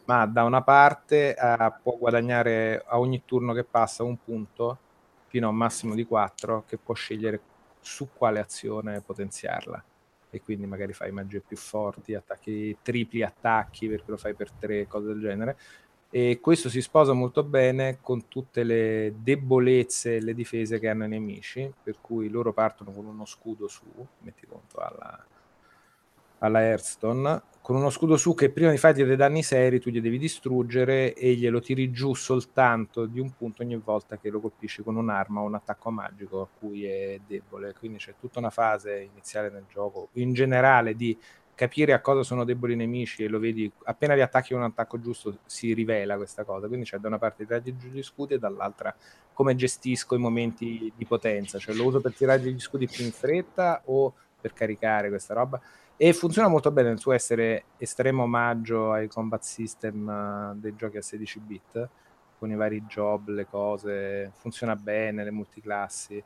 ma da una parte uh, può guadagnare a ogni turno che passa un punto fino a un massimo di 4 che può scegliere su quale azione potenziarla e quindi magari fai magie più forti, attacchi tripli attacchi perché lo fai per tre cose del genere. E questo si sposa molto bene con tutte le debolezze e le difese che hanno i nemici, per cui loro partono con uno scudo su, metti conto alla, alla Hearthstone, con uno scudo su che prima di fargli dei danni seri tu gli devi distruggere e glielo tiri giù soltanto di un punto ogni volta che lo colpisci con un'arma o un attacco magico a cui è debole. Quindi c'è tutta una fase iniziale nel gioco, in generale, di capire a cosa sono deboli i nemici e lo vedi appena li attacchi un attacco giusto si rivela questa cosa. Quindi c'è da una parte tirargli giù gli scudi e dall'altra come gestisco i momenti di potenza. Cioè lo uso per tirargli gli scudi più in fretta o per caricare questa roba. E funziona molto bene il suo essere estremo omaggio ai combat system uh, dei giochi a 16 bit con i vari job, le cose, funziona bene, le multiclassi.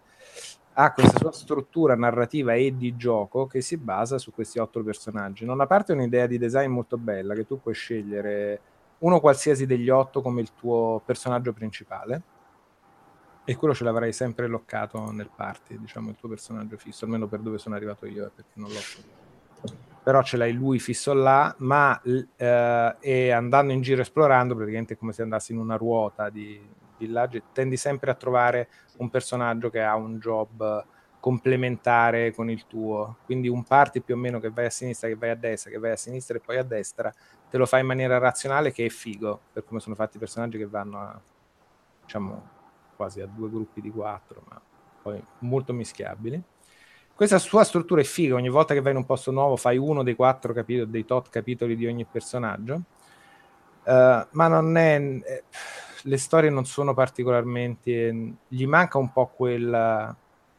Ha questa sua struttura narrativa e di gioco che si basa su questi otto personaggi. Non a parte un'idea di design molto bella che tu puoi scegliere uno qualsiasi degli otto come il tuo personaggio principale e quello ce l'avrai sempre loccato nel party, diciamo il tuo personaggio fisso, almeno per dove sono arrivato io, perché non l'ho però ce l'hai lui fisso là, ma eh, e andando in giro esplorando, praticamente è come se andassi in una ruota di villaggi, tendi sempre a trovare un personaggio che ha un job complementare con il tuo, quindi un party più o meno che vai a sinistra, che vai a destra, che vai a sinistra e poi a destra, te lo fai in maniera razionale che è figo, per come sono fatti i personaggi che vanno a, diciamo, quasi a due gruppi di quattro, ma poi molto mischiabili. Questa sua struttura è figa, ogni volta che vai in un posto nuovo fai uno dei quattro capitoli, dei tot capitoli di ogni personaggio, uh, ma non è... Eh, le storie non sono particolarmente... gli manca un po' quella,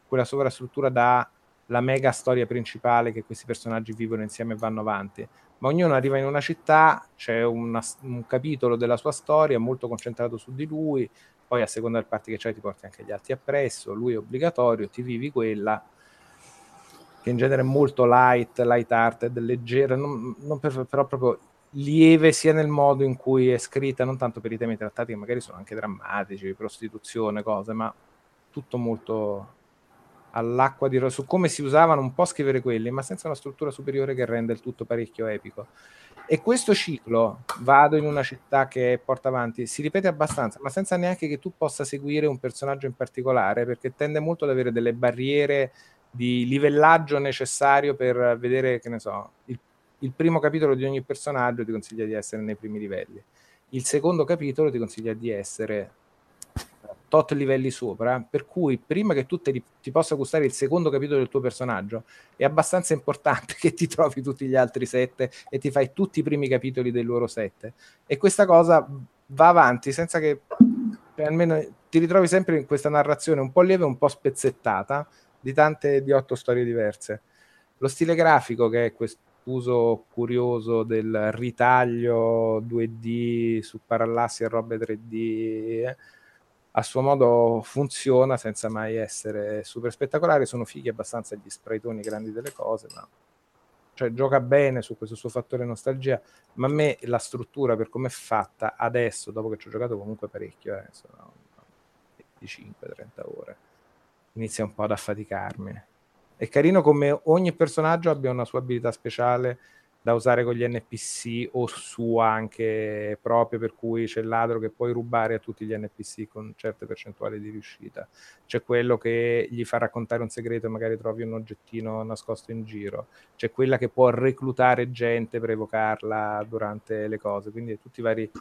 quella sovrastruttura da la mega storia principale che questi personaggi vivono insieme e vanno avanti. Ma ognuno arriva in una città, c'è una, un capitolo della sua storia molto concentrato su di lui, poi a seconda del party che c'hai ti porti anche gli altri appresso, lui è obbligatorio, ti vivi quella che in genere è molto light, light hearted, leggera, non, non per, però proprio lieve sia nel modo in cui è scritta, non tanto per i temi trattati che magari sono anche drammatici, prostituzione, cose, ma tutto molto all'acqua di su come si usavano un po' scrivere quelli, ma senza una struttura superiore che rende il tutto parecchio epico. E questo ciclo, vado in una città che porta avanti, si ripete abbastanza, ma senza neanche che tu possa seguire un personaggio in particolare, perché tende molto ad avere delle barriere di livellaggio necessario per vedere, che ne so, il, il primo capitolo di ogni personaggio ti consiglia di essere nei primi livelli. Il secondo capitolo ti consiglia di essere tot livelli sopra, per cui prima che tu te ti possa gustare il secondo capitolo del tuo personaggio, è abbastanza importante che ti trovi tutti gli altri sette e ti fai tutti i primi capitoli dei loro sette. E questa cosa va avanti senza che almeno ti ritrovi sempre in questa narrazione un po' lieve, un po' spezzettata, di tante di otto storie diverse. Lo stile grafico, che è questo uso curioso del ritaglio 2D su parallassi e robe 3D, eh, a suo modo funziona senza mai essere super spettacolare. Sono fighi abbastanza gli spraytoni grandi delle cose, ma cioè, gioca bene su questo suo fattore nostalgia. Ma a me la struttura, per come è fatta adesso, dopo che ci ho giocato comunque parecchio, eh, sono 25-30 ore inizia un po' ad affaticarmi. È carino come ogni personaggio abbia una sua abilità speciale da usare con gli NPC o sua anche proprio, per cui c'è il ladro che puoi rubare a tutti gli NPC con certe percentuali di riuscita. C'è quello che gli fa raccontare un segreto e magari trovi un oggettino nascosto in giro. C'è quella che può reclutare gente per evocarla durante le cose. Quindi tutti i vari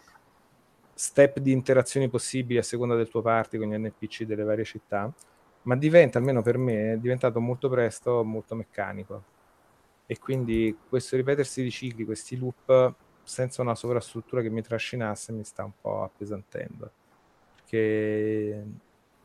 step di interazioni possibili a seconda del tuo party con gli NPC delle varie città ma diventa, almeno per me, è diventato molto presto molto meccanico. E quindi questo ripetersi di cicli, questi loop, senza una sovrastruttura che mi trascinasse, mi sta un po' appesantendo. Perché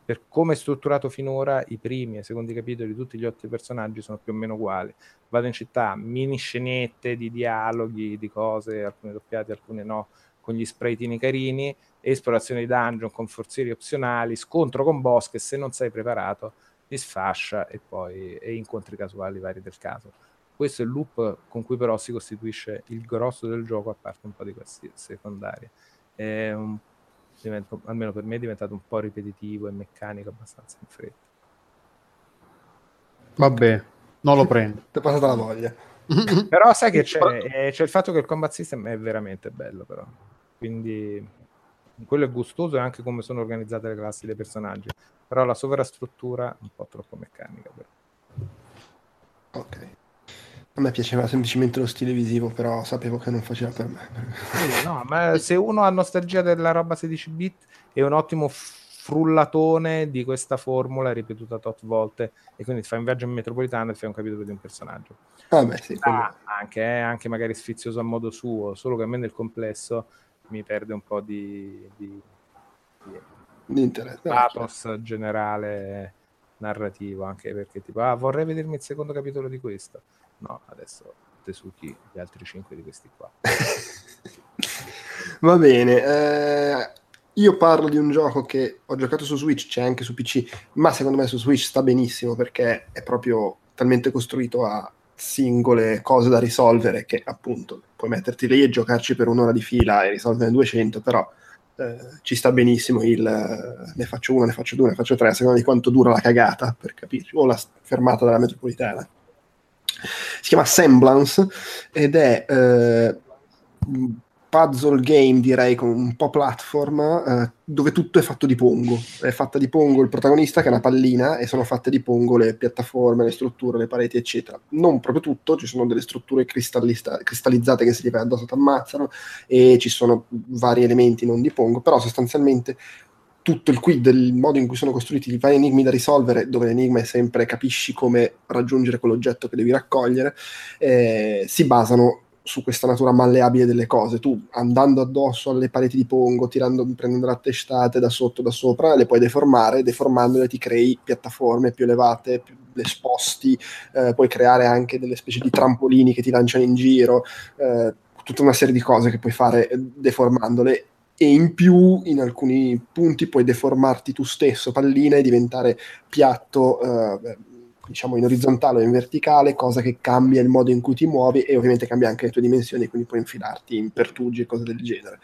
per come è strutturato finora, i primi e i secondi capitoli di tutti gli otto personaggi sono più o meno uguali. Vado in città, mini scenette di dialoghi, di cose, alcune doppiate, alcune no, con gli spraytini carini, esplorazione di dungeon con forzieri opzionali, scontro con boss che se non sei preparato ti sfascia e poi e incontri casuali vari del caso. Questo è il loop con cui però si costituisce il grosso del gioco, a parte un po' di questi secondari. È un, diventa, almeno per me è diventato un po' ripetitivo e meccanico abbastanza in fretta. Vabbè, non lo prendo. Ti è passata la voglia. però sai che c'è, eh, c'è il fatto che il combat system è veramente bello però. Quindi quello è gustoso e anche come sono organizzate le classi dei personaggi, però la sovrastruttura è un po' troppo meccanica. Però. Ok. A me piaceva semplicemente lo stile visivo, però sapevo che non faceva per me. no, ma se uno ha nostalgia della roba 16 bit è un ottimo frullatone di questa formula ripetuta tot volte e quindi ti fai un viaggio in metropolitana e fai un capitolo di un personaggio. Ah, beh, sì, ah, anche, eh, anche magari sfizioso a modo suo, solo che a me nel complesso mi perde un po' di, di, di pathos generale narrativo, anche perché tipo, ah, vorrei vedermi il secondo capitolo di questo. No, adesso Tesuki gli altri cinque di questi qua. Va bene, eh, io parlo di un gioco che ho giocato su Switch, c'è anche su PC, ma secondo me su Switch sta benissimo perché è proprio talmente costruito a singole cose da risolvere che appunto puoi metterti lì e giocarci per un'ora di fila e risolvere 200, però eh, ci sta benissimo il eh, ne faccio una, ne faccio due, ne faccio tre, a seconda di quanto dura la cagata, per capirci, o la fermata della metropolitana. Si chiama Semblance ed è eh, puzzle game, direi, con un po' platform, eh, dove tutto è fatto di pongo. È fatta di pongo il protagonista, che è una pallina, e sono fatte di pongo le piattaforme, le strutture, le pareti, eccetera. Non proprio tutto, ci sono delle strutture cristallizzate che se li vai addosso ti ammazzano, e ci sono vari elementi non di pongo, però sostanzialmente tutto il quid del modo in cui sono costruiti i vari enigmi da risolvere, dove l'enigma è sempre capisci come raggiungere quell'oggetto che devi raccogliere, eh, si basano su questa natura malleabile delle cose. Tu andando addosso alle pareti di pongo, tirando, prendendo la testate da sotto, da sopra, le puoi deformare, deformandole ti crei piattaforme più elevate, più le sposti, eh, puoi creare anche delle specie di trampolini che ti lanciano in giro, eh, tutta una serie di cose che puoi fare eh, deformandole e in più in alcuni punti puoi deformarti tu stesso, pallina, e diventare piatto eh, diciamo in orizzontale o in verticale, cosa che cambia il modo in cui ti muovi e ovviamente cambia anche le tue dimensioni, quindi puoi infilarti in pertugi e cose del genere.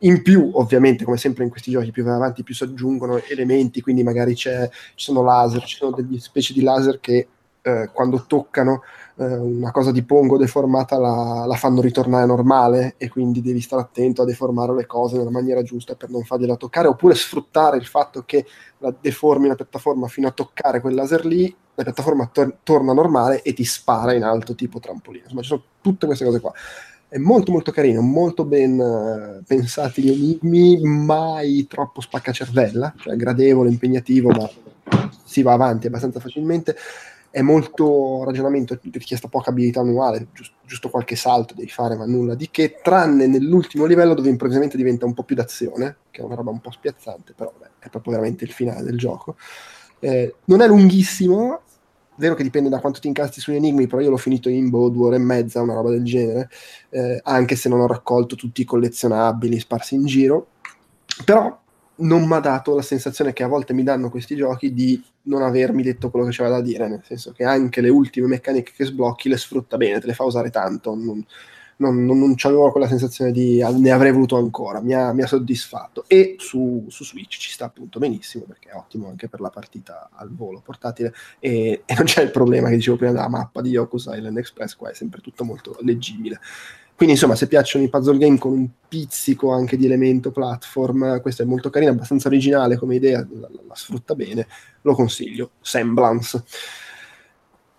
In più, ovviamente, come sempre in questi giochi, più vai avanti, più si aggiungono elementi, quindi magari ci sono laser, ci sono delle specie di laser che eh, quando toccano eh, una cosa di pongo deformata la, la, fanno ritornare normale e quindi devi stare attento a deformare le cose nella maniera giusta per non fargliela toccare, oppure sfruttare il fatto che la deformi la piattaforma fino a toccare quel laser lì, la piattaforma tor- torna normale e ti spara in alto tipo trampolino. Insomma, ci sono tutte queste cose qua. È molto molto carino, molto ben uh, pensati gli enigmi, mai troppo spaccacervella, cioè gradevole, impegnativo, ma si va avanti abbastanza facilmente è molto ragionamento, richiesta poca abilità manuale, giusto, giusto, qualche salto devi fare, ma nulla di che, tranne nell'ultimo livello dove improvvisamente diventa un po' più d'azione, che è una roba un po' spiazzante, però beh, è proprio veramente il finale del gioco. Eh, non è lunghissimo, vero che dipende da quanto ti incasti sugli enigmi, però io l'ho finito in boh, due ore e mezza, una roba del genere, eh, anche se non ho raccolto tutti i collezionabili sparsi in giro. Però non mi ha dato la sensazione che a volte mi danno questi giochi di non avermi detto quello che c'era da dire, nel senso che anche le ultime meccaniche che sblocchi le sfrutta bene, te le fa usare tanto, non, non, non, non avevo quella sensazione di ne avrei voluto ancora, mi ha, mi ha soddisfatto e su, su, Switch ci sta appunto benissimo perché è ottimo anche per la partita al volo portatile e, e non c'è il problema che dicevo prima della mappa di Yoku's Island Express, qua è sempre tutto molto leggibile. Quindi insomma, se piacciono i puzzle game con un pizzico anche di elemento platform, questo è molto carino, abbastanza originale come idea, la, la, la sfrutta bene, lo consiglio. Semblance.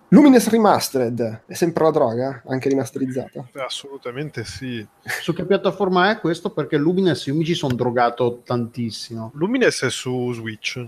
Lumines Remastered è sempre la droga, anche rimasterizzata? Assolutamente sì. Su che piattaforma è questo? Perché Lumines io mi ci sono drogato tantissimo. Lumines è su Switch.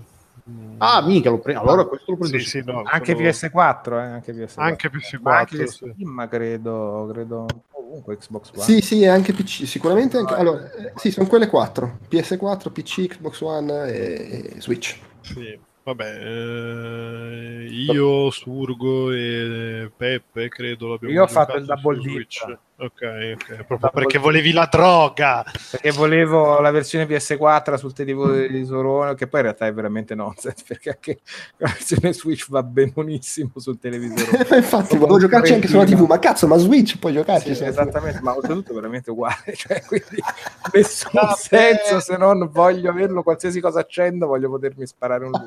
Ah, mica lo prendo. Allora questo lo prendo sì, sì, no, anche sono... PS4, eh? anche PS4. Anche PS4, ma anche sì. Steam, credo, credo ovunque Xbox One. Sì, sì, anche PC, sicuramente anche... Allora, eh, sì, sono quelle quattro. PS4, PC, Xbox One e, e Switch. Sì. Vabbè, eh, io, Surgo e Peppe credo l'abbiamo Io ho fatto il double dip. Ok, ok, proprio perché volevi la droga. Perché volevo la versione PS4 sul televisore, che poi in realtà è veramente nonsense, perché anche la versione Switch va benonissimo sul televisore. Infatti, volevo giocarci anche sulla TV, ma cazzo, ma Switch puoi giocarci? Sì, esattamente, ma oltretutto veramente uguale, cioè, quindi nessun Vabbè. senso se non voglio averlo, qualsiasi cosa accendo, voglio potermi sparare un lupo.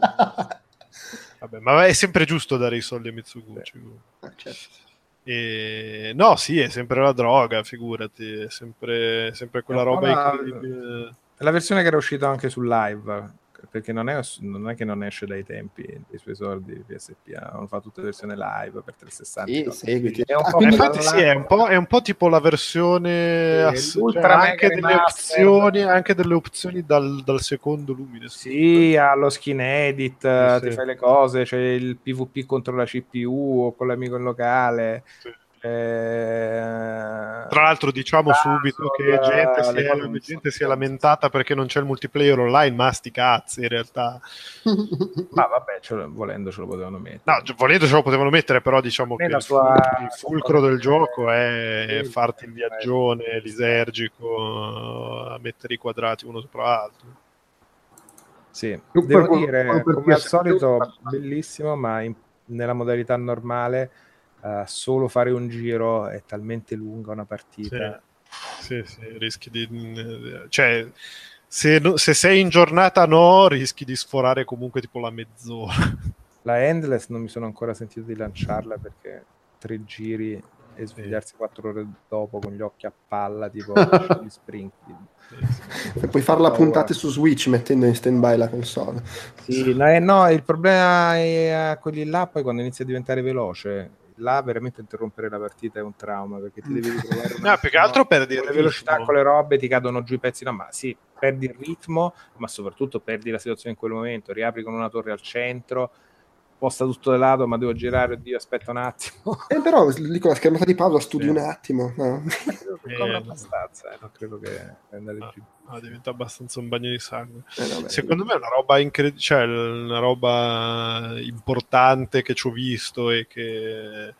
Vabbè, ma è sempre giusto dare i soldi a Mitsuguchi. Eh, certo. E... No, sì, è sempre la droga, figurati, è sempre, sempre quella roba la... incredibile. È la versione che era uscita anche sul live, perché non è, non è, che non esce dai tempi dei suoi sordi PSP, hanno fatto tutte le versioni live per 360. Sì, seguiti. È un ah, infatti sì, è un, è un, po', tipo la versione ass- cioè anche, delle opzioni, anche delle opzioni dal, dal secondo Lumine. Sì, ha lo skin edit, sì, ti fai le cose, c'è il PvP contro la CPU o con l'amico in locale. Sì Eh, Tra l'altro diciamo ah, subito che sulla- gente si, è, gente si è lamentata perché non c'è il multiplayer online, ma sti cazzi in realtà. Ma vabbè, ce lo- volendo ce lo potevano mettere. No, volendo ce lo potevano mettere, però diciamo che la il, sua- ful- il fulcro del gioco è Sì, farti il sì, viaggione sì. lisergico, a mettere i quadrati uno sopra l'altro. Sì, devo per- dire, per- per- come al solito, bellissimo, ma in- nella modalità normale eh, solo fare un giro è talmente lunga una partita. Sì, sì, rischi di... Cioè, se, se sei in giornata no, rischi di sforare comunque tipo la mezz'ora. La Endless non mi sono ancora sentito di lanciarla perché tre giri e svegliarsi quattro ore dopo con gli occhi a palla, tipo di Springfield. E puoi farla a No, puntate su Switch mettendo in stand by la console. Sì, no, eh, no, il problema è a quelli là poi quando inizia a diventare veloce. Là veramente interrompere la partita è un trauma perché ti devi ritrovare No, più che altro perdi con le velocità, con le robe, ti cadono giù i pezzi. No, ma sì, perdi il ritmo, ma soprattutto perdi la situazione in quel momento. Riapri con una torre al centro, posta tutto di lato, ma devo girare, oddio, aspetta un attimo. E però dico la schermata di pausa studi Sì. un attimo. no? Non copre abbastanza, eh, non credo che andare Ah, giù. ah, diventa abbastanza un bagno di sangue. Eh, vabbè. Secondo me è una roba incredibile, cioè una roba importante che ci ho visto e che,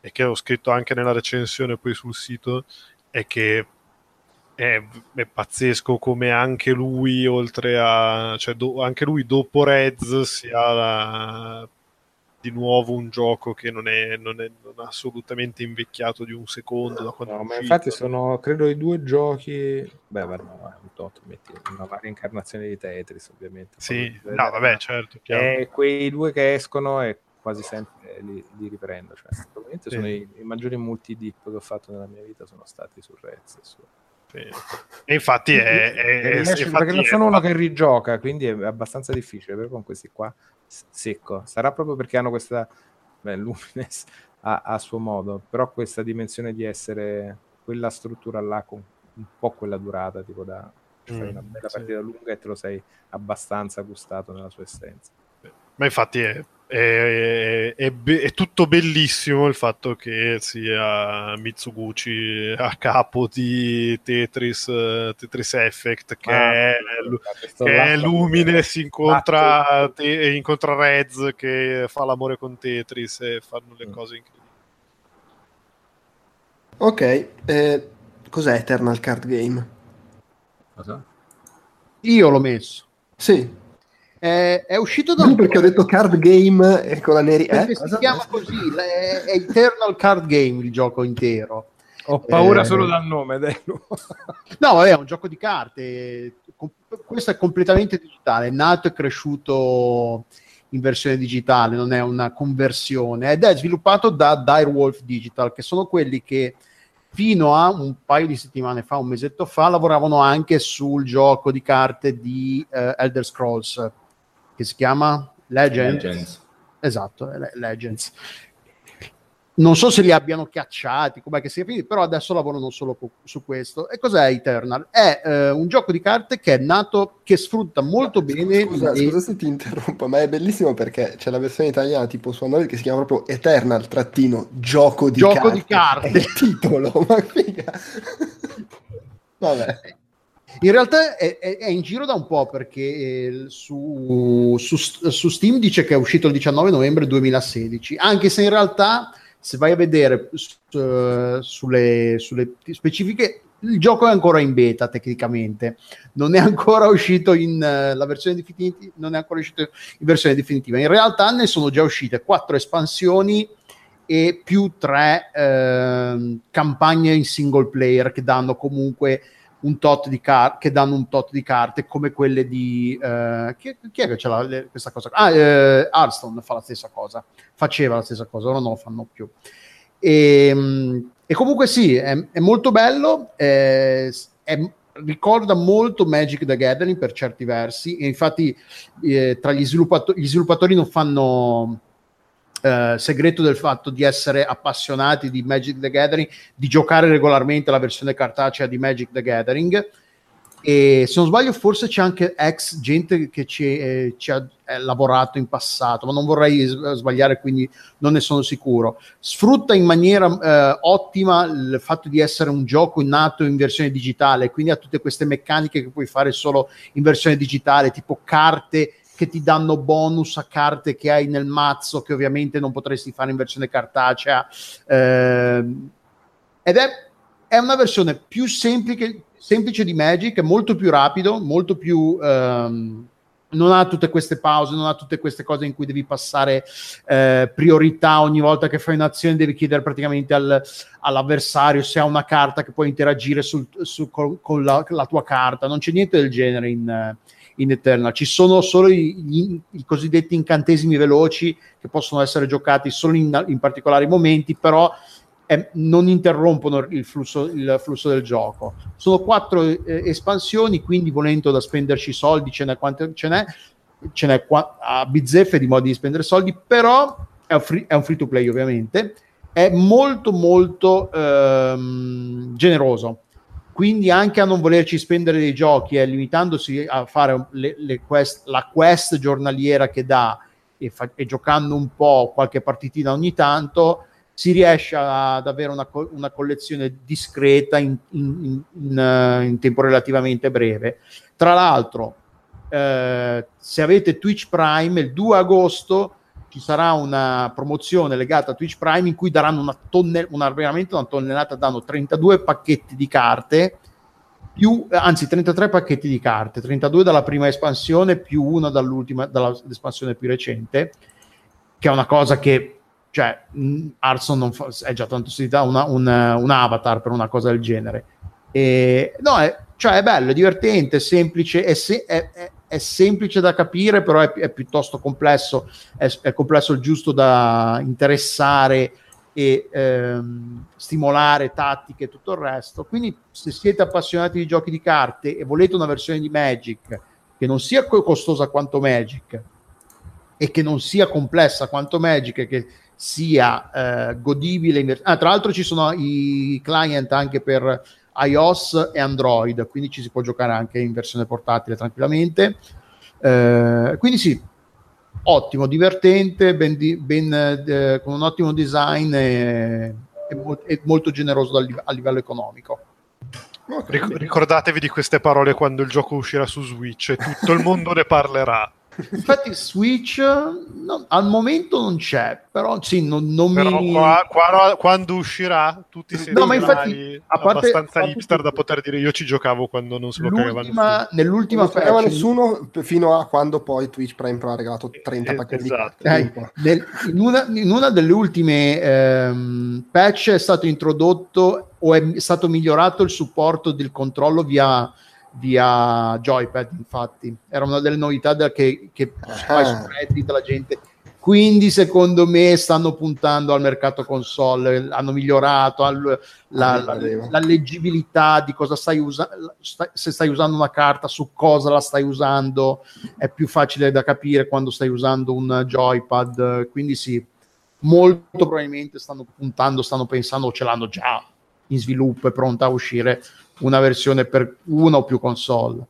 e che ho scritto anche nella recensione poi sul sito è che è, è pazzesco come anche lui, oltre a cioè do- anche lui dopo Reds sia la- di nuovo un gioco che non è, non è non assolutamente invecchiato di un secondo da quando No, ma infatti sono, credo, i due giochi... Beh, ma no, è un tot, metti una varia incarnazione di Tetris, ovviamente. Sì, no, vabbè, certo, chiaro. E quei due che escono e quasi sempre li, li riprendo. Cioè, probabilmente Sì. sono i, i maggiori multi-dip che ho fatto nella mia vita sono stati su Reds. su-. E infatti è, è- è- riesce- infatti perché non sono uno che rigioca, quindi è abbastanza difficile. Però con questi qua secco. Sarà proprio perché hanno questa. Beh, Lumines a, a suo modo, però questa dimensione di essere quella struttura là con un po' quella durata, tipo da fai Mm, una bella sì. partita lunga e te lo sei abbastanza gustato nella sua essenza. Ma infatti è, è- è be- è tutto bellissimo il fatto che sia Mitsuguchi a capo di Tetris, Tetris Effect, che Ah, è, che è fa- Lumines incontra, te- incontra Reds che fa l'amore con Tetris e fanno le Mm. cose incredibili. Ok, eh, cos'è Eternal Card Game? Cosa? Io l'ho messo. Sì, È, è uscito da non un perché ho detto card game e con la neri... Eh? si Cosa? chiama così, è, è Eternal Card Game il gioco intero. Ho paura Eh, solo dal nome, Delu. No, vabbè, è un gioco di carte. Questo è completamente digitale, è nato e cresciuto in versione digitale, non è una conversione, ed è sviluppato da Direwolf Digital, che sono quelli che fino a un paio di settimane fa, un mesetto fa, lavoravano anche sul gioco di carte di eh, Elder Scrolls, che si chiama Legends. Legends. Esatto, è Le- Legends. Non so se li abbiano cacciati, com'è che sia finito, però adesso lavorano solo co- su questo. E cos'è Eternal? È eh, un gioco di carte che è nato, che sfrutta molto bene. Scusa, le- scusa se ti interrompo, ma è bellissimo perché c'è la versione italiana tipo su Android che si chiama proprio Eternal trattino gioco di Gioco carte. di carte. È il titolo, ma figa. Vabbè. In realtà è, è- è in giro da un po' perché eh, su, su- su Steam dice che è uscito il 19 novembre 2016, anche se in realtà se vai a vedere su- eh, sulle, sulle specifiche il gioco è ancora in beta tecnicamente, non è ancora uscito in eh, la versione definitiva, non è ancora uscito in versione definitiva. In realtà ne sono già uscite quattro espansioni e più tre ehm, campagne in single player che danno comunque un tot di carte che danno un tot di carte come quelle di eh, chi, chi è che ce l'ha le- questa cosa ah eh, Hearthstone fa la stessa cosa faceva la stessa cosa ora non lo fanno più. E, mm, e comunque sì è, è molto bello eh, è- ricorda molto Magic the Gathering per certi versi e infatti eh, tra gli, sviluppato- gli sviluppatori non fanno eh, segreto del fatto di essere appassionati di Magic the Gathering, di giocare regolarmente la versione cartacea di Magic the Gathering. e se non sbaglio forse c'è anche ex gente che ci, eh, ci ha lavorato in passato, ma non vorrei sbagliare, quindi non ne sono sicuro. Sfrutta in maniera eh, ottima il fatto di essere un gioco nato in versione digitale, quindi ha tutte queste meccaniche che puoi fare solo in versione digitale, tipo carte che ti danno bonus a carte che hai nel mazzo, che ovviamente non potresti fare in versione cartacea. Eh, ed è, è una versione più semplice semplice di Magic, molto più rapido, molto più... Um, non ha tutte queste pause, non ha tutte queste cose in cui devi passare eh, priorità ogni volta che fai un'azione, devi chiedere praticamente al, all'avversario se ha una carta che può interagire sul, su, con, con la, la, tua carta. Non c'è niente del genere in, in Eternal. Ci sono solo i, i, i, cosiddetti incantesimi veloci che possono essere giocati solo in, in particolari momenti, però eh, non interrompono il flusso, il flusso, del gioco. Sono quattro eh, espansioni, quindi volendo da spenderci soldi, ce n'è quante ce n'è, ce n'è qua, a bizzeffe di modi di spendere soldi, però è un free, è un free to play ovviamente, è molto molto ehm, generoso. Quindi anche a non volerci spendere dei giochi e limitandosi a fare le, le quest, la quest giornaliera che dà e, fa, e giocando un po' qualche partitina ogni tanto, si riesce ad avere una, una collezione discreta in, in, in, eh, in, tempo relativamente breve. Tra l'altro, eh, se avete Twitch Prime, il 2 agosto ci sarà una promozione legata a Twitch Prime in cui daranno una, tonne- una, veramente una tonnellata, danno 32 pacchetti di carte, più, anzi 33 pacchetti di carte, 32 dalla prima espansione più una dall'ultima, dall'espansione più recente, che è una cosa che cioè Arson fa, è già tanto si dà una, un, un, avatar per una cosa del genere. E, no è, cioè è bello è divertente è semplice è, se, è semplice da capire però è, piuttosto complesso è, complesso il giusto da interessare e ehm, stimolare tattiche e tutto il resto quindi se siete appassionati di giochi di carte e volete una versione di Magic che non sia costosa quanto Magic e che non sia complessa quanto Magic e che sia eh, godibile. Ah, tra l'altro ci sono i client anche per iOS e Android, quindi ci si può giocare anche in versione portatile tranquillamente. Eh, quindi sì, ottimo, divertente, ben di, ben, eh, con un ottimo design e, e, mo- e molto generoso dal, a livello economico. Ric- ricordatevi di queste parole quando il gioco uscirà su Switch e tutto il mondo ne parlerà. Infatti, Switch no, al momento non c'è, però sì, non, non però mi. Qua, qua, quando uscirà, tutti siete no, ma infatti, a parte, abbastanza a hipster da poter dire io ci giocavo quando non se lo cagavano. Nell'ultima non patch, nessuno fino a quando poi Twitch Prime Pro ha regalato 30 eh, pacchetti esatto. di eh, nel, in, una, in, una, delle ultime ehm, patch è stato introdotto o è stato migliorato il supporto del controllo via via joypad infatti. Era una delle novità da che, che fai su Reddit la gente. Quindi secondo me stanno puntando al mercato console hanno migliorato al, la, la, la, leggibilità di cosa stai usando se stai usando una carta su cosa la stai usando. È più facile da capire quando stai usando un joypad. Quindi sì molto probabilmente stanno puntando stanno pensando o ce l'hanno già in sviluppo e pronta a uscire una versione per una o più console.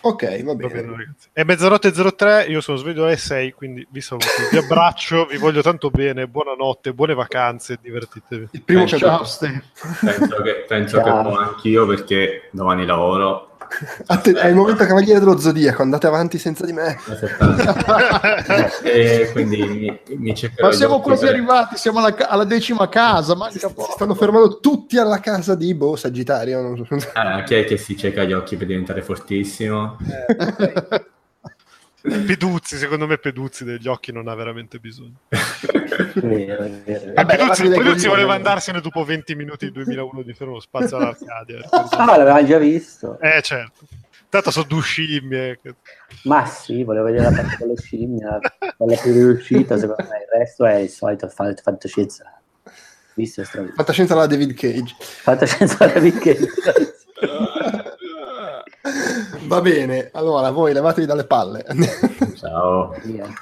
Ok, va bene. Va bene È mezzanotte 03, io sono sveglio alle 6, quindi vi saluto, vi abbraccio, vi voglio tanto bene, buonanotte, buone vacanze, divertitevi. Il primo ciao. Penso che, penso ciao. che anch'io perché domani lavoro Att- è il momento cavaliere dello zodiaco, andate avanti senza di me. e quindi mi, mi Ma siamo quasi per... arrivati, siamo alla, alla decima casa. Si, si stanno fermando tutti alla casa di Bo Sagittario. Ah, chi è che si cieca gli occhi per diventare fortissimo? Eh, Peduzzi, secondo me Peduzzi degli occhi non ha veramente bisogno. vero, vero. Vabbè, Peduzzi, Peduzzi voleva andarsene dopo 20 minuti del 2001 di Fermo Spazio all'Arcadia. Ah, l'aveva già visto. Eh, certo. Tanto sono due scimmie. Ma sì, volevo vedere la parte con le scimmie, quella più riuscita, secondo me. Il resto è il solito fantascienza. Visto, fantascienza alla David Cage. Fantascienza alla David Cage. Va bene, allora voi levatevi dalle palle. Ciao.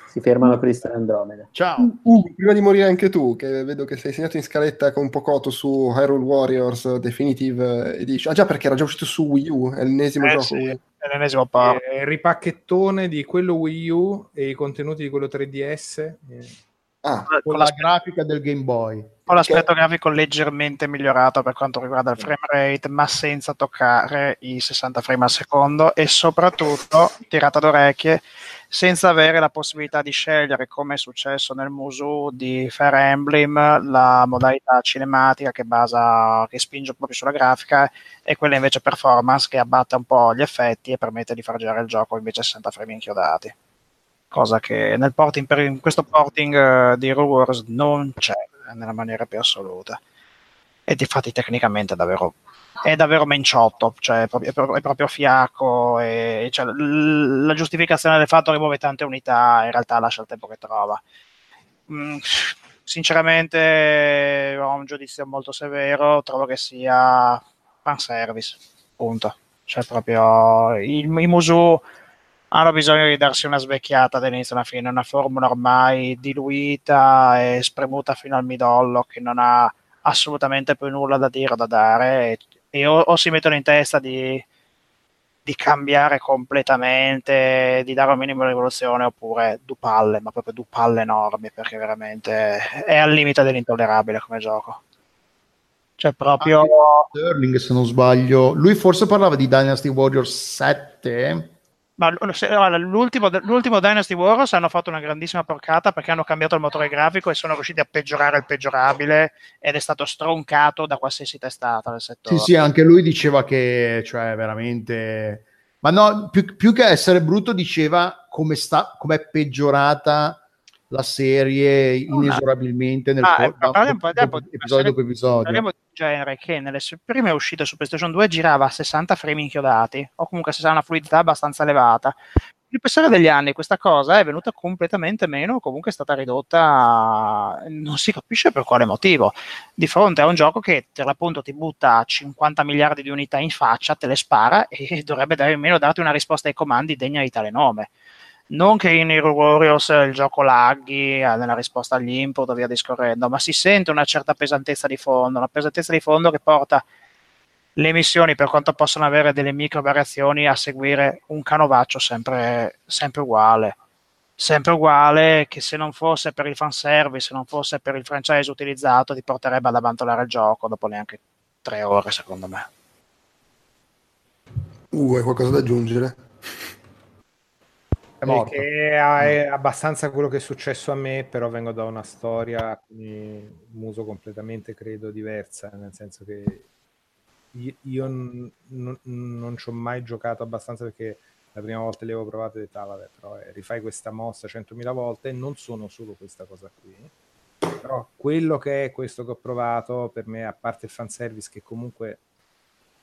Si fermano per Cristo Andromeda. Ciao. Uh, prima di morire anche tu, che vedo che sei segnato in scaletta con Pocotto su Hyrule Warriors Definitive Edition. Ah già, perché era già uscito su Wii U, è l'ennesimo Eh, gioco sì, è l'ennesimo po'. Eh, il ripacchettone di quello Wii U e i contenuti di quello 3DS. eh, Ah, Con Con la l'aspetto, grafica del Game Boy. Con l'aspetto grafico leggermente migliorato per quanto riguarda il frame rate, ma senza toccare i 60 frame al secondo e soprattutto, tirata d'orecchie, senza avere la possibilità di scegliere, come è successo nel Musu di Fire Emblem, la modalità cinematica che, basa, che spinge proprio sulla grafica e quella invece performance che abbatte un po' gli effetti e permette di far girare il gioco invece a 60 frame inchiodati. Cosa che nel porting, in questo porting eh, di Wars non c'è nella maniera più assoluta. E difatti tecnicamente è davvero è davvero menciotto, cioè è proprio, è proprio- fiacco e cioè, la giustificazione del fatto che muove tante unità in realtà lascia il tempo che trova. Mm, sinceramente ho un giudizio molto severo, trovo che sia fanservice, punto. Cioè proprio il, i Musu hanno bisogno di darsi una svecchiata dall'inizio alla fine, una formula ormai diluita e spremuta fino al midollo che non ha assolutamente più nulla da dire o da dare e, e o, o si mettono in testa di, di cambiare completamente, di dare un minimo di rivoluzione oppure du palle, ma proprio du palle enormi perché veramente è al limite dell'intollerabile come gioco. Cioè proprio... Sterling, se non sbaglio. Lui forse parlava di Dynasty Warriors 7. Ma l'ultimo, l'ultimo Dynasty Warriors hanno fatto una grandissima porcata perché hanno cambiato il motore grafico e sono riusciti a peggiorare il peggiorabile ed è stato stroncato da qualsiasi testata del settore. Sì, sì, anche lui diceva che, cioè, veramente... Ma no, più, più che essere brutto, diceva come sta, com'è peggiorata la serie inesorabilmente nel Ah, cor- parliamo- dopo- parliamo dopo di una episodio dopo episodio. Parliamo di genere che nelle prime uscite su PlayStation 2 girava a 60 frame inchiodati o comunque se una fluidità abbastanza elevata. Nel passare degli anni questa cosa è venuta completamente meno, comunque è stata ridotta, non si capisce per quale motivo, di fronte a un gioco che per l'appunto ti butta 50 miliardi di unità in faccia, te le spara e dovrebbe almeno darti una risposta ai comandi degna di tale nome. Non che in Hero Warriors il gioco laghi eh, nella risposta agli input via discorrendo, ma si sente una certa pesantezza di fondo, una pesantezza di fondo che porta le missioni, per quanto possono avere delle micro variazioni, a seguire un canovaccio sempre, sempre uguale. Sempre uguale, che se non fosse per il fanservice, se non fosse per il franchise utilizzato, ti porterebbe ad abbandonare il gioco dopo neanche tre ore, secondo me. uh, hai qualcosa da aggiungere? Morto. Perché è abbastanza quello che è successo a me, però vengo da una storia di muso completamente, credo, diversa, nel senso che io, n- non ci ho mai giocato abbastanza perché la prima volta le avevo provate e ho detto, ah, vabbè, però eh, rifai questa mossa 100.000 volte e non sono solo questa cosa qui. Però quello che è questo che ho provato, per me, a parte il fanservice, che comunque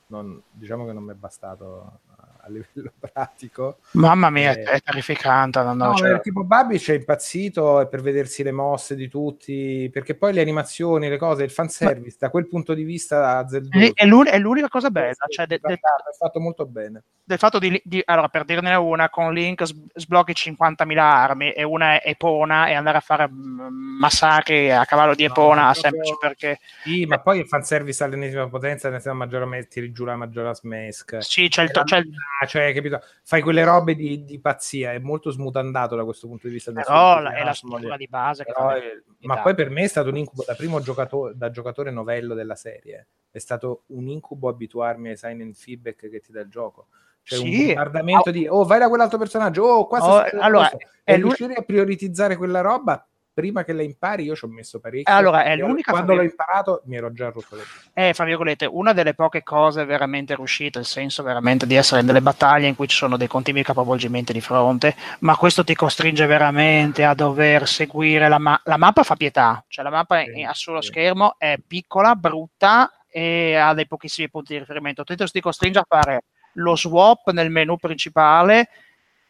non- diciamo che non mi è bastato a livello pratico, Mamma mia, Eh. è terrificante. non No, c'è- eh, tipo Babic è impazzito per vedersi le mosse di tutti, perché poi le animazioni, le cose, il fanservice, da quel punto di vista È, è l'un- è l'unica cosa bella, cioè de- del, è fatto molto bene. del fatto di, di- allora per dirne una con Link sblocchi 50.000 armi e una è Epona e andare a fare mm, massacri a cavallo di No, Epona è semplice perché Sì, ma poi il fanservice all'ennesima potenza, nel senso Majora's tiri giù la Majora's Mask. sì c'è il, to- c'è il- cioè, capito? Fai quelle robe di, di pazzia, è molto smutandato da questo punto di vista. però suo la- è la struttura di base Però, fa eh, ma poi per me è stato un incubo da primo giocatore, da giocatore novello della serie. È stato un incubo abituarmi ai sign and feedback che ti dà il gioco. Cioè Sì. un bombardamento di oh vai da quell'altro personaggio, oh qua Oh, allora, è riuscire a prioritizzare quella roba prima che la impari io ci ho messo parecchio. Allora, è l'unica quando l'ho famiglia- imparato mi ero già rotto le è fra virgolette una delle poche cose veramente riuscite, il senso veramente di essere in delle battaglie in cui ci sono dei continui capovolgimenti di fronte, ma questo ti costringe veramente a dover seguire la, ma- la mappa fa pietà, cioè la mappa Sì, è- a sullo sì. schermo è piccola, brutta e ha dei pochissimi punti di riferimento. Tutto ti costringe a fare lo swap nel menu principale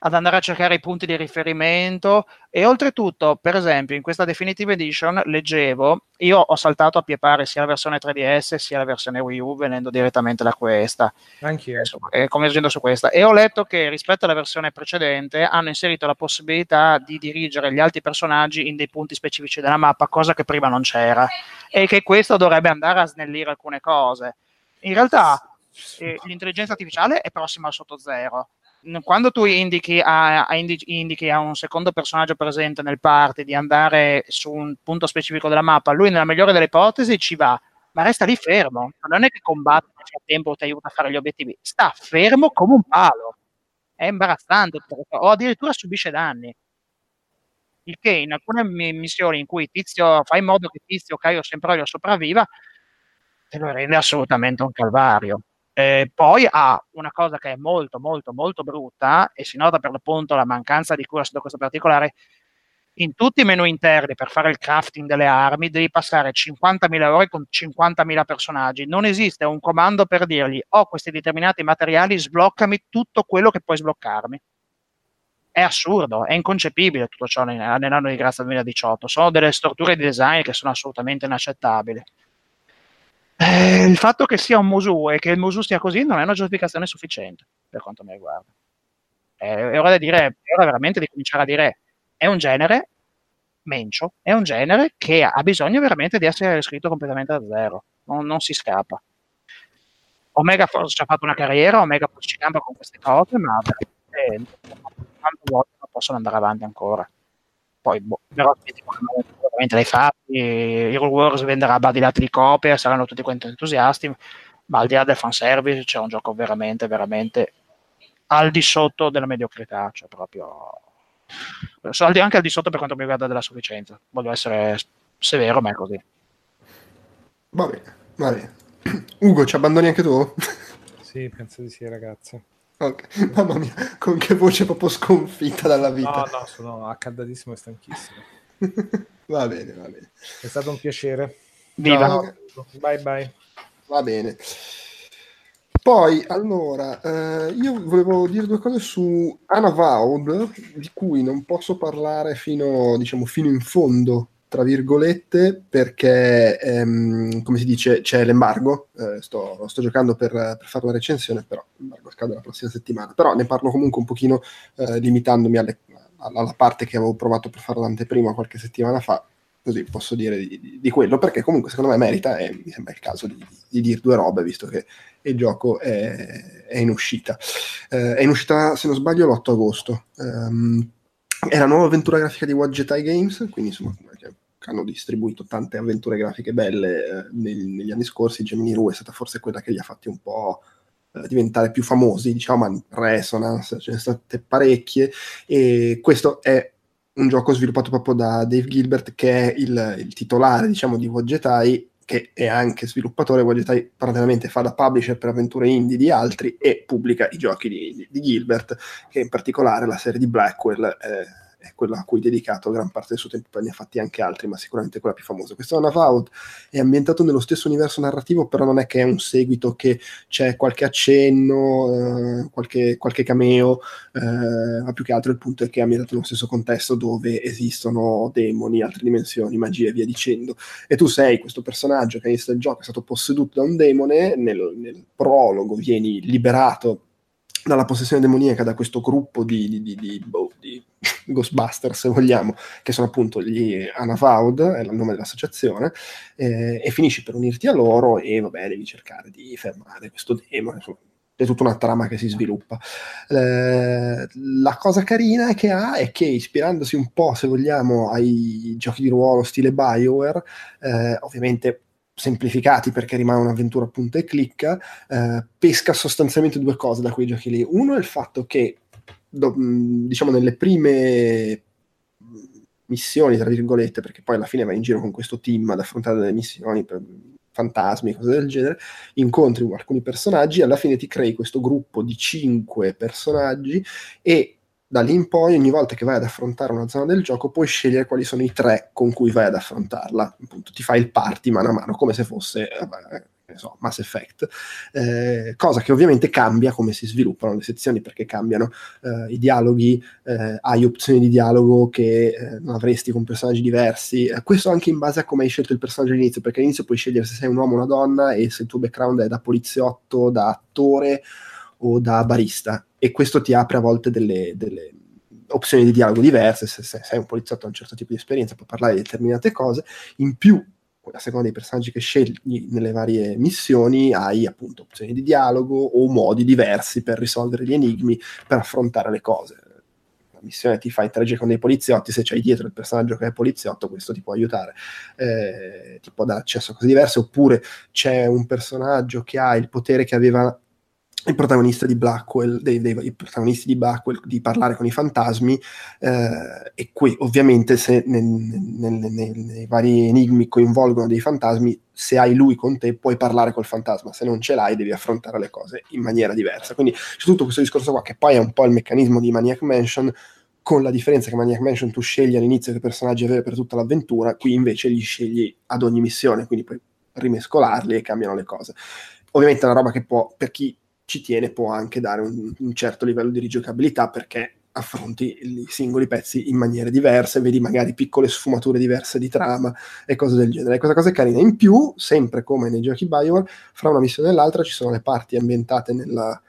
ad andare a cercare i punti di riferimento e oltretutto, per esempio, in questa Definitive Edition leggevo, io ho saltato a pie pari sia la versione 3DS sia la versione Wii U venendo direttamente da questa. Anch'io. Eh, convergendo su questa. E ho letto che rispetto alla versione precedente hanno inserito la possibilità di dirigere gli altri personaggi in dei punti specifici della mappa, cosa che prima non c'era. E che questo dovrebbe andare a snellire alcune cose. In realtà eh, l'intelligenza artificiale è prossima al sotto zero quando tu indichi a, a indichi a, un secondo personaggio presente nel party di andare su un punto specifico della mappa, lui nella migliore delle ipotesi ci va, ma resta lì fermo. Non è che combatte nel frattempo ti aiuta a fare gli obiettivi, sta fermo come un palo. È imbarazzante, o addirittura subisce danni. Il che in alcune missioni in cui Tizio fa in modo che Tizio Caio Semproio sopravviva, te lo rende assolutamente un calvario. Eh, poi ha una cosa che è molto, molto, molto brutta e si nota per l'appunto la mancanza di cura su questo particolare. In tutti i menu interni per fare il crafting delle armi devi passare 50.000 ore con 50.000 personaggi. Non esiste un comando per dirgli ho oh, questi determinati materiali, sbloccami tutto quello che puoi sbloccarmi. È assurdo, è inconcepibile tutto ciò nell'anno di grazia 2018. Sono delle storture di design che sono assolutamente inaccettabili. Eh, il fatto che sia un Musu e che il Musu sia così non è una giustificazione sufficiente per quanto mi riguarda. È, è, ora, dire, è ora veramente di cominciare a dire è un genere mencio, è un genere che ha bisogno veramente di essere scritto completamente da zero, non, non si scappa. Omega forse ci ha fatto una carriera, Omega forse ci campa con queste cose, ma veramente quante volte non possono andare avanti ancora poi boh, però veramente dai fatti Hero Wars venderà badilati di copie saranno tutti quanti entusiasti ma al di là del fanservice c'è un gioco veramente veramente al di sotto della mediocrità cioè proprio anche al di sotto per quanto mi riguarda della sufficienza voglio essere severo ma è così va bene va bene Ugo ci abbandoni anche tu? sì penso di sì ragazzi Okay. Mamma mia, con che voce proprio sconfitta dalla vita. No, no, sono accaldatissimo e stanchissimo. va bene, va bene. È stato un piacere. Viva. No, bye bye. Va bene. Poi, allora, eh, io volevo dire due cose su Anna Vaud, di cui non posso parlare fino, diciamo, fino in fondo tra virgolette, perché, ehm, come si dice, c'è l'embargo. Eh, sto, sto, giocando per, per, fare la recensione, però l'embargo scade la prossima settimana. Però ne parlo comunque un pochino eh, limitandomi alle, alla parte che avevo provato per fare l'anteprima qualche settimana fa. Così posso dire di, di, di quello, perché comunque secondo me merita e mi sembra il caso di, di dire due robe, visto che il gioco è, è in uscita. Eh, è in uscita, se non sbaglio, l'8 agosto. Um, è la nuova avventura grafica di Wadgetai Games, quindi insomma hanno distribuito tante avventure grafiche belle eh, negli, negli, anni scorsi, Gemini Rue è stata forse quella che li ha fatti un po' eh, diventare più famosi, diciamo, ma Resonance, ce ne sono state parecchie, e questo è un gioco sviluppato proprio da Dave Gilbert, che è il, il titolare, diciamo, di Woggetai, che è anche sviluppatore, Woggetai parallelamente fa da publisher per avventure indie di altri e pubblica i giochi di, di, di Gilbert, che in particolare la serie di Blackwell... Eh, è quella a cui ha dedicato gran parte del suo tempo, poi ne ha fatti anche altri, ma sicuramente quella più famosa. Questo Unavowed è ambientato nello stesso universo narrativo, però non è che è un seguito che c'è qualche accenno, eh, qualche, qualche, cameo, eh, ma più che altro il punto è che è ambientato nello stesso contesto dove esistono demoni, altre dimensioni, magie e via dicendo. E tu sei questo personaggio che all'inizio del gioco è stato posseduto da un demone, nel, nel prologo vieni liberato dalla possessione demoniaca da questo gruppo di, di, di, di, boh, di Ghostbusters, se vogliamo, che sono appunto gli Anavaud, è il nome dell'associazione, eh, e finisci per unirti a loro e vabbè, devi cercare di fermare questo demone, è tutta una trama che si sviluppa. Eh, la cosa carina che ha è che ispirandosi un po', se vogliamo, ai giochi di ruolo stile BioWare, eh, ovviamente semplificati perché rimane un'avventura punta e clicca, eh, pesca sostanzialmente due cose da quei giochi lì. Uno è il fatto che, do, diciamo, nelle prime missioni, tra virgolette, perché poi alla fine vai in giro con questo team ad affrontare delle missioni per fantasmi, cose del genere, incontri alcuni personaggi, alla fine ti crei questo gruppo di cinque personaggi e da lì in poi, ogni volta che vai ad affrontare una zona del gioco, puoi scegliere quali sono i tre con cui vai ad affrontarla. Appunto, ti fai il party mano a mano, come se fosse so, Mass Effect, eh, cosa che ovviamente cambia come si sviluppano le sezioni perché cambiano eh, i dialoghi, eh, hai opzioni di dialogo che eh, non avresti con personaggi diversi, eh, questo anche in base a come hai scelto il personaggio all'inizio, perché all'inizio puoi scegliere se sei un uomo o una donna e se il tuo background è da poliziotto, da attore o da barista. E questo ti apre a volte delle, delle opzioni di dialogo diverse, se, se sei un poliziotto ha un certo tipo di esperienza puoi parlare di determinate cose, in più a seconda dei personaggi che scegli nelle varie missioni, hai appunto opzioni di dialogo o modi diversi per risolvere gli enigmi, per affrontare le cose. La missione ti fa interagire con dei poliziotti, se c'hai dietro il personaggio che è poliziotto, questo ti può aiutare, eh, ti può dare accesso a cose diverse, oppure c'è un personaggio che ha il potere che aveva il protagonista di Blackwell, dei, dei, i protagonisti di Blackwell, di parlare con i fantasmi, eh, e qui ovviamente se nel, nel, nel, nei vari enigmi coinvolgono dei fantasmi, se hai lui con te puoi parlare col fantasma, se non ce l'hai devi affrontare le cose in maniera diversa. Quindi c'è tutto questo discorso qua, che poi è un po' il meccanismo di Maniac Mansion, con la differenza che Maniac Mansion tu scegli all'inizio che personaggi avere per tutta l'avventura, qui invece li scegli ad ogni missione, quindi puoi rimescolarli e cambiano le cose. Ovviamente è una roba che può, per chi ci tiene può anche dare un, un certo livello di rigiocabilità perché affronti i singoli pezzi in maniere diverse, vedi magari piccole sfumature diverse di trama e cose del genere. Questa cosa è carina. In più, sempre come nei giochi Bioware, fra una missione e l'altra ci sono le parti ambientate nella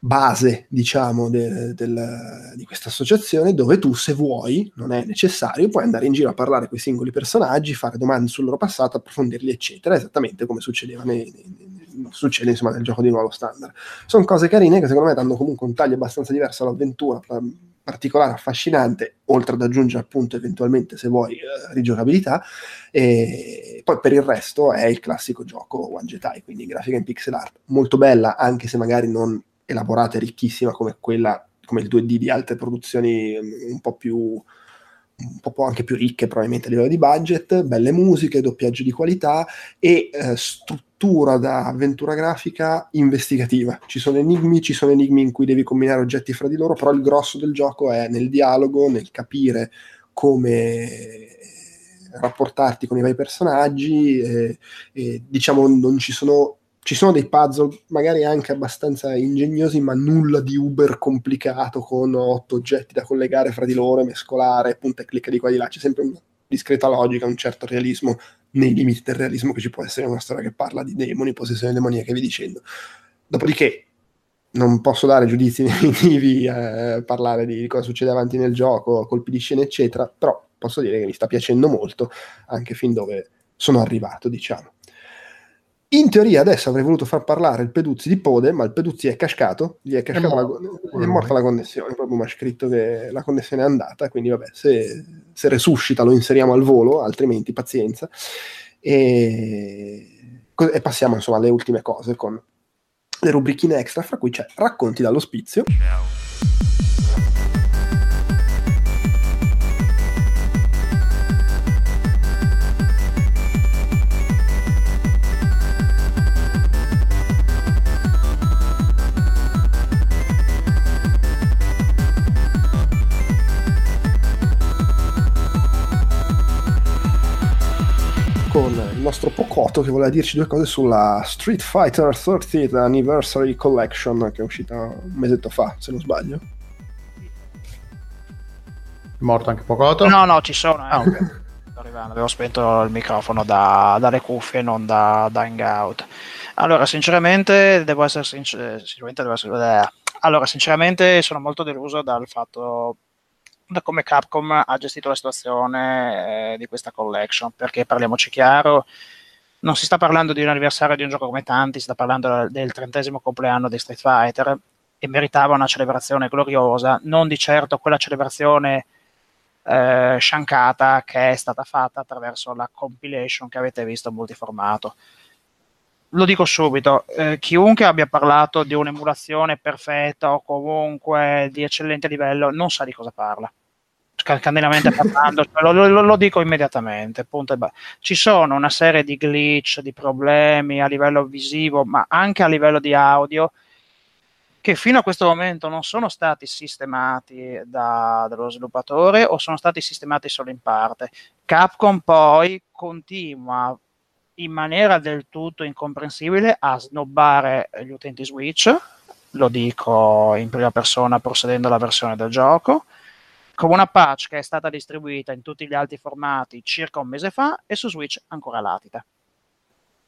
base, diciamo, de, del, di questa associazione, dove tu, se vuoi, non è necessario, puoi andare in giro a parlare con i singoli personaggi, fare domande sul loro passato, approfondirli, eccetera, esattamente come succedeva nei, nei succede insomma nel gioco di nuovo standard. Sono cose carine che secondo me danno comunque un taglio abbastanza diverso all'avventura, particolare, affascinante, oltre ad aggiungere appunto eventualmente se vuoi eh, rigiocabilità e poi per il resto è il classico gioco One Jedi, quindi grafica in pixel art, molto bella anche se magari non elaborata e ricchissima come quella come il 2D di altre produzioni mm, un po' più un po' anche più ricche probabilmente a livello di budget, belle musiche, doppiaggio di qualità e eh, struttura da avventura grafica investigativa. Ci sono enigmi, ci sono enigmi in cui devi combinare oggetti fra di loro, però il grosso del gioco è nel dialogo, nel capire come rapportarti con i vari personaggi e, e diciamo non ci sono ci sono dei puzzle magari anche abbastanza ingegnosi, ma nulla di uber complicato con otto oggetti da collegare fra di loro, mescolare, punta e clicca di qua e di là. C'è sempre una discreta logica, un certo realismo nei limiti del realismo che ci può essere una storia che parla di demoni, possessione demoniaca e via dicendo. Dopodiché non posso dare giudizi definitivi, eh, parlare di cosa succede avanti nel gioco, colpi di scena, eccetera, però posso dire che mi sta piacendo molto, anche fin dove sono arrivato, diciamo. In teoria adesso avrei voluto far parlare il Peduzzi di Pode, ma il Peduzzi è cascato, gli è, cascato è, morto. La, è morta la connessione, proprio mi ha scritto che la connessione è andata, quindi vabbè, se, se resuscita lo inseriamo al volo, altrimenti pazienza. E, e passiamo insomma alle ultime cose con le rubrichine extra, fra cui c'è Racconti dall'ospizio. Ciao. Nostro Pocotto che voleva dirci due cose sulla Street Fighter 30th Anniversary Collection che è uscita un mesetto fa, se non sbaglio. È morto anche Pocotto? No, no, ci sono. Eh. Ah, okay. arrivando, avevo spento il microfono da, dalle cuffie, non da, da Hangout. Allora, sinceramente, devo essere sincero. Devo essere, eh. Allora, sinceramente, sono molto deluso dal fatto da come Capcom ha gestito la situazione eh, di questa collection, perché parliamoci chiaro, non si sta parlando di un anniversario di un gioco come tanti, si sta parlando del trentesimo compleanno di Street Fighter e meritava una celebrazione gloriosa, non di certo quella celebrazione eh, sciancata che è stata fatta attraverso la compilation che avete visto multiformato. Lo dico subito, eh, chiunque abbia parlato di un'emulazione perfetta o comunque di eccellente livello non sa di cosa parla candidamente parlando, cioè, lo, lo, lo, dico immediatamente. Ci sono una serie di glitch, di problemi a livello visivo, ma anche a livello di audio, che fino a questo momento non sono stati sistemati da, dallo sviluppatore o sono stati sistemati solo in parte. Capcom poi continua in maniera del tutto incomprensibile a snobbare gli utenti Switch, lo dico in prima persona procedendo alla versione del gioco, con una patch che è stata distribuita in tutti gli altri formati circa un mese fa e su Switch ancora latita.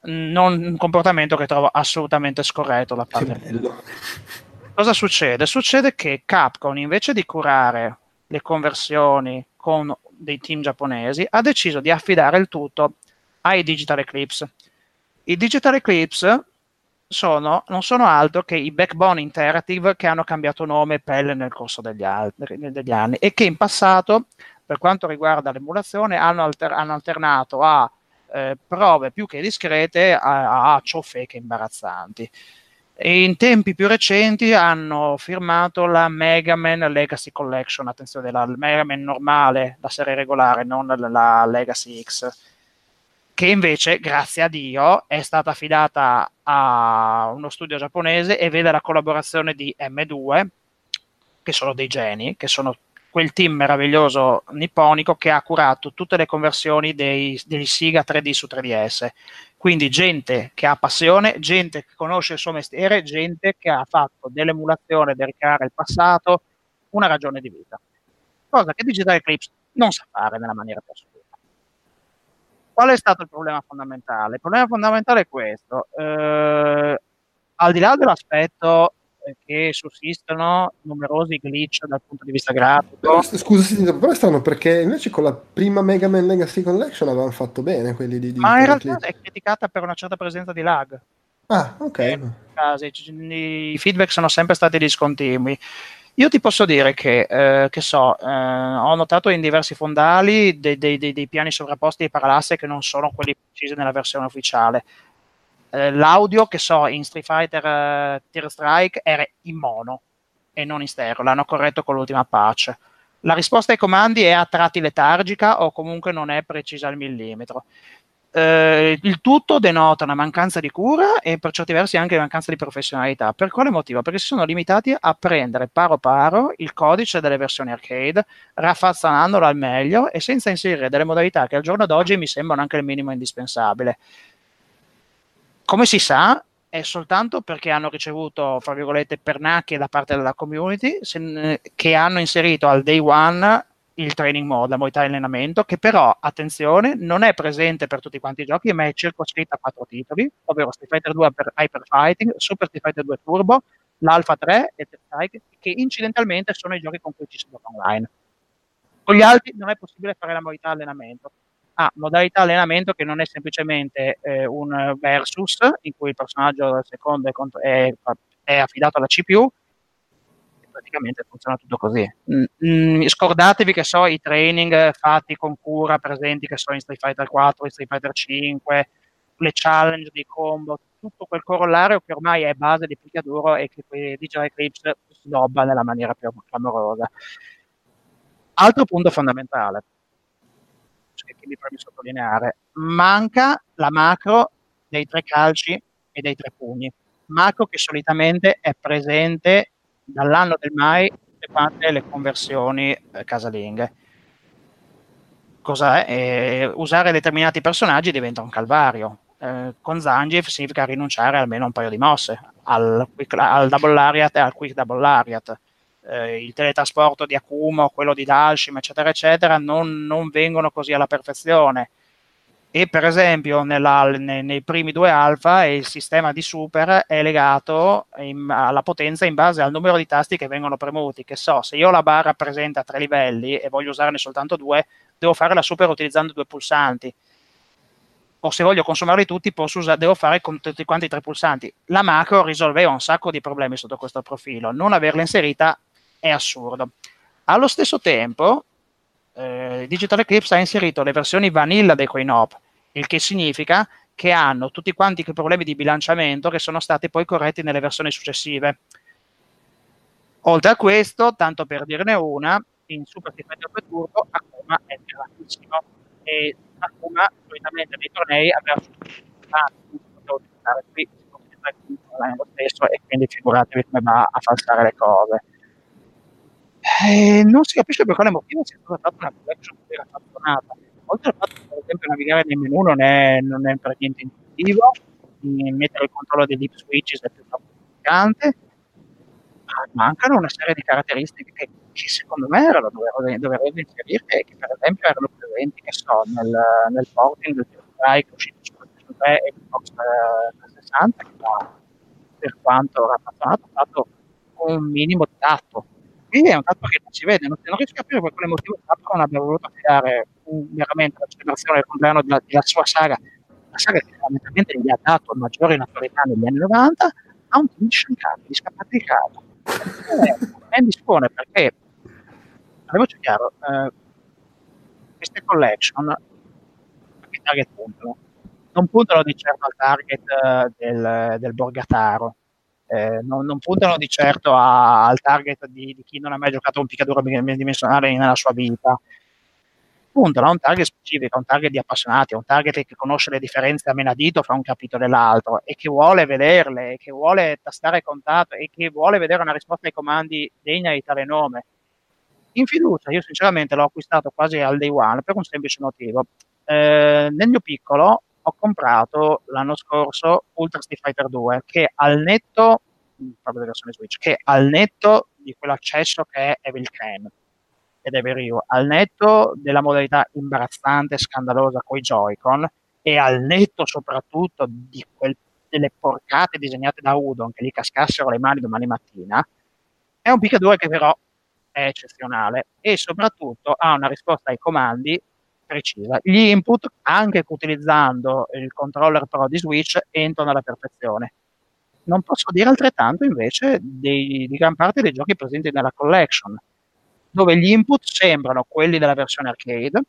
Non un comportamento che trovo assolutamente scorretto da parte Cosa succede? Succede che Capcom invece di curare le conversioni con dei team giapponesi ha deciso di affidare il tutto ai Digital Eclipse. I Digital Eclipse sono, non sono altro che i Backbone Interactive che hanno cambiato nome e pelle nel corso degli, altri, degli anni e che in passato, per quanto riguarda l'emulazione, hanno, alter, hanno alternato a eh, prove più che discrete a, a ciofeche imbarazzanti. E in tempi più recenti hanno firmato la Mega Man Legacy Collection, attenzione, la Mega Man normale, la serie regolare, non la Legacy X che invece, grazie a Dio, è stata affidata a uno studio giapponese e vede la collaborazione di M2, che sono dei geni, che sono quel team meraviglioso nipponico che ha curato tutte le conversioni dei, degli Siga 3D su 3DS. Quindi gente che ha passione, gente che conosce il suo mestiere, gente che ha fatto dell'emulazione, del ricreare il passato, una ragione di vita. Cosa che Digital Eclipse non sa fare nella maniera più assoluta qual è stato il problema fondamentale? Il problema fondamentale è questo. Eh, al di là dell'aspetto che sussistono numerosi glitch dal punto di vista grafico. Scusa, però è strano perché invece con la prima Mega Man Legacy Collection avevano fatto bene quelli di, di Ma in realtà è criticata per una certa presenza di lag. Ah, ok. I feedback sono sempre stati discontinui. Io ti posso dire che, eh, che so, eh, ho notato in diversi fondali dei, dei, dei, dei, piani sovrapposti di paralasse che non sono quelli precisi nella versione ufficiale. Eh, l'audio che so in Street Fighter uh, Tear Strike era in mono e non in stereo, l'hanno corretto con l'ultima patch. La risposta ai comandi è a tratti letargica o comunque non è precisa al millimetro. Eh, il tutto denota una mancanza di cura e per certi versi anche una mancanza di professionalità. Per quale motivo? Perché si sono limitati a prendere paro paro il codice delle versioni arcade, raffazzonandolo al meglio e senza inserire delle modalità che al giorno d'oggi mi sembrano anche il minimo indispensabile. Come si sa, è soltanto perché hanno ricevuto, fra virgolette, pernacchie da parte della community se, che hanno inserito al day one il training mode, la modalità di allenamento, che però, attenzione, non è presente per tutti quanti i giochi, ma è circoscritta a quattro titoli, ovvero Street Fighter 2 per Hyper Fighting, Super Street Fighter 2 Turbo, l'Alpha 3 e Strike, che incidentalmente sono i giochi con cui ci si gioca online. Con gli altri non è possibile fare la modalità allenamento. Ah, modalità allenamento che non è semplicemente eh, un versus, in cui il personaggio del secondo è, è, è affidato alla CPU, praticamente funziona tutto così. Mm, mm, scordatevi che so i training fatti con cura presenti che sono in Street Fighter 4, in Street Fighter 5, le challenge di combo, tutto quel corollario che ormai è base di picchiaduro e che poi DJ Eclipse snobba nella maniera più clamorosa. Altro punto fondamentale che mi preme sottolineare, manca la macro dei tre calci e dei tre pugni. Macro che solitamente è presente dall'anno del mai quante le conversioni eh, casalinghe. Cos'è? Eh, usare determinati personaggi diventa un calvario. Eh, con Zangief significa rinunciare almeno a un paio di mosse, al, quick, al double lariat e al quick double lariat. Eh, il teletrasporto di Akumo, quello di Dalshim, eccetera, eccetera, non, non vengono così alla perfezione e per esempio nella, nei, nei, primi due alfa il sistema di super è legato in, alla potenza in base al numero di tasti che vengono premuti che so se io la barra presenta tre livelli e voglio usarne soltanto due devo fare la super utilizzando due pulsanti. O se voglio consumarli tutti usare, devo fare con tutti quanti i tre pulsanti. La macro risolveva un sacco di problemi sotto questo profilo. Non averla inserita è assurdo. Allo stesso tempo eh, Digital Eclipse ha inserito le versioni vanilla dei CoinOp, il che significa che hanno tutti quanti i problemi di bilanciamento che sono stati poi corretti nelle versioni successive. Oltre a questo, tanto per dirne una, in Super 2 Turbo Akuma è grandissimo e Akuma solitamente nei tornei aveva qui lo stesso e quindi figuratevi come va a falsare le cose. Eh, non si capisce per quale motivo sia stata fatta una collection così raffazzonata. Oltre al fatto che esempio navigare nei menu non è, non è per niente intuitivo, mettere il controllo dei deep switches è piuttosto complicante, mancano una serie di caratteristiche che, che secondo me erano doveroso inserire e che per esempio erano presenti che so, nel, nel porting del Strike uscito su PlayStation 3 e Xbox 360 che ha, per quanto raffazzonato ha fatto un minimo di tatto quindi è un tatto che non si vede non, non riesco a capire per quale motivo Capcom abbia voluto affidare veramente la celebrazione del compleanno della, della sua saga. La saga che fondamentalmente gli ha dato maggiore notorietà negli anni 90 a un team di sciancati, di scappati di casa. Eh, mi dispone perché parliamoci chiaro eh, queste collection che target puntano non puntano di certo al target eh, del, del borgataro eh, non, non, puntano di certo a, al target di, di, chi non ha mai giocato un picchiaduro bidimensionale nella sua vita puntano a un target specifico, a un target di appassionati, a un target che conosce le differenze a menadito fra un capitolo e l'altro e che vuole vederle, che vuole tastare contatto e che vuole vedere una risposta ai comandi degna di tale nome. In fiducia, io sinceramente l'ho acquistato quasi al day one per un semplice motivo. Eh, nel mio piccolo ho comprato l'anno scorso Ultra Street Fighter 2 che al netto, parlo della versione Switch, che al netto di quell'accesso che è Evil Crane ed è vero, al netto della modalità imbarazzante e scandalosa con i Joy-Con e al netto soprattutto di quel, delle porcate disegnate da Udon che gli cascassero le mani domani mattina, è un picchiaduro che però è eccezionale e soprattutto ha una risposta ai comandi precisa. Gli input, anche utilizzando il controller Pro di Switch, entrano alla perfezione. Non posso dire altrettanto invece dei, di gran parte dei giochi presenti nella collection dove gli input sembrano quelli della versione arcade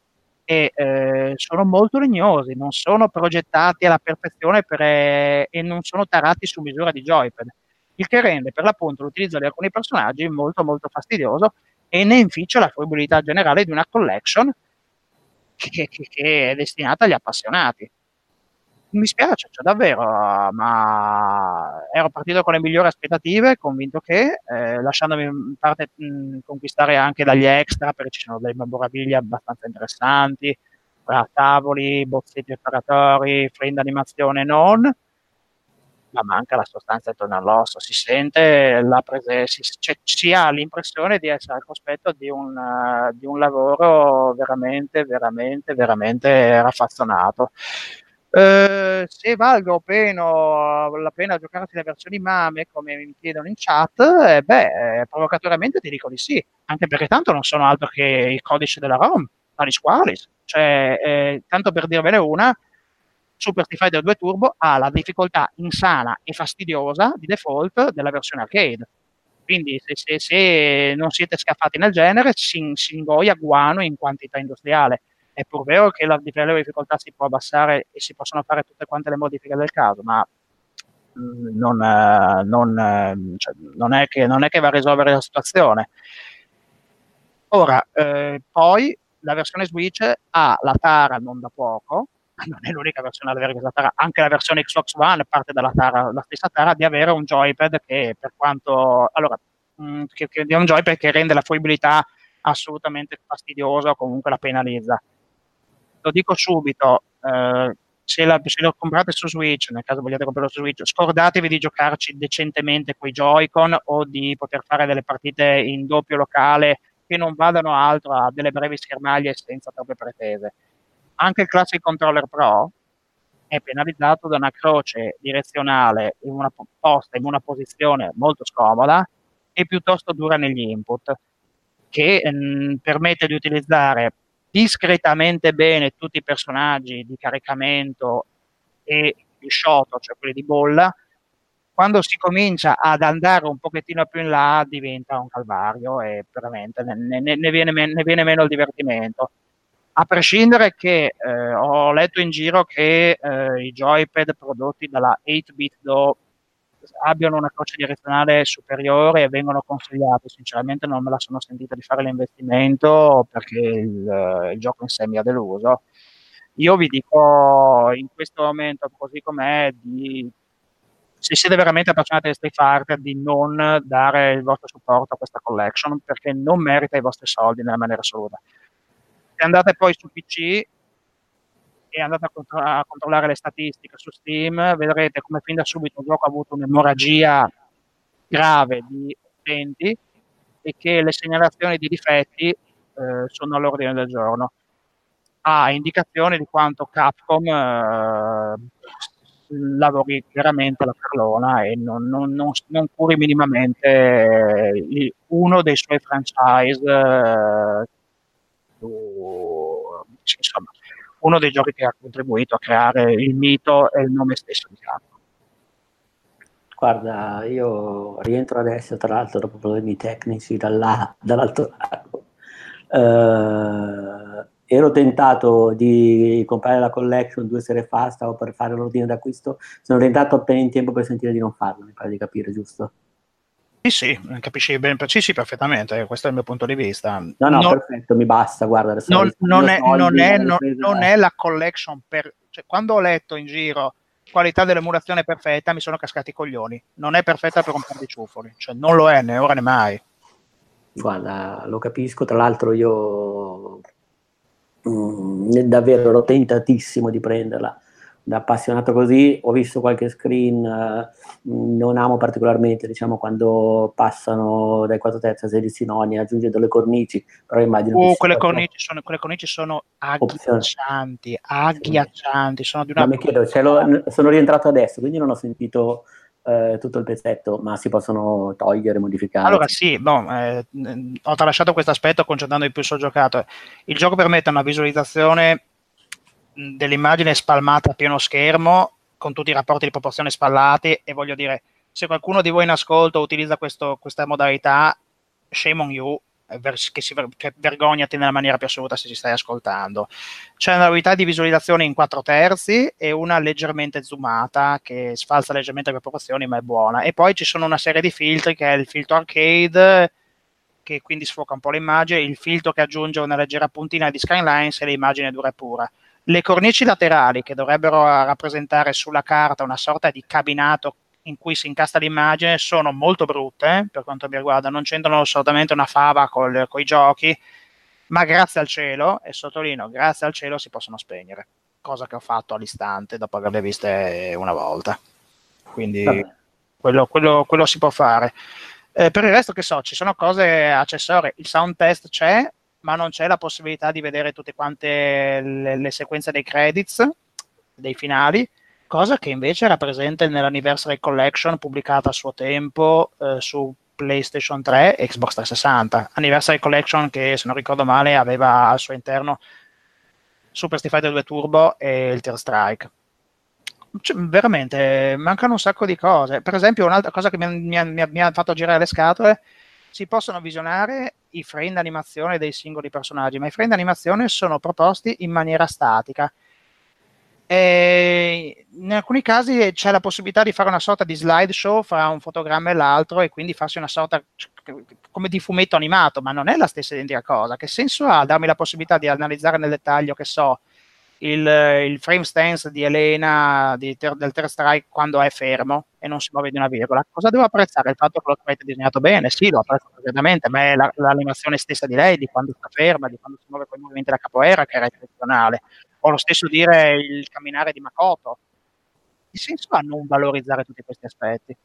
e eh, sono molto legnosi, non sono progettati alla perfezione per, eh, e non sono tarati su misura di joypad, il che rende per l'appunto l'utilizzo di alcuni personaggi molto molto fastidioso e ne inficia la fruibilità generale di una collection che, che, che è destinata agli appassionati. Mi spiace, cioè davvero, ma ero partito con le migliori aspettative, convinto che, eh, lasciandomi in parte mh, conquistare anche dagli extra, perché ci sono delle memorabilia abbastanza interessanti, tra tavoli, bozzetti preparatori, frame d'animazione non, ma manca la sostanza intorno all'osso, si sente la presenza, si, cioè, si, ha l'impressione di essere al cospetto di un, uh, di un lavoro veramente, veramente, veramente raffazzonato. Uh, se valga o la pena giocarsi le versioni MAME come mi chiedono in chat, eh, beh, provocatoriamente ti dico di sì, anche perché tanto non sono altro che il codice della ROM, tali squalis. Cioè, eh, tanto per dirvene una, Super Street Fighter 2 Turbo ha la difficoltà insana e fastidiosa di default della versione arcade. Quindi se, se, se non siete scaffati nel genere, si, si ingoia guano in quantità industriale è pur vero che la livello di difficoltà si può abbassare e si possono fare tutte quante le modifiche del caso, ma mm, non, non, cioè, non, è che, non, è che, va a risolvere la situazione. Ora, eh, poi la versione Switch ha la tara non da poco, non è l'unica versione ad avere questa tara, anche la versione Xbox One parte dalla tara, la stessa tara di avere un joypad che per quanto, allora, mh, mm, che, che un joypad che rende la fruibilità assolutamente fastidiosa o comunque la penalizza lo dico subito, eh, se, la, se, lo comprate su Switch, nel caso vogliate comprarlo su Switch, scordatevi di giocarci decentemente con i Joy-Con o di poter fare delle partite in doppio locale che non vadano altro a delle brevi schermaglie senza troppe pretese. Anche il Classic Controller Pro è penalizzato da una croce direzionale in una posta in una posizione molto scomoda e piuttosto dura negli input, che mh, mm, permette di utilizzare discretamente bene tutti i personaggi di caricamento e il shoto, cioè quelli di bolla, quando si comincia ad andare un pochettino più in là diventa un calvario e veramente ne, ne, ne, viene, ne viene, meno il divertimento. A prescindere che eh, ho letto in giro che eh, i joypad prodotti dalla 8-bit Do abbiano una croce direzionale superiore e vengono consigliati. Sinceramente non me la sono sentita di fare l'investimento perché il, il gioco in sé mi ha deluso. Io vi dico in questo momento, così com'è, di, se siete veramente appassionati di Street Fighter, di non dare il vostro supporto a questa collection perché non merita i vostri soldi nella maniera assoluta. Se andate poi su PC, e andate a, contro- a, controllare le statistiche su Steam, vedrete come fin da subito il gioco ha avuto un'emorragia grave di utenti e che le segnalazioni di difetti eh, sono all'ordine del giorno. Ha indicazioni di quanto Capcom eh, lavori veramente la perlona e non, non, non, non curi minimamente eh, uno dei suoi franchise, eh, insomma, uno dei giochi che ha contribuito a creare il mito e il nome stesso di Capcom. Guarda, io rientro adesso, tra l'altro, dopo problemi tecnici dall'altro lato. Uh, ero tentato di comprare la collection due sere fa, stavo per fare l'ordine d'acquisto, sono tentato appena in tempo per sentire di non farlo, mi pare di capire, giusto? Sì, sì, capisci bene, sì, sì, perfettamente, questo è il mio punto di vista. No, no, non, perfetto, mi basta, guarda. Non, non, è, non, è, non, è, la collection per... Cioè, quando ho letto in giro qualità dell'emulazione perfetta, mi sono cascati i coglioni. Non è perfetta per un po' di ciuffoli, cioè non lo è né ora né mai. Guarda, lo capisco, tra l'altro io mh, mm, davvero ero tentatissimo di prenderla da appassionato così, ho visto qualche screen, eh, non amo particolarmente diciamo quando passano dai 4 terzi a 16 noni, aggiungendo le cornici, però immagino oh, quelle, cornici sono, quelle cornici sono agghiaccianti, agghiaccianti, sono di una... Ma mi chiedo, lo, sono rientrato adesso, quindi non ho sentito eh, tutto il pezzetto, ma si possono togliere, modificare. Allora sì, boh, eh, ho tralasciato questo aspetto concentrandomi più sul giocato. Il gioco permette una visualizzazione dell'immagine spalmata a pieno schermo con tutti i rapporti di proporzione spallati e voglio dire, se qualcuno di voi in ascolto utilizza questo, questa modalità, shame on you, che si che vergognati nella maniera più assoluta se ci stai ascoltando. C'è una novità di visualizzazione in 4 terzi e una leggermente zoomata che sfalsa leggermente le proporzioni ma è buona. E poi ci sono una serie di filtri che è il filtro arcade che quindi sfoca un po' l'immagine, il filtro che aggiunge una leggera puntina di skylines e l'immagine dura e pura. Le cornici laterali che dovrebbero rappresentare sulla carta una sorta di cabinato in cui si incasta l'immagine sono molto brutte eh, per quanto mi riguarda, non c'entrano assolutamente una fava con i giochi, ma grazie al cielo, e sottolineo, grazie al cielo si possono spegnere, cosa che ho fatto all'istante dopo averle viste una volta. Quindi quello, quello, quello, si può fare. Eh, per il resto che so, ci sono cose accessorie, il sound test c'è, ma non c'è la possibilità di vedere tutte quante le, le sequenze dei credits, dei finali, cosa che invece era presente nell'Anniversary Collection pubblicata a suo tempo eh, su PlayStation 3 e Xbox 360. Anniversary Collection che, se non ricordo male, aveva al suo interno Super Street Fighter 2 Turbo e il Tear Strike. Cioè, veramente, mancano un sacco di cose. Per esempio, un'altra cosa che mi, mi, mi, mi ha fatto girare le scatole, si possono visionare i frame d'animazione dei singoli personaggi, ma i frame d'animazione sono proposti in maniera statica e in alcuni casi c'è la possibilità di fare una sorta di slideshow fra un fotogramma e l'altro e quindi farsi una sorta come di fumetto animato, ma non è la stessa identica cosa. Che senso ha darmi la possibilità di analizzare nel dettaglio, che so, il, il frame stance di Elena di ter, del Third Strike quando è fermo e non si muove di una virgola? Cosa devo apprezzare? Il fatto che lo avete disegnato bene? Sì, lo apprezzo completamente, ma è la, l'animazione stessa di lei, di quando sta ferma, di quando si muove con i movimenti della capoeira che era eccezionale o lo stesso dire il camminare di Makoto. Che senso ha non valorizzare tutti questi aspetti?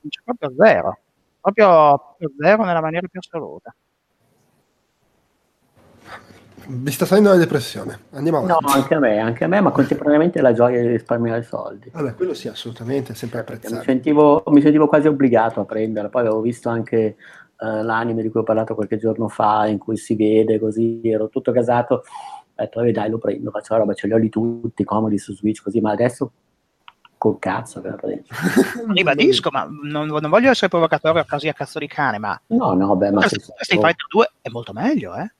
Non c'è proprio zero, proprio, proprio zero nella maniera più assoluta. Mi sta salendo la depressione. Andiamo avanti. No, anche a me, anche a me, ma contemporaneamente la gioia di risparmiare soldi. Vabbè, quello sì, assolutamente, sempre apprezzato. Mi sentivo, mi sentivo quasi obbligato a prenderla, poi avevo visto anche uh, l'anime di cui ho parlato qualche giorno fa, in cui si vede così, ero tutto casato ho detto, vabbè dai, lo prendo, faccio la roba, ce li ho lì tutti comodi su Switch, così, ma adesso col cazzo che la prendo. Ribadisco, ma non, non, voglio essere provocatorio così a cazzo di cane, ma... No, no, beh, ma... Street Fighter 2 è molto meglio, eh?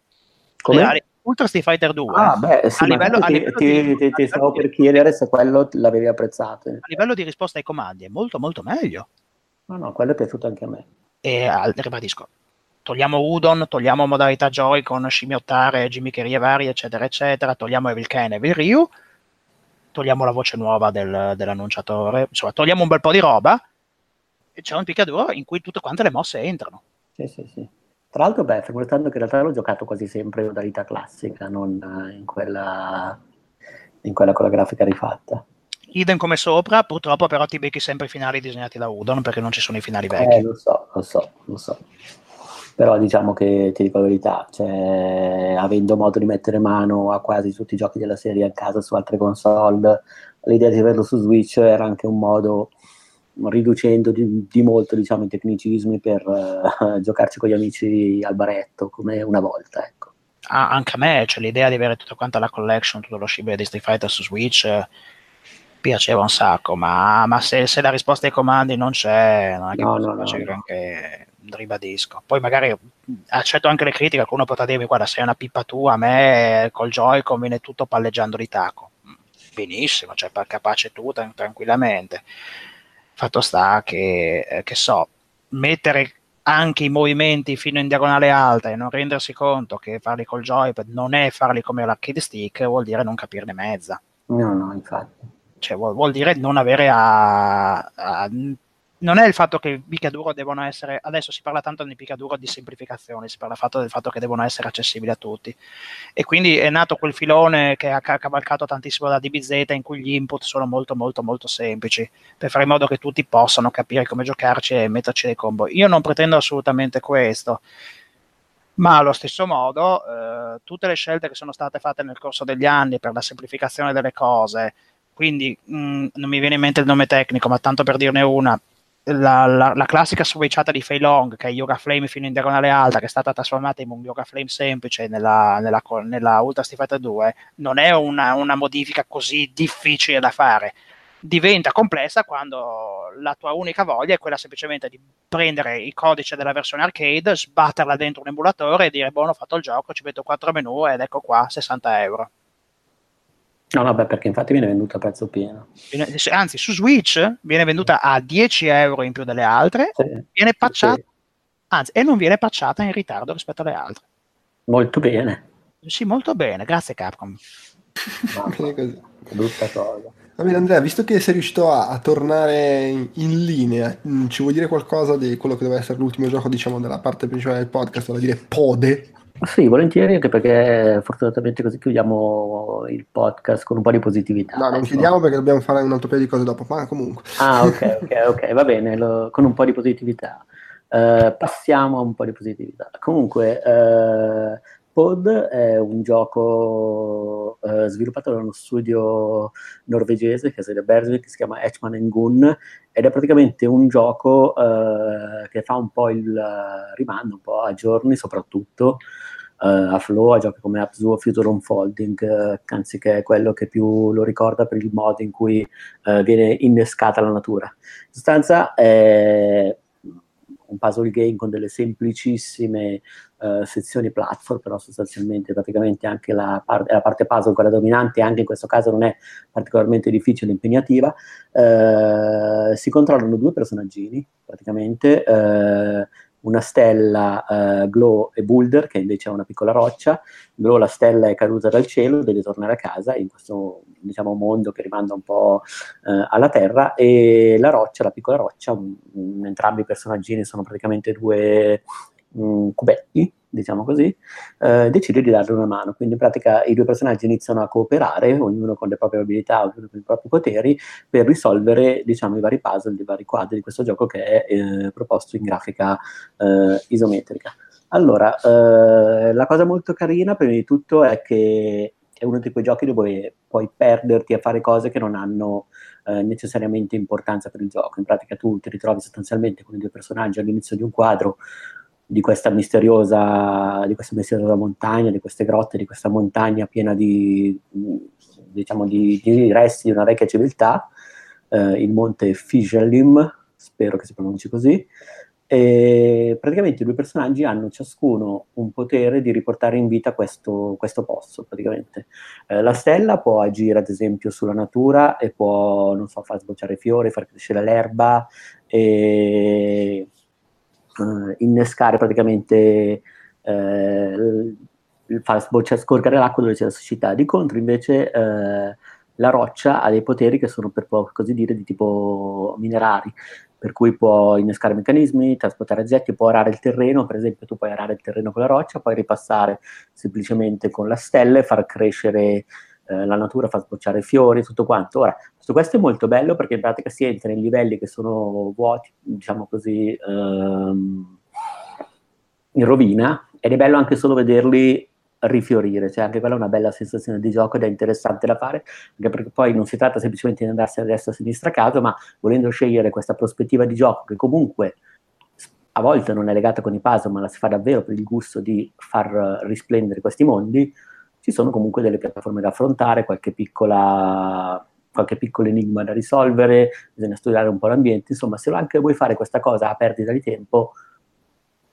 Come? Ultra Street Fighter 2 ah, beh, sì, a livello, ti, a livello ti, di, ti, ti stavo per chiedere se quello l'avevi apprezzato. A livello di risposta ai comandi è molto molto meglio. No, no, quello è piaciuto anche a me. E ribadisco, togliamo Udon, togliamo modalità Joy con scimmiottare, gimmiccherie varie, eccetera, eccetera, togliamo Evil Ken e Evil Ryu, togliamo la voce nuova del, dell'annunciatore, insomma, togliamo un bel po' di roba e c'è un picchiaduro in cui tutte quante le mosse entrano. Sì, sì, sì. Tra l'altro, beh, ricordando che in realtà l'ho giocato quasi sempre in modalità classica, non in quella in quella con la grafica rifatta. Idem come sopra, purtroppo però ti becchi sempre i finali disegnati da Udon perché non ci sono i finali vecchi. Eh, lo so, lo so, lo so. Però diciamo che ti dico la verità, cioè, avendo modo di mettere mano a quasi tutti i giochi della serie a casa su altre console, l'idea di averlo su Switch era anche un modo riducendo di, di molto diciamo, i tecnicismi per uh, giocarci con gli amici al baretto come una volta ecco. ah, anche a me cioè, l'idea di avere tutta quanta la collection tutto lo scibile di Street Fighter su Switch eh, piaceva un sacco ma, ma se, se, la risposta ai comandi non c'è non è che no, no, no, anche ribadisco. Poi magari accetto anche le critiche qualcuno potrà dirmi guarda sei una pippa tua a me col Joy-Con viene tutto palleggiando di taco. Benissimo cioè capace tu tranquillamente Fatto sta che, eh, che so, mettere anche i movimenti fino in diagonale alta e non rendersi conto che farli col joypad non è farli come l'arcade stick, vuol dire non capirne mezza. No, no, infatti. Cioè, vuol, vuol dire non avere a, a non è il fatto che i picchiaduro devono essere, adesso si parla tanto di picchiaduro di semplificazione, si parla del fatto che devono essere accessibili a tutti. E quindi è nato quel filone che ha cavalcato tantissimo da DBZ in cui gli input sono molto molto molto semplici, per fare in modo che tutti possano capire come giocarci e metterci dei combo. Io non pretendo assolutamente questo, ma allo stesso modo eh, tutte le scelte che sono state fatte nel corso degli anni per la semplificazione delle cose, quindi mh, non mi viene in mente il nome tecnico, ma tanto per dirne una, la, la, la, classica switchata di Fei Long, che è Yoga Flame fino in diagonale alta, che è stata trasformata in un Yoga Flame semplice nella, nella, nella Ultra Fighter 2, non è una, una, modifica così difficile da fare. Diventa complessa quando la tua unica voglia è quella semplicemente di prendere il codice della versione arcade, sbatterla dentro un emulatore e dire: Buono, ho fatto il gioco, ci metto 4 menu ed ecco qua 60 euro. No, no, beh, perché infatti viene venduta a prezzo pieno. Anzi, su Switch viene venduta a 10 euro in più delle altre, sì, viene patchata, sì. anzi, e non viene patchata in ritardo rispetto alle altre. Molto bene. Sì, molto bene, grazie Capcom. Brutta cosa. Va bene Andrea, visto che sei riuscito a, a tornare in, in, linea, mm, ci vuoi dire qualcosa di quello che deve essere l'ultimo gioco, diciamo, della parte principale del podcast, vale a dire Pode? Sì, volentieri, anche perché fortunatamente così chiudiamo il podcast con un po' di positività. No, non chiudiamo perché dobbiamo fare un altro paio di cose dopo, ma comunque. Ah, ok, ok, ok, va bene, lo, con un po' di positività. Uh, passiamo a un po' di positività. Comunque, uh, Pod è un gioco uh, sviluppato da uno studio norvegese che è di Bergvik, che si chiama Etchman Gun ed è praticamente un gioco uh, che fa un po' il rimando un po' a giorni soprattutto a Flow, a giochi come Abzu Future Unfolding, anziché quello che più lo ricorda per il modo in cui viene innescata la natura. In sostanza è un puzzle game con delle semplicissime uh, sezioni platform, però sostanzialmente praticamente anche la, par- la, parte puzzle, quella dominante, anche in questo caso non è particolarmente difficile e impegnativa. Uh, si controllano due personaggini, praticamente, uh, una stella uh, Glow e Boulder, che invece è una piccola roccia. Glow, la stella è caduta dal cielo, deve tornare a casa in questo diciamo, mondo che rimanda un po' uh, alla Terra, e la roccia, la piccola roccia, un, un, entrambi i personaggini sono praticamente due um, cubetti, diciamo così, eh, decide di darle una mano. Quindi in pratica i due personaggi iniziano a cooperare, ognuno con le proprie abilità, ognuno con i propri poteri, per risolvere diciamo, i vari puzzle, i vari quadri di questo gioco che è eh, proposto in grafica eh, isometrica. Allora, eh, la cosa molto carina, prima di tutto, è che è uno di quei giochi dove puoi perderti a fare cose che non hanno eh, necessariamente importanza per il gioco. In pratica tu ti ritrovi sostanzialmente con i due personaggi all'inizio di un quadro di questa misteriosa, di questa misteriosa montagna, di queste grotte, di questa montagna piena di, diciamo, di, di resti di una vecchia civiltà, eh, il monte Fijalim, spero che si pronunci così, e praticamente i due personaggi hanno ciascuno un potere di riportare in vita questo, questo posto. Eh, la stella può agire, ad esempio, sulla natura e può, non so, far sbocciare fiori, far crescere l'erba e uh, innescare praticamente uh, far sbocciare, scorgere l'acqua dove c'è la siccità. Di contro, invece, uh, la roccia ha dei poteri che sono per così dire di tipo minerari, per cui può innescare meccanismi, trasportare oggetti, può arare il terreno, per esempio tu puoi arare il terreno con la roccia, puoi ripassare semplicemente con la stella e far crescere eh, la natura fa sbocciare fiori, tutto quanto. Ora, tutto questo è molto bello perché in pratica si entra in livelli che sono vuoti, diciamo così, ehm, in rovina, ed è bello anche solo vederli rifiorire, cioè anche quella è una bella sensazione di gioco ed è interessante da fare, anche perché poi non si tratta semplicemente di andarsi a destra, a sinistra a caso, ma volendo scegliere questa prospettiva di gioco che comunque a volte non è legata con i puzzle, ma la si fa davvero per il gusto di far risplendere questi mondi, ci sono comunque delle piattaforme da affrontare, qualche piccola qualche piccolo enigma da risolvere, bisogna studiare un po' l'ambiente, insomma se anche vuoi fare questa cosa a perdita di tempo,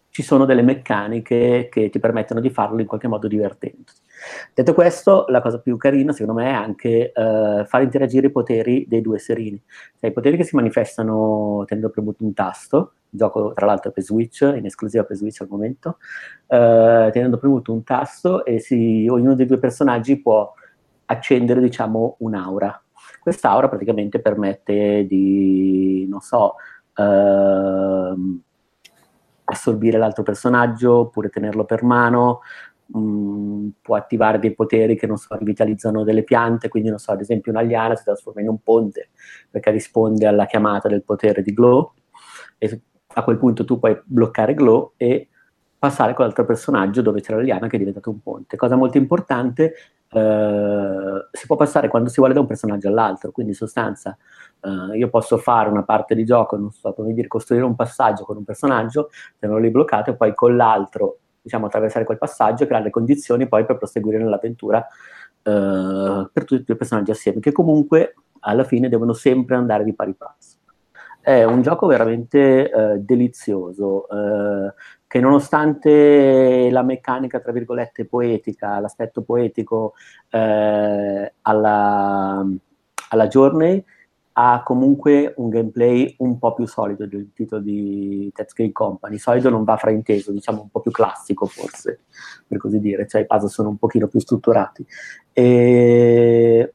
ci sono delle meccaniche che ti permettono di farlo in qualche modo divertente. Detto questo, la cosa più carina secondo me è anche eh, far interagire i poteri dei due serini. Cioè, I poteri che si manifestano tenendo premuto un tasto, gioco tra l'altro per Switch, in esclusiva per Switch al momento, eh, tenendo premuto un tasto e si, ognuno dei due personaggi può accendere diciamo un'aura. Quest'aura praticamente permette di, non so, ehm, assorbire l'altro personaggio oppure tenerlo per mano, mh, mm, può attivare dei poteri che non so, rivitalizzano delle piante, quindi non so, ad esempio una liana si trasforma in un ponte perché risponde alla chiamata del potere di Glow e a quel punto tu puoi bloccare Glow e passare con l'altro personaggio dove c'è la liana che è diventato un ponte. Cosa molto importante, eh, si può passare quando si vuole da un personaggio all'altro, quindi in sostanza Uh, io posso fare una parte di gioco, non so come dire, costruire un passaggio con un personaggio, tenerlo lì bloccato e poi con l'altro, diciamo, attraversare quel passaggio e creare le condizioni poi per proseguire nell'avventura uh, per tutti i due personaggi assieme, che comunque alla fine devono sempre andare di pari passo. È un gioco veramente uh, delizioso, che nonostante la meccanica, tra virgolette, poetica, l'aspetto poetico alla, alla Journey, ha comunque un gameplay un po' più solido del titolo di Tetscape Company. Solido non va frainteso, diciamo un po' più classico forse, per così dire, cioè i puzzle sono un pochino più strutturati. E...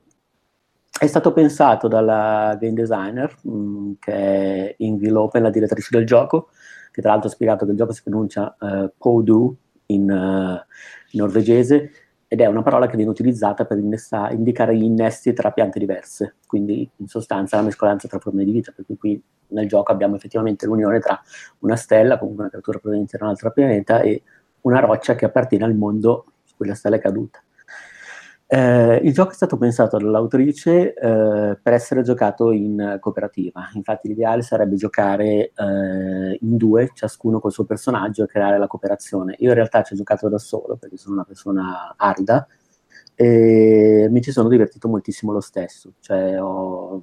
È stato pensato dalla game designer, mh, mm, che è Ingrid Lopen, la direttrice del gioco, che tra l'altro ha spiegato che il gioco si pronuncia uh, Podu in, uh, norvegese, ed è una parola che viene utilizzata per innesta- indicare gli innesti tra piante diverse, quindi in sostanza la mescolanza tra forme di vita, per cui qui nel gioco abbiamo effettivamente l'unione tra una stella, comunque una creatura proveniente da un altro pianeta, e una roccia che appartiene al mondo su cui la stella è caduta. Eh, il gioco è stato pensato dall'autrice eh, per essere giocato in cooperativa, infatti l'ideale sarebbe giocare eh, in due, ciascuno col suo personaggio e creare la cooperazione. Io in realtà ci ho giocato da solo perché sono una persona arida e mi ci sono divertito moltissimo lo stesso, cioè ho,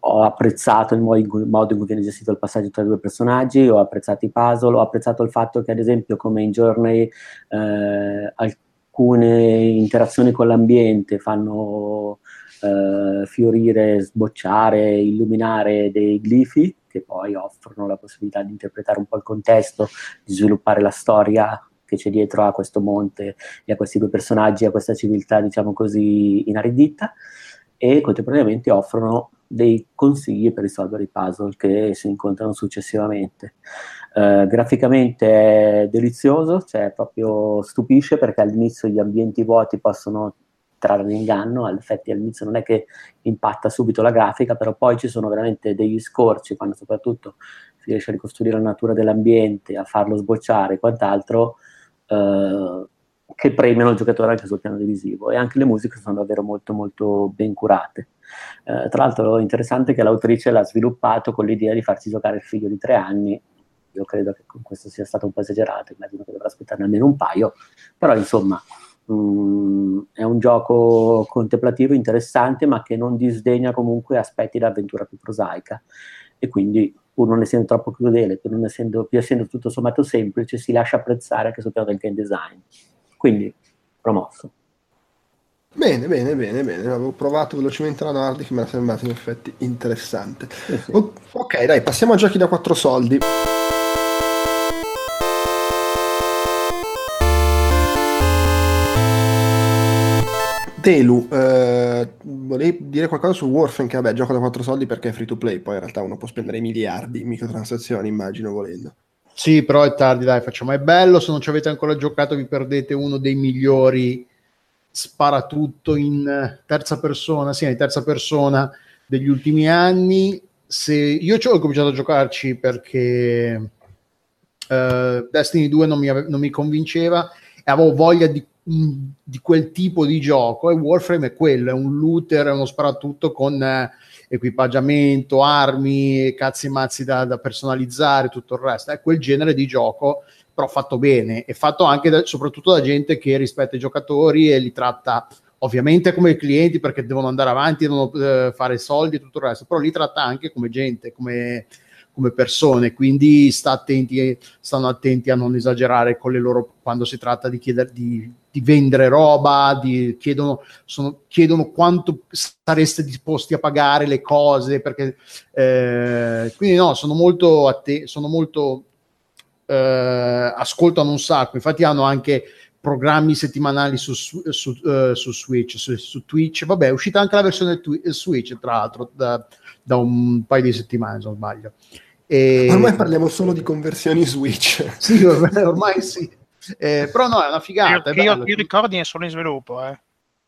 ho apprezzato il modo in, cui, viene gestito il passaggio tra i due personaggi, ho apprezzato i puzzle, ho apprezzato il fatto che ad esempio come in Journey eh, alcune interazioni con l'ambiente fanno eh, fiorire, sbocciare, illuminare dei glifi che poi offrono la possibilità di interpretare un po' il contesto, di sviluppare la storia che c'è dietro a questo monte e a questi due personaggi, a questa civiltà, diciamo così, inaridita, e contemporaneamente offrono dei consigli per risolvere i puzzle che si incontrano successivamente. Uh, graficamente è delizioso, cioè proprio stupisce perché all'inizio gli ambienti vuoti possono trarre in inganno, all'effetti all'inizio non è che impatta subito la grafica, però poi ci sono veramente degli scorci quando soprattutto si riesce a ricostruire la natura dell'ambiente, a farlo sbocciare e quant'altro, uh, che premiano il giocatore anche sul piano divisivo e anche le musiche sono davvero molto molto ben curate. Uh, tra l'altro interessante che l'autrice l'ha sviluppato con l'idea di farci giocare il figlio di tre anni io credo che questo sia stato un po' esagerato, immagino che dovrà aspettare almeno un paio, però insomma mh, mm, è un gioco contemplativo interessante ma che non disdegna comunque aspetti dell'avventura più prosaica e quindi pur non essendo troppo crudele, pur non essendo, più essendo tutto sommato semplice, si lascia apprezzare anche sul piano del game design. Quindi promosso. Bene, bene, bene, bene. Avevo provato velocemente la Nordic, mi era sembrato in effetti interessante. Sì, sì. ok, dai, passiamo a giochi da quattro soldi. Telu, eh, volevi dire qualcosa su Warframe che vabbè gioco da quattro soldi perché è free to play, poi in realtà uno può spendere miliardi in microtransazioni, immagino volendo. Sì, però è tardi, dai, facciamo. È bello, se non ci avete ancora giocato vi perdete uno dei migliori spara tutto in terza persona, sì, in terza persona degli ultimi anni. Se io ho cominciato a giocarci perché uh, Destiny 2 non mi, ave- non mi convinceva e avevo voglia di, di, quel tipo di gioco e Warframe è quello, è un looter, è uno sparatutto con eh, equipaggiamento, armi, cazzi e mazzi da, da, personalizzare, tutto il resto, è quel genere di gioco però fatto bene e fatto anche da, soprattutto da gente che rispetta i giocatori e li tratta ovviamente come clienti perché devono andare avanti, devono eh, fare soldi e tutto il resto, però li tratta anche come gente, come, come persone, quindi sta attenti, stanno attenti a non esagerare con le loro quando si tratta di, chiedere, di, di vendere roba, di, chiedono, sono, chiedono quanto sareste disposti a pagare le cose, perché eh, quindi no, sono molto, atte- sono molto eh, ascoltano un sacco, infatti hanno anche programmi settimanali su, su, uh, su Switch, su, su, Twitch, vabbè è uscita anche la versione twi- Switch tra l'altro da, da, un paio di settimane se non sbaglio. E... Ormai parliamo solo di conversioni Switch. sì, ormai, ormai sì. Eh, però no, è una figata. Io, io, io ricordi è solo in sviluppo, eh.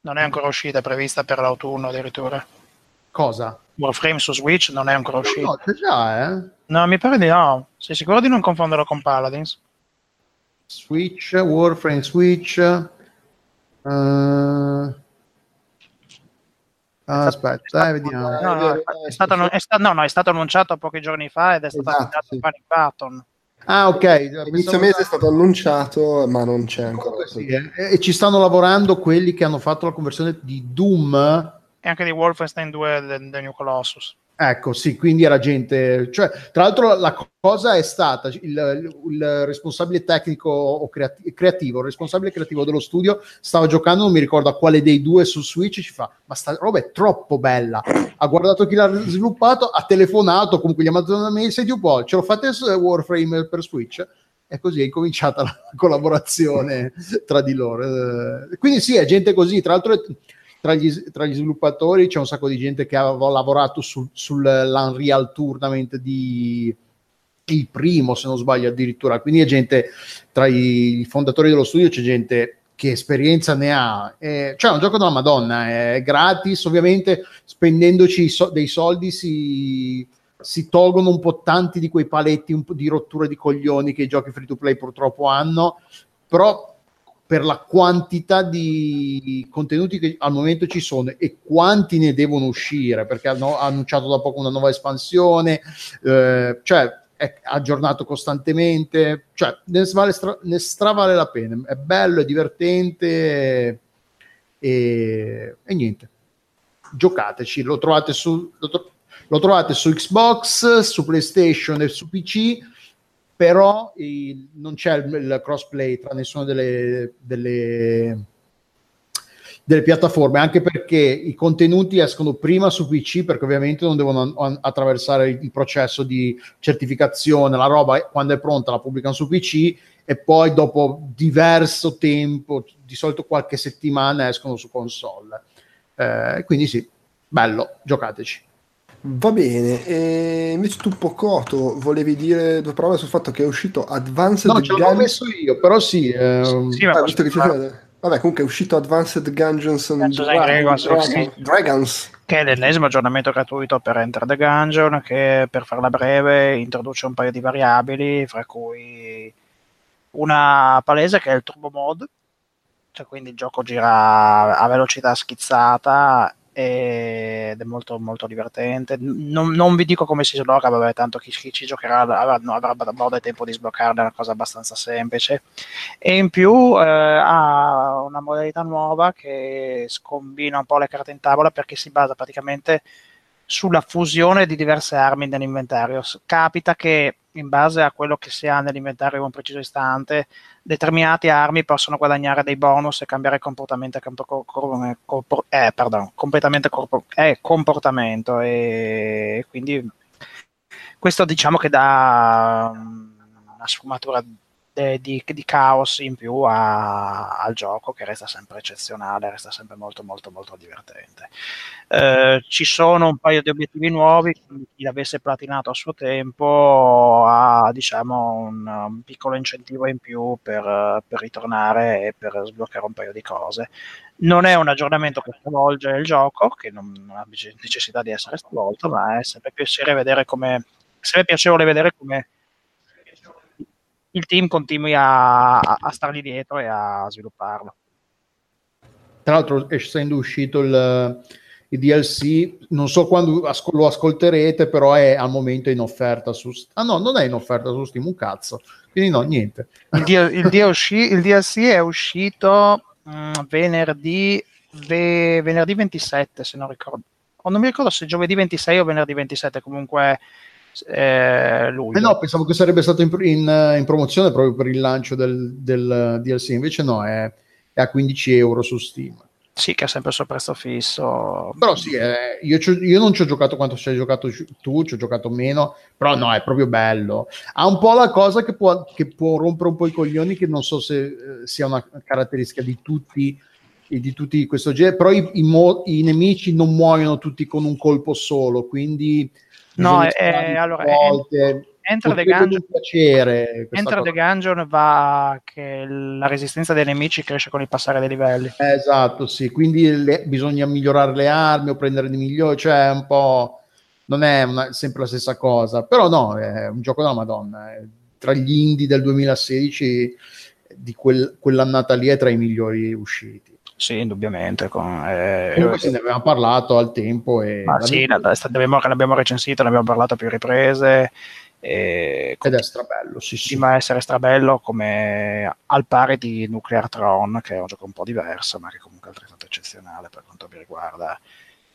non è ancora uscita, è prevista per l'autunno addirittura. Cosa? Warframe su Switch non è ancora uscito. No, c'è già, eh? No, mi pare di no. Sei sicuro di non confonderlo con Paladins? Switch, Warframe Switch. Uh... Ah, aspetta, eh, vediamo. No no, è stato, è stato, no, no, è stato annunciato pochi giorni fa ed è stato esatto, annunciato sì. Panic Button. Ah, ok. Inizio mese è stato annunciato, ma non c'è ancora. Sì, eh. E ci stanno lavorando quelli che hanno fatto la conversione di Doom e anche di Wolfenstein 2 del, del New Colossus. Ecco, sì, quindi era gente, cioè, tra l'altro la cosa è stata il, il responsabile tecnico o creati- creativo, il responsabile creativo dello studio stava giocando, non mi ricordo a quale dei due su Switch, ci fa, ma sta roba è troppo bella. Ha guardato chi l'ha sviluppato, ha telefonato, comunque gli ha mandato una mail, senti un po', ce lo fate su Warframe per Switch? E così è incominciata la collaborazione tra di loro. Eh, quindi sì, è gente così, tra l'altro... È, tra gli, tra gli, sviluppatori c'è un sacco di gente che aveva lavorato sul, sull'Unreal Tournament di il primo, se non sbaglio, addirittura. Quindi è gente tra i fondatori dello studio, c'è gente che esperienza ne ha. Eh, cioè, è un gioco della Madonna, è gratis, ovviamente spendendoci so- dei soldi si, si tolgono un po' tanti di quei paletti un po' di rottura di coglioni che i giochi free to play purtroppo hanno, però per la quantità di contenuti che al momento ci sono e quanti ne devono uscire, perché hanno annunciato da poco una nuova espansione, eh, cioè è aggiornato costantemente, cioè ne, vale stra- ne stravale la pena, è bello, è divertente e, e niente, giocateci, lo trovate su... Lo, tro- lo trovate su Xbox, su PlayStation e su PC però il, non c'è il, il, crossplay tra nessuna delle, delle, delle, piattaforme, anche perché i contenuti escono prima su PC, perché ovviamente non devono an- attraversare il, il, processo di certificazione, la roba quando è pronta la pubblicano su PC e poi dopo diverso tempo, di solito qualche settimana, escono su console. Eh, quindi sì, bello, giocateci. Va bene, e invece tu Pocoto volevi dire due parole sul fatto che è uscito Advanced No, ce l'ho Gun... messo io, però sì. Ehm... sì ah, visto che fare... Vabbè, comunque è uscito Advanced Dungeons and Dragons, Dragons, Dragons, che è l'ennesimo aggiornamento gratuito per Enter the Gungeon, che per farla breve introduce un paio di variabili, fra cui una palese che è il Turbo Mode, cioè quindi il gioco gira a velocità schizzata ed è molto, molto divertente. Non, non, vi dico come si sblocca, vabbè, tanto chi, chi ci giocherà avrà, avrà modo e tempo di sbloccarla, è una cosa abbastanza semplice. E in più eh, ha una modalità nuova che scombina un po' le carte in tavola perché si basa praticamente sulla fusione di diverse armi nell'inventario. Capita che in base a quello che si ha nell'inventario in un preciso istante, determinate armi possono guadagnare dei bonus e cambiare comportamento, eh, pardon, completamente eh, comportamento e quindi questo diciamo che dà una sfumatura de, di, di, caos in più a, al gioco che resta sempre eccezionale, resta sempre molto molto molto divertente. Eh, ci sono un paio di obiettivi nuovi, chi l'avesse platinato a suo tempo ha diciamo un, un piccolo incentivo in più per, per, ritornare e per sbloccare un paio di cose. Non è un aggiornamento che stravolge il gioco, che non, non ha necessità di essere stravolto, ma è sempre piacere vedere come, sempre piacevole vedere come il team continui a, a stargli dietro e a svilupparlo. Tra l'altro, essendo uscito il, il DLC, non so quando asco- lo ascolterete, però è al momento in offerta su Ah no, non è in offerta su Steam, un cazzo. Quindi no, niente. Il, D- il, DLC, il DLC, è uscito mh, mm, venerdì, ve- venerdì 27, se non ricordo. O non mi ricordo se giovedì 26 o venerdì 27, comunque eh, luglio. Eh no, pensavo che sarebbe stato in, in, in, promozione proprio per il lancio del, del DLC, invece no, è, è, a 15 euro su Steam. Sì, che ha sempre il suo prezzo fisso. Però sì, eh, io, io, non ci ho giocato quanto ci hai giocato tu, ci ho giocato meno, però no, è proprio bello. Ha un po' la cosa che può, che può rompere un po' i coglioni, che non so se eh, sia una caratteristica di tutti di tutti questo genere, però i, i, mo- i, nemici non muoiono tutti con un colpo solo, quindi No, è, eh, allora, volte. Enter the Gungeon, piacere Enter the Gungeon va che la resistenza dei nemici cresce con il passare dei livelli. Esatto, sì, quindi le, bisogna migliorare le armi o prendere di migliori, cioè un po' non è una, sempre la stessa cosa, però no, è un gioco della Madonna. È, tra gli indie del 2016 di quel, quell'annata lì è tra i migliori usciti. Sì, indubbiamente. Con, eh, Comunque se ne avevamo parlato al tempo. E ma sì, la, abbiamo, l'abbiamo recensito, ne abbiamo parlato a più riprese. E Ed è strabello, sì, sì. Continua essere strabello come al pari di Nuclear Tron, che è un gioco un po' diverso, ma che comunque è altrettanto eccezionale per quanto mi riguarda.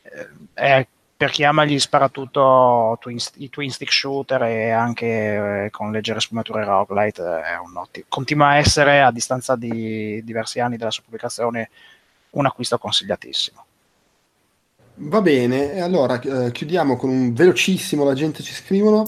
Eh, è per chi ama gli sparatutto twin, i twin stick shooter e anche eh, con leggere sfumature roguelite è un ottimo. continua a essere a distanza di diversi anni dalla sua pubblicazione un acquisto consigliatissimo. Va bene, allora eh, chiudiamo con un velocissimo, la gente ci scrivono.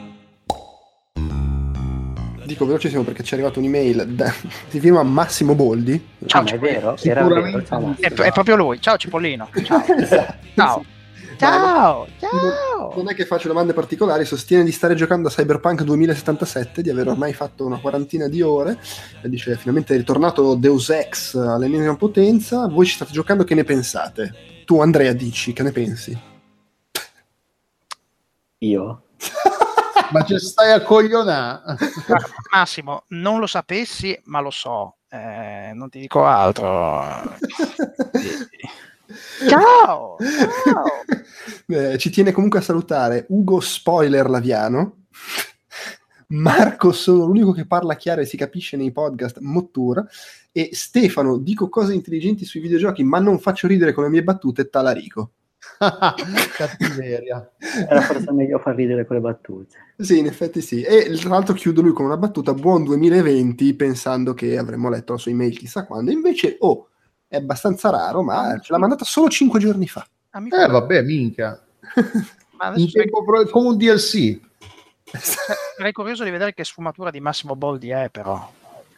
dico velocissimo perché ci è arrivata un'email da, di firma Massimo Boldi. Ciao, ah, è vero? Era vero. È, è, proprio lui. Ciao Cipollino. Ciao. esatto. Ciao. Ciao, ciao. Non è che faccio domande particolari, sostiene di stare giocando a Cyberpunk 2077, di aver ormai fatto una quarantina di ore, e dice finalmente è ritornato Deus Ex all'ennesima potenza, voi ci state giocando, che ne pensate? Tu Andrea dici, che ne pensi? Io? ma ci stai a coglionare. Massimo, non lo sapessi, ma lo so. Eh, non ti dico altro. ciao! ciao. Eh, ci tiene comunque a salutare Ugo Spoiler Laviano. Marco sono l'unico che parla chiaro e si capisce nei podcast Mottura e Stefano dico cose intelligenti sui videogiochi ma non faccio ridere con le mie battute Talarico. Cattiveria. Era forse meglio far ridere con le battute. Sì, in effetti sì. E tra l'altro chiudo lui con una battuta buon 2020 pensando che avremmo letto la sua email chissà quando. Invece, oh, è abbastanza raro, ma ce l'ha mandata solo 5 giorni fa. Ah, eh, vabbè, minchia. In tempo pro- come un DLC. Sarei curioso di vedere che sfumatura di Massimo Boldi è, però.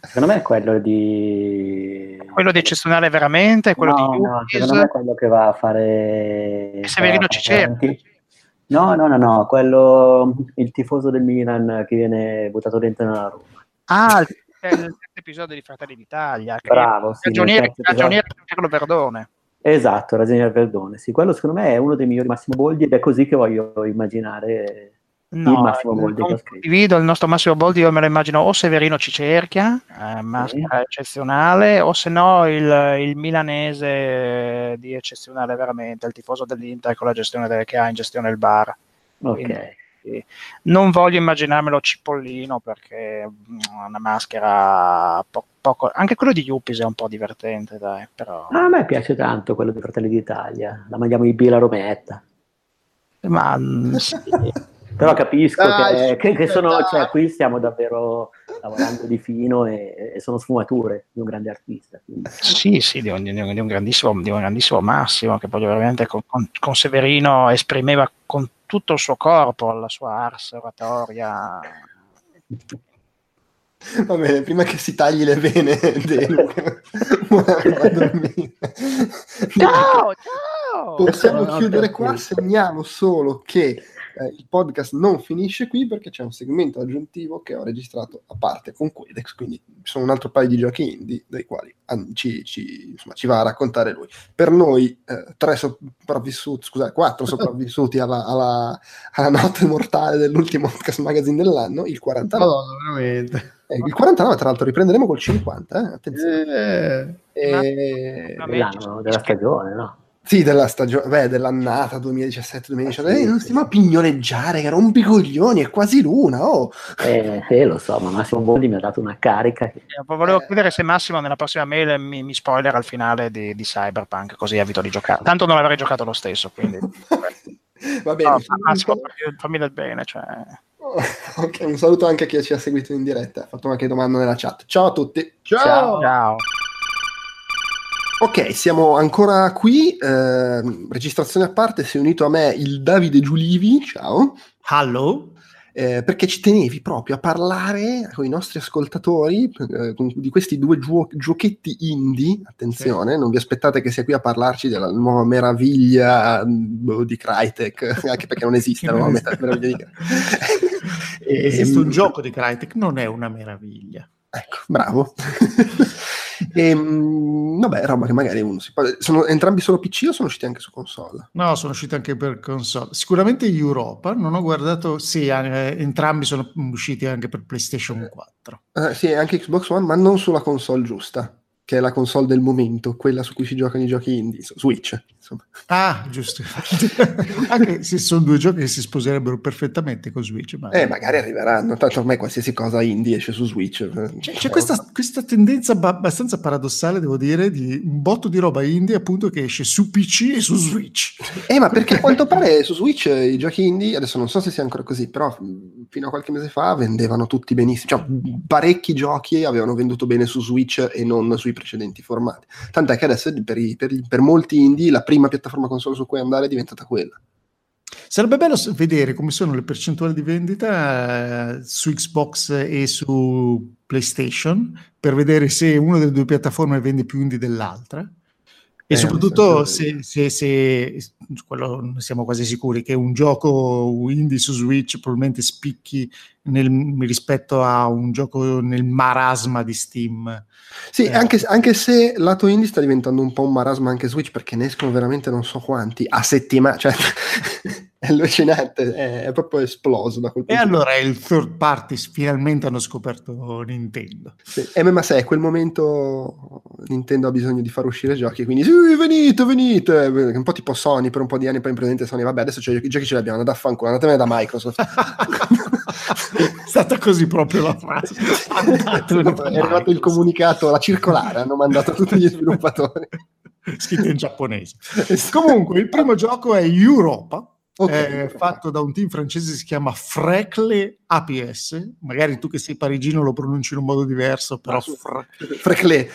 Secondo me è quello di... Quello di eccezionale veramente? Quello no, di no, secondo me è quello che va a fare... Severino Cicerchi? No, no, no, no, quello, il tifoso del Milan che viene buttato dentro nella Roma. Ah, il, il terzo episodio di Fratelli d'Italia. Bravo, sì. Ragioniere, ragioniere Carlo Verdone. Esatto, Ragioniere Verdone. Sì, quello secondo me è uno dei migliori Massimo Boldi ed è così che voglio immaginare No, il Massimo Boldi non condivido il nostro Massimo Boldi, io me lo immagino o Severino Cicerchia, eh, maschera sì. eccezionale, o se no il, il, milanese di eccezionale veramente, il tifoso dell'Inter con la gestione del, che ha in gestione il bar. Ok. Quindi, non voglio immaginarmelo cipollino perché mm, una maschera po- poco... Anche quello di Yuppies è un po' divertente, dai, però... Ah, a me piace tanto quello dei Fratelli d'Italia. La mangiamo in Bila Rometta. Ma mm, sì. Però capisco Dai, che, che- che sono, cioè, qui stiamo davvero lavorando di fino e, e sono sfumature di un grande artista. quindi. Sì, sì, di un, di un- di un grandissimo, di un grandissimo Massimo, che poi veramente con, con- con Severino esprimeva con tutto il suo corpo la sua ars oratoria. Va bene, prima che si tagli le vene Luca, va a dormire. Ciao, ciao! Possiamo Buonanotte chiudere a qua, segnalo solo che eh, il podcast non finisce qui perché c'è un segmento aggiuntivo che ho registrato a parte con Quedex, quindi ci sono un altro paio di giochi indie dei quali ci, ci- insomma, ci va a raccontare lui. Per noi eh, tre sopravvissuti, scusate, quattro sopravvissuti alla, alla- alla notte mortale dell'ultimo podcast magazine dell'anno, il 49. Madonna, veramente. Eh, il 49 tra l'altro riprenderemo col 50, eh, attenzione. Eh, Eh, Ma- Dell'anno, della stagione, no? Sì, della stagione, beh, dell'annata 2017-2019. Eh, non stiamo a pignoleggiare, che rompi i coglioni, è quasi l'una. Oh. Eh, eh, lo so, ma Massimo Boldi mi ha dato una carica. che- Eh, Volevo chiedere se Massimo nella prossima mail mi, mi spoiler al finale di, di Cyberpunk, così evito di giocare. Tanto non avrei giocato lo stesso, quindi... Va bene, No, Massimo, fammi- del bene, cioè... ok, un saluto anche a chi ci ha seguito in diretta, ha fatto anche domanda nella chat. Ciao a tutti. ciao. Ciao. Ok, siamo ancora qui. ehm, registrazione a parte, si è unito a me il Davide Giulivi. Ciao. Hello? eh, perché ci tenevi proprio a parlare con i nostri ascoltatori eh, di questi due giuo- giochetti indie. Attenzione, non vi aspettate che sia qui a parlarci della nuova meraviglia boh, di Crytek, anche perché non esiste la nuova meraviglia di Crytek. Esiste un gioco di Crytek, non è una meraviglia. Ecco, bravo. e, mm, vabbè, roba che magari uno si può... Sono entrambi solo PC o sono usciti anche su console? No, sono usciti anche per console. Sicuramente Europa, non ho guardato, sì, eh, entrambi sono usciti anche per PlayStation 4. Eh, sì, anche Xbox One, ma non sulla console giusta, che è la console del momento, quella su cui si giocano i giochi indie, Switch. Insomma. Ah, giusto. anche se sono due giochi che si sposerebbero perfettamente con Switch. Ma... Eh, magari arriveranno, tanto ormai qualsiasi cosa indie esce su Switch. C'è, c'è questa, questa tendenza ba- abbastanza paradossale, devo dire, di un botto di roba indie appunto che esce su PC e su Switch. Eh, ma perché a quanto pare su Switch i giochi indie, adesso non so se sia ancora così, però fino a qualche mese fa vendevano tutti benissimo. Cioè, parecchi giochi avevano venduto bene su Switch e non sui precedenti formati. Tant'è che adesso per, i- per i- per molti indie la prima piattaforma console su cui andare è diventata quella. Sarebbe bello vedere come sono le percentuali di vendita eh, su Xbox e su PlayStation per vedere se una delle due piattaforme vende più indie dell'altra. E Eh, soprattutto se, se, se- quello siamo quasi sicuri che un gioco indie su Switch probabilmente spicchi nel- rispetto a un gioco nel marasma di Steam. Sì, Eh. anche, anche se lato indie sta diventando un po' un marasma anche Switch perché ne escono veramente non so quanti a settimana, cioè è allucinante, è, è proprio esploso da quel E punto di allora il third party finalmente hanno scoperto Nintendo. Sì. Eh, ma sai, a quel momento Nintendo ha bisogno di far uscire giochi, quindi sì, venite, venite, un po' tipo Sony per un po' di anni, poi in presente Sony, vabbè, adesso c'è- i giochi ce li abbiamo, andate a fanculo, andatevene da Microsoft. È stata così proprio la frase. È arrivato il comunicato, la circolare, hanno mandato tutti gli sviluppatori. scritto in giapponese. Comunque, il primo gioco è Europa, Ok, è Europa. fatto da un team francese si chiama Frecle APS. Magari tu che sei parigino lo pronunci in un modo diverso, però Ah, Fre- Freclé.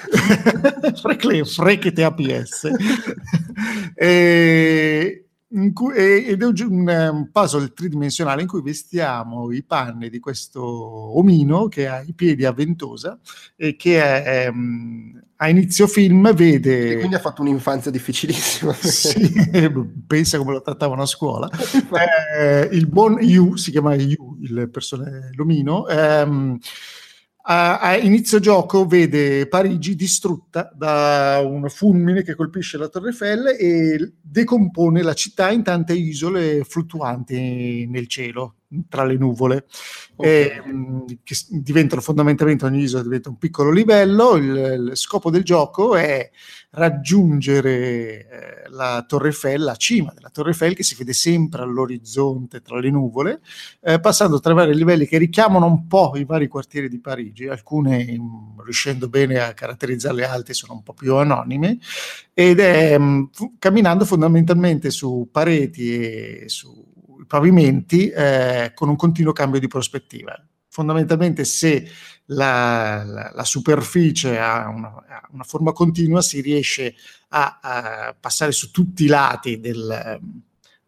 Frecle, Frecchete APS. E- cui- ed è un, eh, un puzzle tridimensionale in cui vestiamo i panni di questo omino che ha i piedi a ventosa e che è, ehm, a inizio film vede... E quindi ha fatto un'infanzia difficilissima. Sì, pensa come lo trattavano a scuola. Eh, il buon Yu, si chiama Yu, il persone, l'omino, ehm, a, a inizio gioco vede Parigi distrutta da un fulmine che colpisce la Torre Eiffel e decompone la città in tante isole fluttuanti nel cielo. Tra le nuvole, okay. e, mh, che diventano fondamentalmente ogni isola diventa un piccolo livello. Il, il scopo del gioco è raggiungere eh, la Torre Eiffel, la cima della Torre Eiffel che si vede sempre all'orizzonte tra le nuvole, eh, passando tra vari livelli che richiamano un po' i vari quartieri di Parigi, alcune mh, riuscendo bene a caratterizzarle alte sono un po' più anonime, ed è mh, f- camminando fondamentalmente su pareti e su pavimenti eh, con un continuo cambio di prospettiva. Fondamentalmente se la, la, la superficie ha una, ha una, forma continua si riesce a, a passare su tutti i lati del,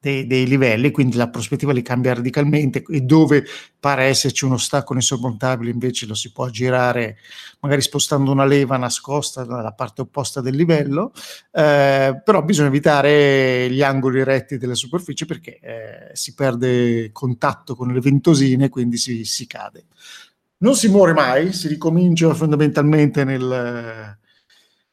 dei, dei, livelli, quindi la prospettiva li cambia radicalmente e dove pare esserci un ostacolo insormontabile invece lo si può girare magari spostando una leva nascosta dalla parte opposta del livello, eh, però bisogna evitare gli angoli retti della superficie perché eh, si perde contatto con le ventosine, quindi si, si cade. Non si muore mai, si ricomincia fondamentalmente nel,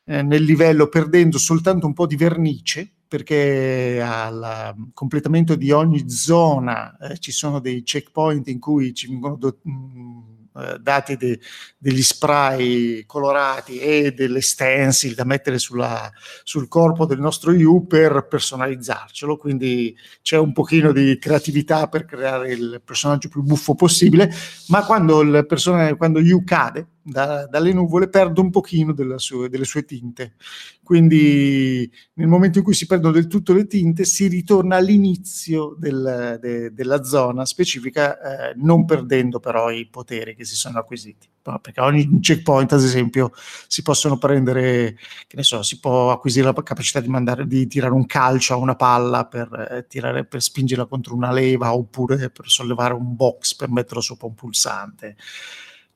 eh, nel livello perdendo soltanto un po' di vernice, perché al completamento di ogni zona eh, ci sono dei checkpoint in cui ci vengono do- mh, mm, eh, dati de- degli spray colorati e delle stencil da mettere sulla, sul corpo del nostro U per personalizzarcelo, quindi c'è un pochino di creatività per creare il personaggio più buffo possibile, ma quando il personaggio, quando U cade, da, dalle nuvole perde un pochino sue, delle sue tinte. Quindi nel momento in cui si perdono del tutto le tinte si ritorna all'inizio del, de, della zona specifica, eh, non perdendo però i poteri che si sono acquisiti. Perché ogni checkpoint, ad esempio, si possono prendere, che ne so, si può acquisire la capacità di, mandare, di tirare un calcio a una palla per, eh, tirare, per spingerla contro una leva oppure per sollevare un box per metterlo sopra un pulsante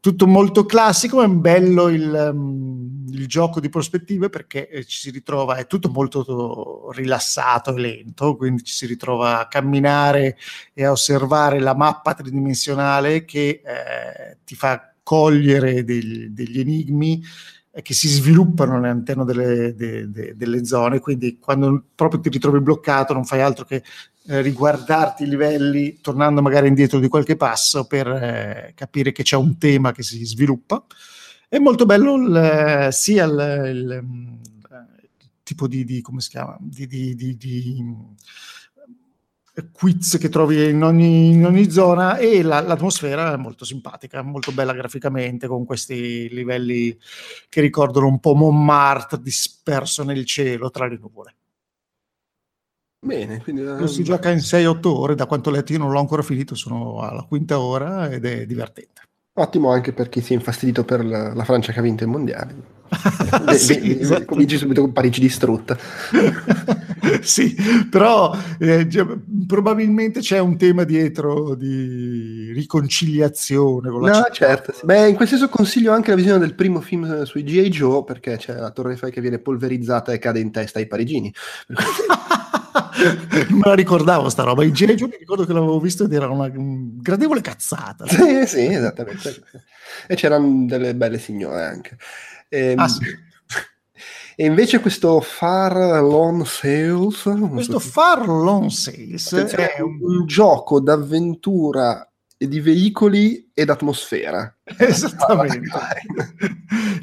tutto molto classico, è bello il, um, il gioco di prospettive perché eh, ci si ritrova, è tutto molto rilassato e lento, quindi ci si ritrova a camminare e a osservare la mappa tridimensionale che eh, ti fa cogliere degli, degli enigmi che si sviluppano all'interno delle, de, de, delle zone, quindi quando proprio ti ritrovi bloccato non fai altro che eh, riguardarti i livelli tornando magari indietro di qualche passo per eh, capire che c'è un tema che si sviluppa. È molto bello il, sia il, il, il tipo di, di, come si chiama, di, di, di quiz che trovi in ogni, in ogni zona e la, l'atmosfera è molto simpatica, molto bella graficamente con questi livelli che ricordano un po' Montmartre disperso nel cielo tra le nuvole. Bene, quindi lo si gioca in 6-8 ore, da quanto ho letto io non l'ho ancora finito, sono alla quinta ora ed è divertente. Ottimo anche per chi si è infastidito per la, la Francia che ha vinto il mondiale. Beh, sì, esatto. Cominci subito con Parigi distrutta. sì, però eh, probabilmente c'è un tema dietro di riconciliazione con la no, città. certo. Sì. Beh, in quel senso consiglio anche la visione del primo film sui G.I. Joe perché c'è la Torre Eiffel che viene polverizzata e cade in testa ai parigini. non me la ricordavo sta roba. In G.I. Joe mi ricordo che l'avevo visto ed era una gradevole cazzata. Sì, sì, esattamente. E c'erano delle belle signore anche. Ehm, ah, sì. E invece questo Far Long Sales... Questo Far Long Sales è un, un gioco d'avventura e di veicoli ed atmosfera. Esattamente.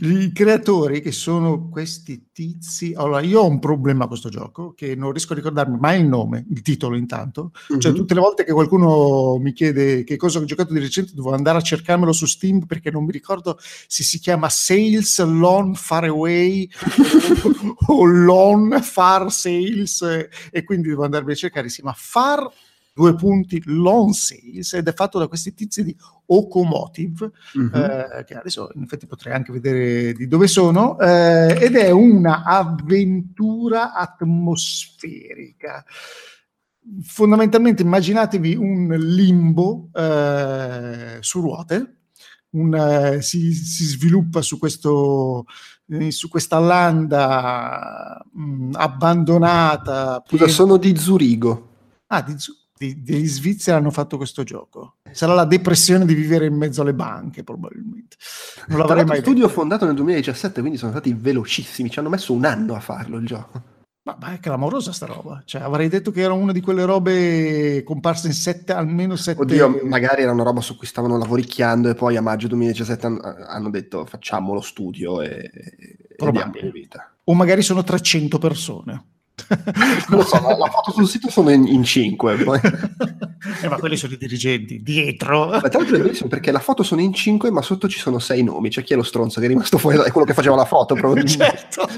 I creatori che sono questi tizi. Allora, io ho un problema a questo gioco che non riesco a ricordarmi mai il nome, il titolo intanto. Uh-huh. Cioè, mhm. tutte le volte che qualcuno mi chiede che cosa ho giocato di recente, devo andare a cercarmelo su Steam perché non mi ricordo se si chiama Sales Lone Far Away o Lone Far Sales e quindi devo andarmi a cercare. Si chiama Far due punti long sales ed è fatto da questi tizi di Ocomotive mm-hmm. eh, che adesso in effetti potrei anche vedere di dove sono eh, ed è una avventura atmosferica fondamentalmente immaginatevi un limbo eh, su ruote un, eh, si, si, sviluppa su questo eh, su questa landa mh, mm, abbandonata Scusa, sono di Zurigo ah di Zurigo degli svizzeri hanno fatto questo gioco. Sarà la depressione di vivere in mezzo alle banche, probabilmente. Non l'avrei mai studio detto. fondato nel 2017, quindi sono stati velocissimi, ci hanno messo un anno a farlo il gioco. Ma, ma, è clamorosa sta roba. Cioè, avrei detto che era una di quelle robe comparse in sette, almeno sette... Oddio, magari era una roba su cui stavano lavoricchiando e poi a maggio 2017 hanno, hanno detto facciamo lo studio e, e diamo vita. O magari sono 300 persone. Non lo so, la, la, foto sul sito sono in, in 5. eh, ma quelli sono i dirigenti dietro. Ma tra l'altro è bellissimo perché la foto sono in 5, ma sotto ci sono 6 nomi. Cioè, chi è lo stronzo che è rimasto fuori? È quello che faceva la foto, probabilmente. certo,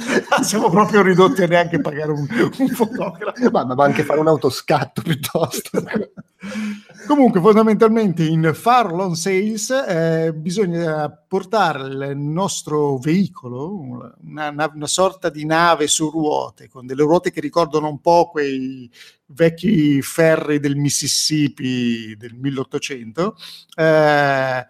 siamo proprio ridotti a neanche pagare un, un fotografo. Ma, ma anche fare un autoscatto piuttosto. Comunque, fondamentalmente in Farl on Sales eh, bisogna portare il nostro veicolo, una, una, una sorta di nave su ruote, con delle ruote che ricordano un po' quei vecchi ferri del Mississippi del 1800, eh,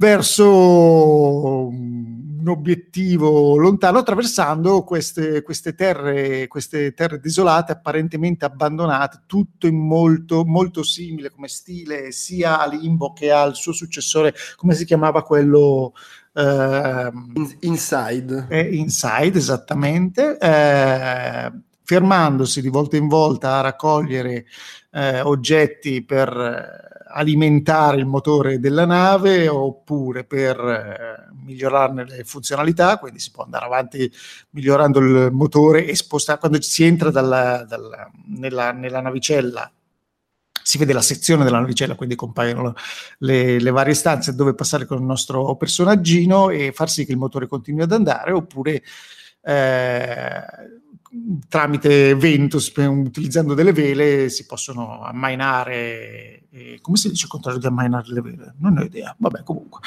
verso un obiettivo lontano attraversando queste, queste, terre, queste terre desolate apparentemente abbandonate tutto in molto, molto simile come stile sia a Limbo che al suo successore come si chiamava quello eh, Inside. Eh, Inside esattamente eh, fermandosi di volta in volta a raccogliere eh, oggetti per alimentare il motore della nave oppure per eh, migliorarne le funzionalità, quindi si può andare avanti migliorando il motore e spostare quando si entra dalla, dalla, nella, nella navicella si vede la sezione della navicella, quindi compaiono le, le, varie stanze dove passare con il nostro personaggino e far sì che il motore continui ad andare, oppure eh, tramite Ventus, utilizzando delle vele, si possono ammainare. Eh, come si dice il contrario di ammainare le vele? Non ho idea. Vabbè, comunque,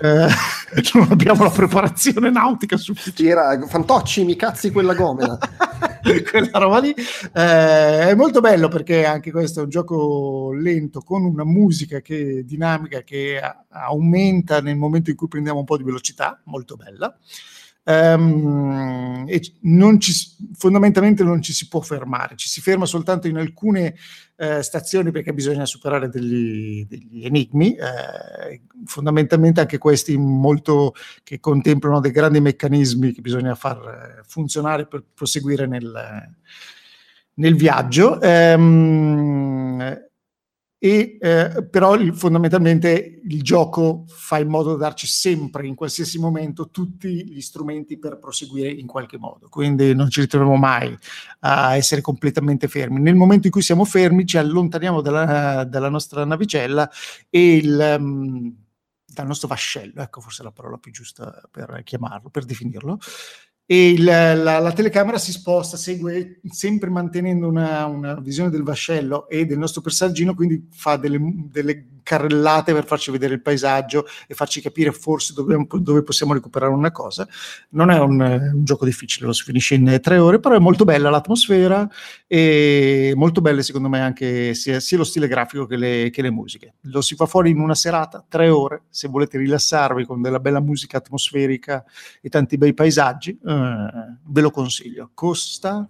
eh, non abbiamo la preparazione nautica sufficiente. Era fantocci, mi cazzi quella gomena. quella roba lì eh, è molto bello perché anche questo è un gioco lento con una musica che dinamica che aumenta nel momento in cui prendiamo un po' di velocità, molto bella. Um, e non ci, fondamentalmente non ci si può fermare, ci si ferma soltanto in alcune uh, stazioni perché bisogna superare degli, degli enigmi, uh, fondamentalmente anche questi molto che contemplano dei grandi meccanismi che bisogna far uh, funzionare per proseguire nel, nel viaggio. Um, e eh, però il, fondamentalmente il gioco fa in modo da darci sempre in qualsiasi momento tutti gli strumenti per proseguire in qualche modo. Quindi non ci ritroviamo mai a essere completamente fermi. Nel momento in cui siamo fermi ci allontaniamo dalla, dalla nostra navicella e il um, dal nostro vascello ecco forse la parola più giusta per chiamarlo per definirlo e il, la, la, telecamera si sposta, segue sempre mantenendo una, una, visione del vascello e del nostro personaggino, quindi fa delle, delle carrellate per farci vedere il paesaggio e farci capire forse dove, dove possiamo recuperare una cosa. Non è un, un, gioco difficile, lo si finisce in tre ore, però è molto bella l'atmosfera e molto belle secondo me anche sia, sia lo stile grafico che le, che le, musiche. Lo si fa fuori in una serata, tre ore, se volete rilassarvi con della bella musica atmosferica e tanti bei paesaggi, eh, ve lo consiglio. Costa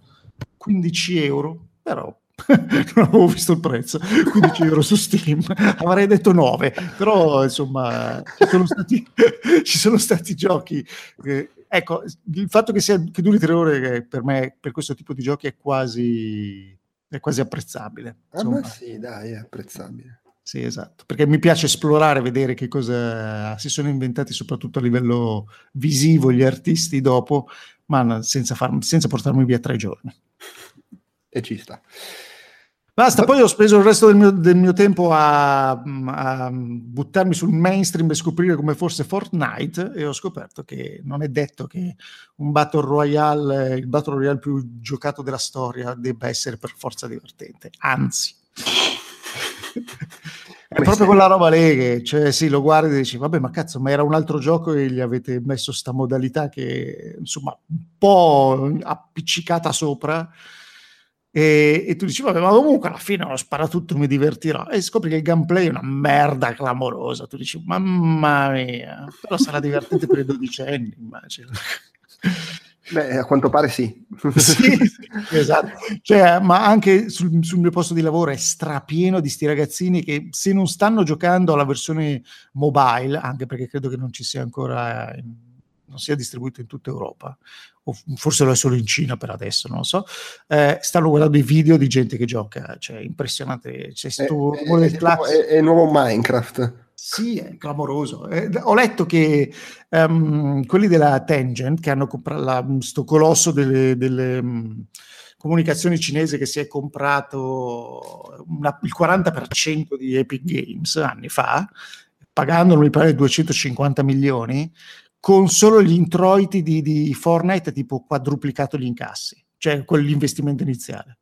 15 euro, però non avevo visto il prezzo 15 euro su Steam avrei detto 9 però insomma ci sono stati, ci sono stati giochi che, ecco il fatto che, sia, che duri tre ore per me per questo tipo di giochi è quasi è quasi apprezzabile ah, sì dai è apprezzabile sì, esatto, perché mi piace esplorare, vedere che cosa si sono inventati soprattutto a livello visivo gli artisti dopo, ma senza, farmi, senza portarmi via tre giorni. E ci sta. Basta, poi ho speso il resto del mio, del mio tempo a, a, buttarmi sul mainstream e scoprire come fosse Fortnite e ho scoperto che non è detto che un Battle Royale, il Battle Royale più giocato della storia, debba essere per forza divertente. Anzi. È proprio quella roba lì che cioè, sì, lo guardi e dici, vabbè, ma cazzo, ma era un altro gioco e gli avete messo sta modalità che, insomma, un po' appiccicata sopra e, e, tu dici, vabbè, ma comunque alla fine lo spara tutto, mi divertirò. E scopri che il gameplay è una merda clamorosa. Tu dici, mamma mia, però sarà divertente per i dodicenni, immagino. Beh, a quanto pare sì. sì, esatto. Cioè, ma anche sul, sul, mio posto di lavoro è strapieno di sti ragazzini che se non stanno giocando alla versione mobile, anche perché credo che non ci sia ancora in, non sia distribuito in tutta Europa, o forse lo è solo in Cina per adesso, non lo so, eh, stanno guardando i video di gente che gioca, cioè impressionante. C'è sto è, è, è, è, nuovo Minecraft. Sì, è clamoroso. Eh, ho letto che um, quelli della Tangent, che hanno comprato questo colosso delle, delle um, comunicazioni cinese che si è comprato una, il 40% di Epic Games anni fa, pagandolo mi pare 250 milioni, con solo gli introiti di, di Fortnite tipo quadruplicato gli incassi, cioè quell'investimento iniziale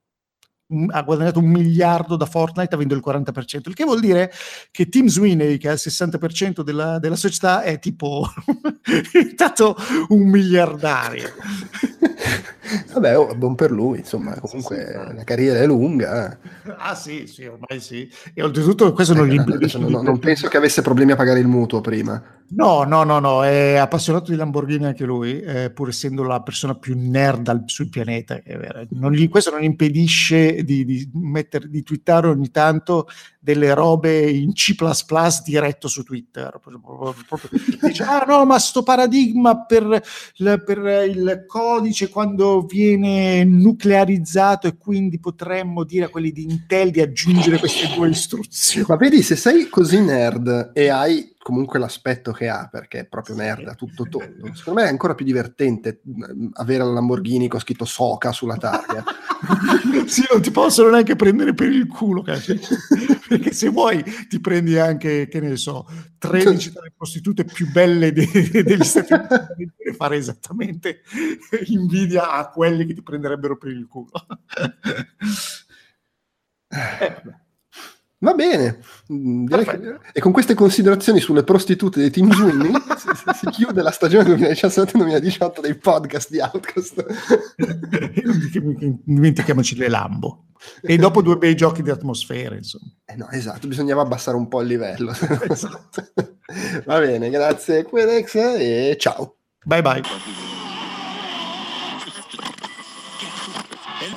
ha guadagnato un miliardo da Fortnite avendo il 40%, il che vuol dire che Tim Sweeney, che ha il 60% della, della società, è tipo diventato un miliardario. Vabbè, oh, buon per lui, insomma, comunque sì, sì, la carriera è lunga. Eh. Ah sì, sì, ormai sì. E oltretutto questo non gli eh, impedisce... Non, non penso che avesse problemi a pagare il mutuo prima. No, no, no, no, è appassionato di Lamborghini anche lui, eh, pur essendo la persona più nerd al, sul pianeta. Non gli, questo non impedisce di, di, mettere, di twittare ogni tanto delle robe in C++ diretto su Twitter. Dice, ah no, ma sto paradigma per, per il codice quando viene nuclearizzato e quindi potremmo dire a quelli di Intel di aggiungere queste due istruzioni. Ma vedi, se sei così nerd e hai comunque l'aspetto che ha, perché è proprio merda tutto tondo. Secondo me è ancora più divertente mm, avere la Lamborghini con scritto Soca sulla targa. sì, non ti possono neanche prendere per il culo, perché se vuoi ti prendi anche, che ne so, 13 tra le prostitute più belle de- degli Stati Uniti e fare esattamente invidia a quelli che ti prenderebbero per il culo. eh, Va bene, mm, che... e con queste considerazioni sulle prostitute dei Team si, si, si, chiude la stagione 2017-2018 dei podcast di Outcast. Dimentichiamoci le Lambo. E dopo due bei giochi di atmosfera, insomma. Eh no, esatto, bisognava abbassare un po' il livello. Esatto. Va bene, grazie Quedex e ciao. Bye bye.